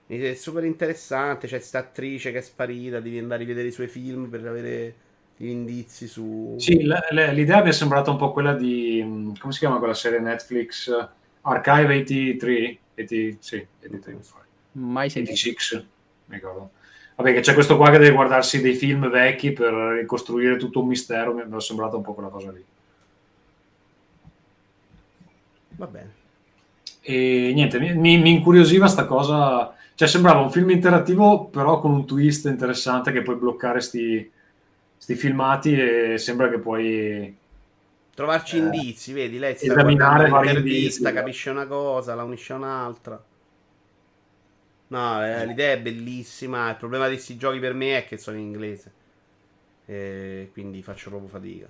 È super interessante, c'è questa attrice che è sparita, devi andare a vedere i suoi film per avere gli indizi su...
Sì, l'idea mi è sembrata un po' quella di... come si chiama quella serie Netflix? Archive 83 80, sì, 83,
mai sentito.
86, mi ricordo. Vabbè, che c'è questo qua che deve guardarsi dei film vecchi per ricostruire tutto un mistero, mi è sembrata un po' quella cosa lì.
Va bene.
E niente, mi, mi incuriosiva sta cosa, cioè sembrava un film interattivo però con un twist interessante che puoi bloccare sti, sti filmati e sembra che puoi
Trovarci eh, indizi, vedi, lei sta guardando l'intervista, capisce una cosa, la unisce a un'altra. No, eh, l'idea è bellissima. Il problema di questi giochi per me è che sono in inglese. E quindi faccio proprio fatica.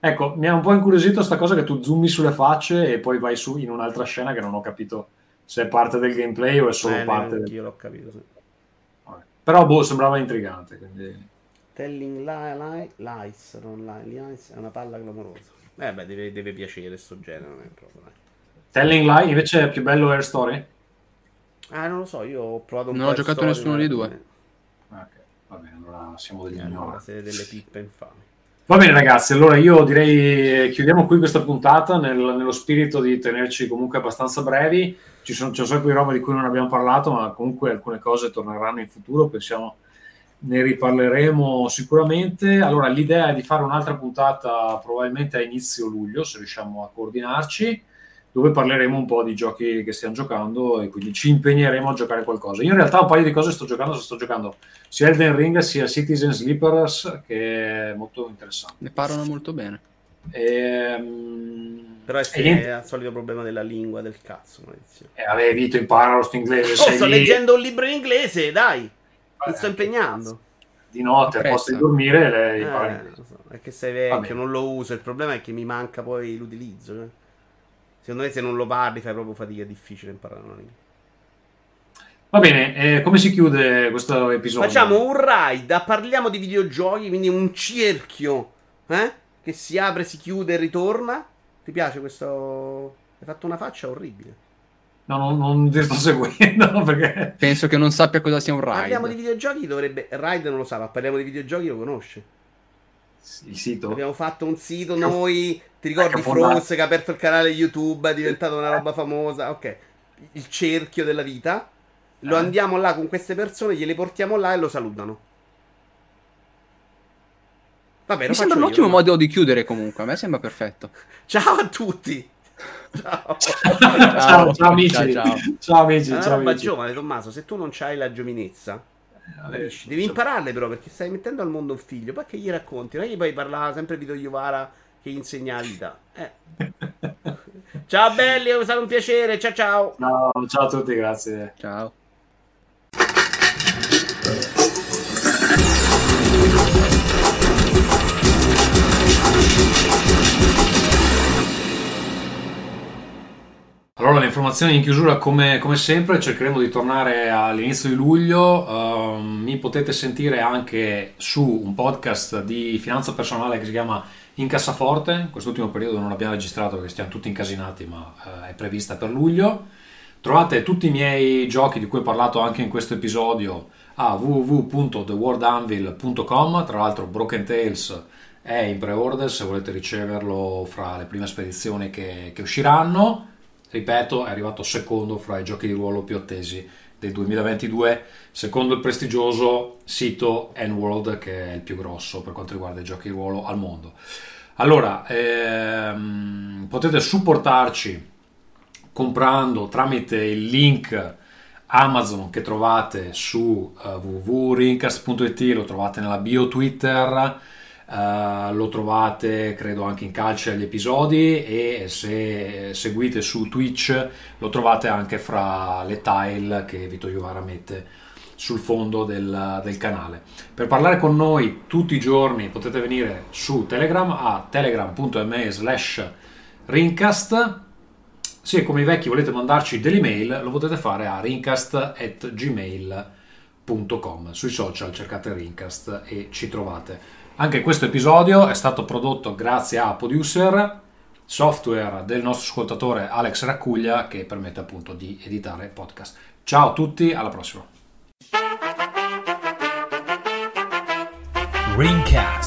Ecco, mi ha un po' incuriosito sta cosa che tu zoomi sulle facce e poi vai su in un'altra scena che non ho capito se è parte del gameplay o è solo eh, parte
del... Io l'ho capito, sì.
Però boh, sembrava intrigante, quindi...
Telling li- li- lies, non li- lies, è una palla clamorosa. Eh beh, deve, deve piacere sto genere, non è proprio. Dai.
Telling Lie invece è più bello Air Story?
Ah, non lo so, io ho provato un
non po'. Non ho giocato story, nessuno dei due.
Ah, ok, va bene, allora siamo degli eh, allora,
siete delle pippe infami.
Va bene ragazzi, allora io direi chiudiamo qui questa puntata nel, nello spirito di tenerci comunque abbastanza brevi. Ci sono, c'è un sacco di roba di cui non abbiamo parlato, ma comunque alcune cose torneranno in futuro, pensiamo ne riparleremo sicuramente. Allora, l'idea è di fare un'altra puntata probabilmente a inizio luglio, se riusciamo a coordinarci, dove parleremo un po' di giochi che stiamo giocando e quindi ci impegneremo a giocare qualcosa. Io in realtà un paio di cose sto giocando, sto giocando sia Elden Ring sia Citizen Sleepers, che è molto interessante.
Ne parlano molto bene.
E, ehm,
Però è, è il solito problema della lingua del cazzo.
Eh, avevi vinto, impara lo sto inglese.
Oh, sto lì. leggendo un libro in inglese, dai! Mi sto impegnando.
Di notte, al posto di dormire, lei
eh, so. È che sei vecchio, non lo uso. Il problema è che mi manca poi l'utilizzo. Eh. Secondo me, se non lo parli, fai proprio fatica. È difficile imparare una lingua.
Va bene, eh, come si chiude questo episodio?
Facciamo un ride, parliamo di videogiochi, quindi un cerchio eh? che si apre, si chiude e ritorna. Ti piace questo? Hai fatto una faccia orribile.
No, non, non ti sto seguendo perché...
Penso che non sappia cosa sia un ride.
Parliamo di videogiochi, dovrebbe... Ride non lo sa, ma parliamo di videogiochi lo conosce.
Il sito?
Abbiamo fatto un sito noi, ti ricordi Froze che ha aperto il canale YouTube, è diventata una roba famosa, ok. Il cerchio della vita. Lo eh. andiamo là con queste persone, gliele portiamo là e lo salutano.
Vabbè, Mi sembra un ottimo modo di chiudere comunque, a me sembra perfetto.
Ciao a tutti!
Ciao. ciao, ciao, ciao, amici. Ciao, ciao. ciao amici.
È una
ciao,
roba
amici.
giovane, Tommaso. Se tu non hai la giovinezza, eh, devi impararle però perché stai mettendo al mondo un figlio. Poi che gli racconti? Non è che poi parlava sempre Vito Iovara che gli insegna la vita. Eh. ciao belli, è stato un piacere. Ciao ciao.
Ciao, ciao a tutti, grazie.
Ciao.
Allora, le informazioni in chiusura, come, come, sempre, cercheremo di tornare all'inizio di luglio. Uh, mi potete sentire anche su un podcast di finanza personale che si chiama In Cassaforte. In quest'ultimo periodo non l'abbiamo registrato perché stiamo tutti incasinati, ma uh, è prevista per luglio. Trovate tutti i miei giochi di cui ho parlato anche in questo episodio a www.theworldanvil.com. Tra l'altro, Broken Tales è in pre-order se volete riceverlo fra le prime spedizioni che, che usciranno ripeto, è arrivato secondo fra i giochi di ruolo più attesi del 2022, secondo il prestigioso sito N-World, che è il più grosso per quanto riguarda i giochi di ruolo al mondo. Allora, ehm, potete supportarci comprando tramite il link Amazon che trovate su uh, www.rincast.it, lo trovate nella bio Twitter Uh, lo trovate credo anche in calce agli episodi e se seguite su Twitch lo trovate anche fra le tile che Vito Iovara mette sul fondo del, del, canale. Per parlare con noi tutti i giorni potete venire su Telegram a telegram.me slash rincast. Se come i vecchi volete mandarci dell'email lo potete fare a rincast.gmail.com. Sui social cercate Rincast e ci trovate. Anche questo episodio è stato prodotto grazie a Producer, software del nostro ascoltatore Alex Raccuglia che permette appunto di editare podcast. Ciao a tutti, alla prossima. Ringcast.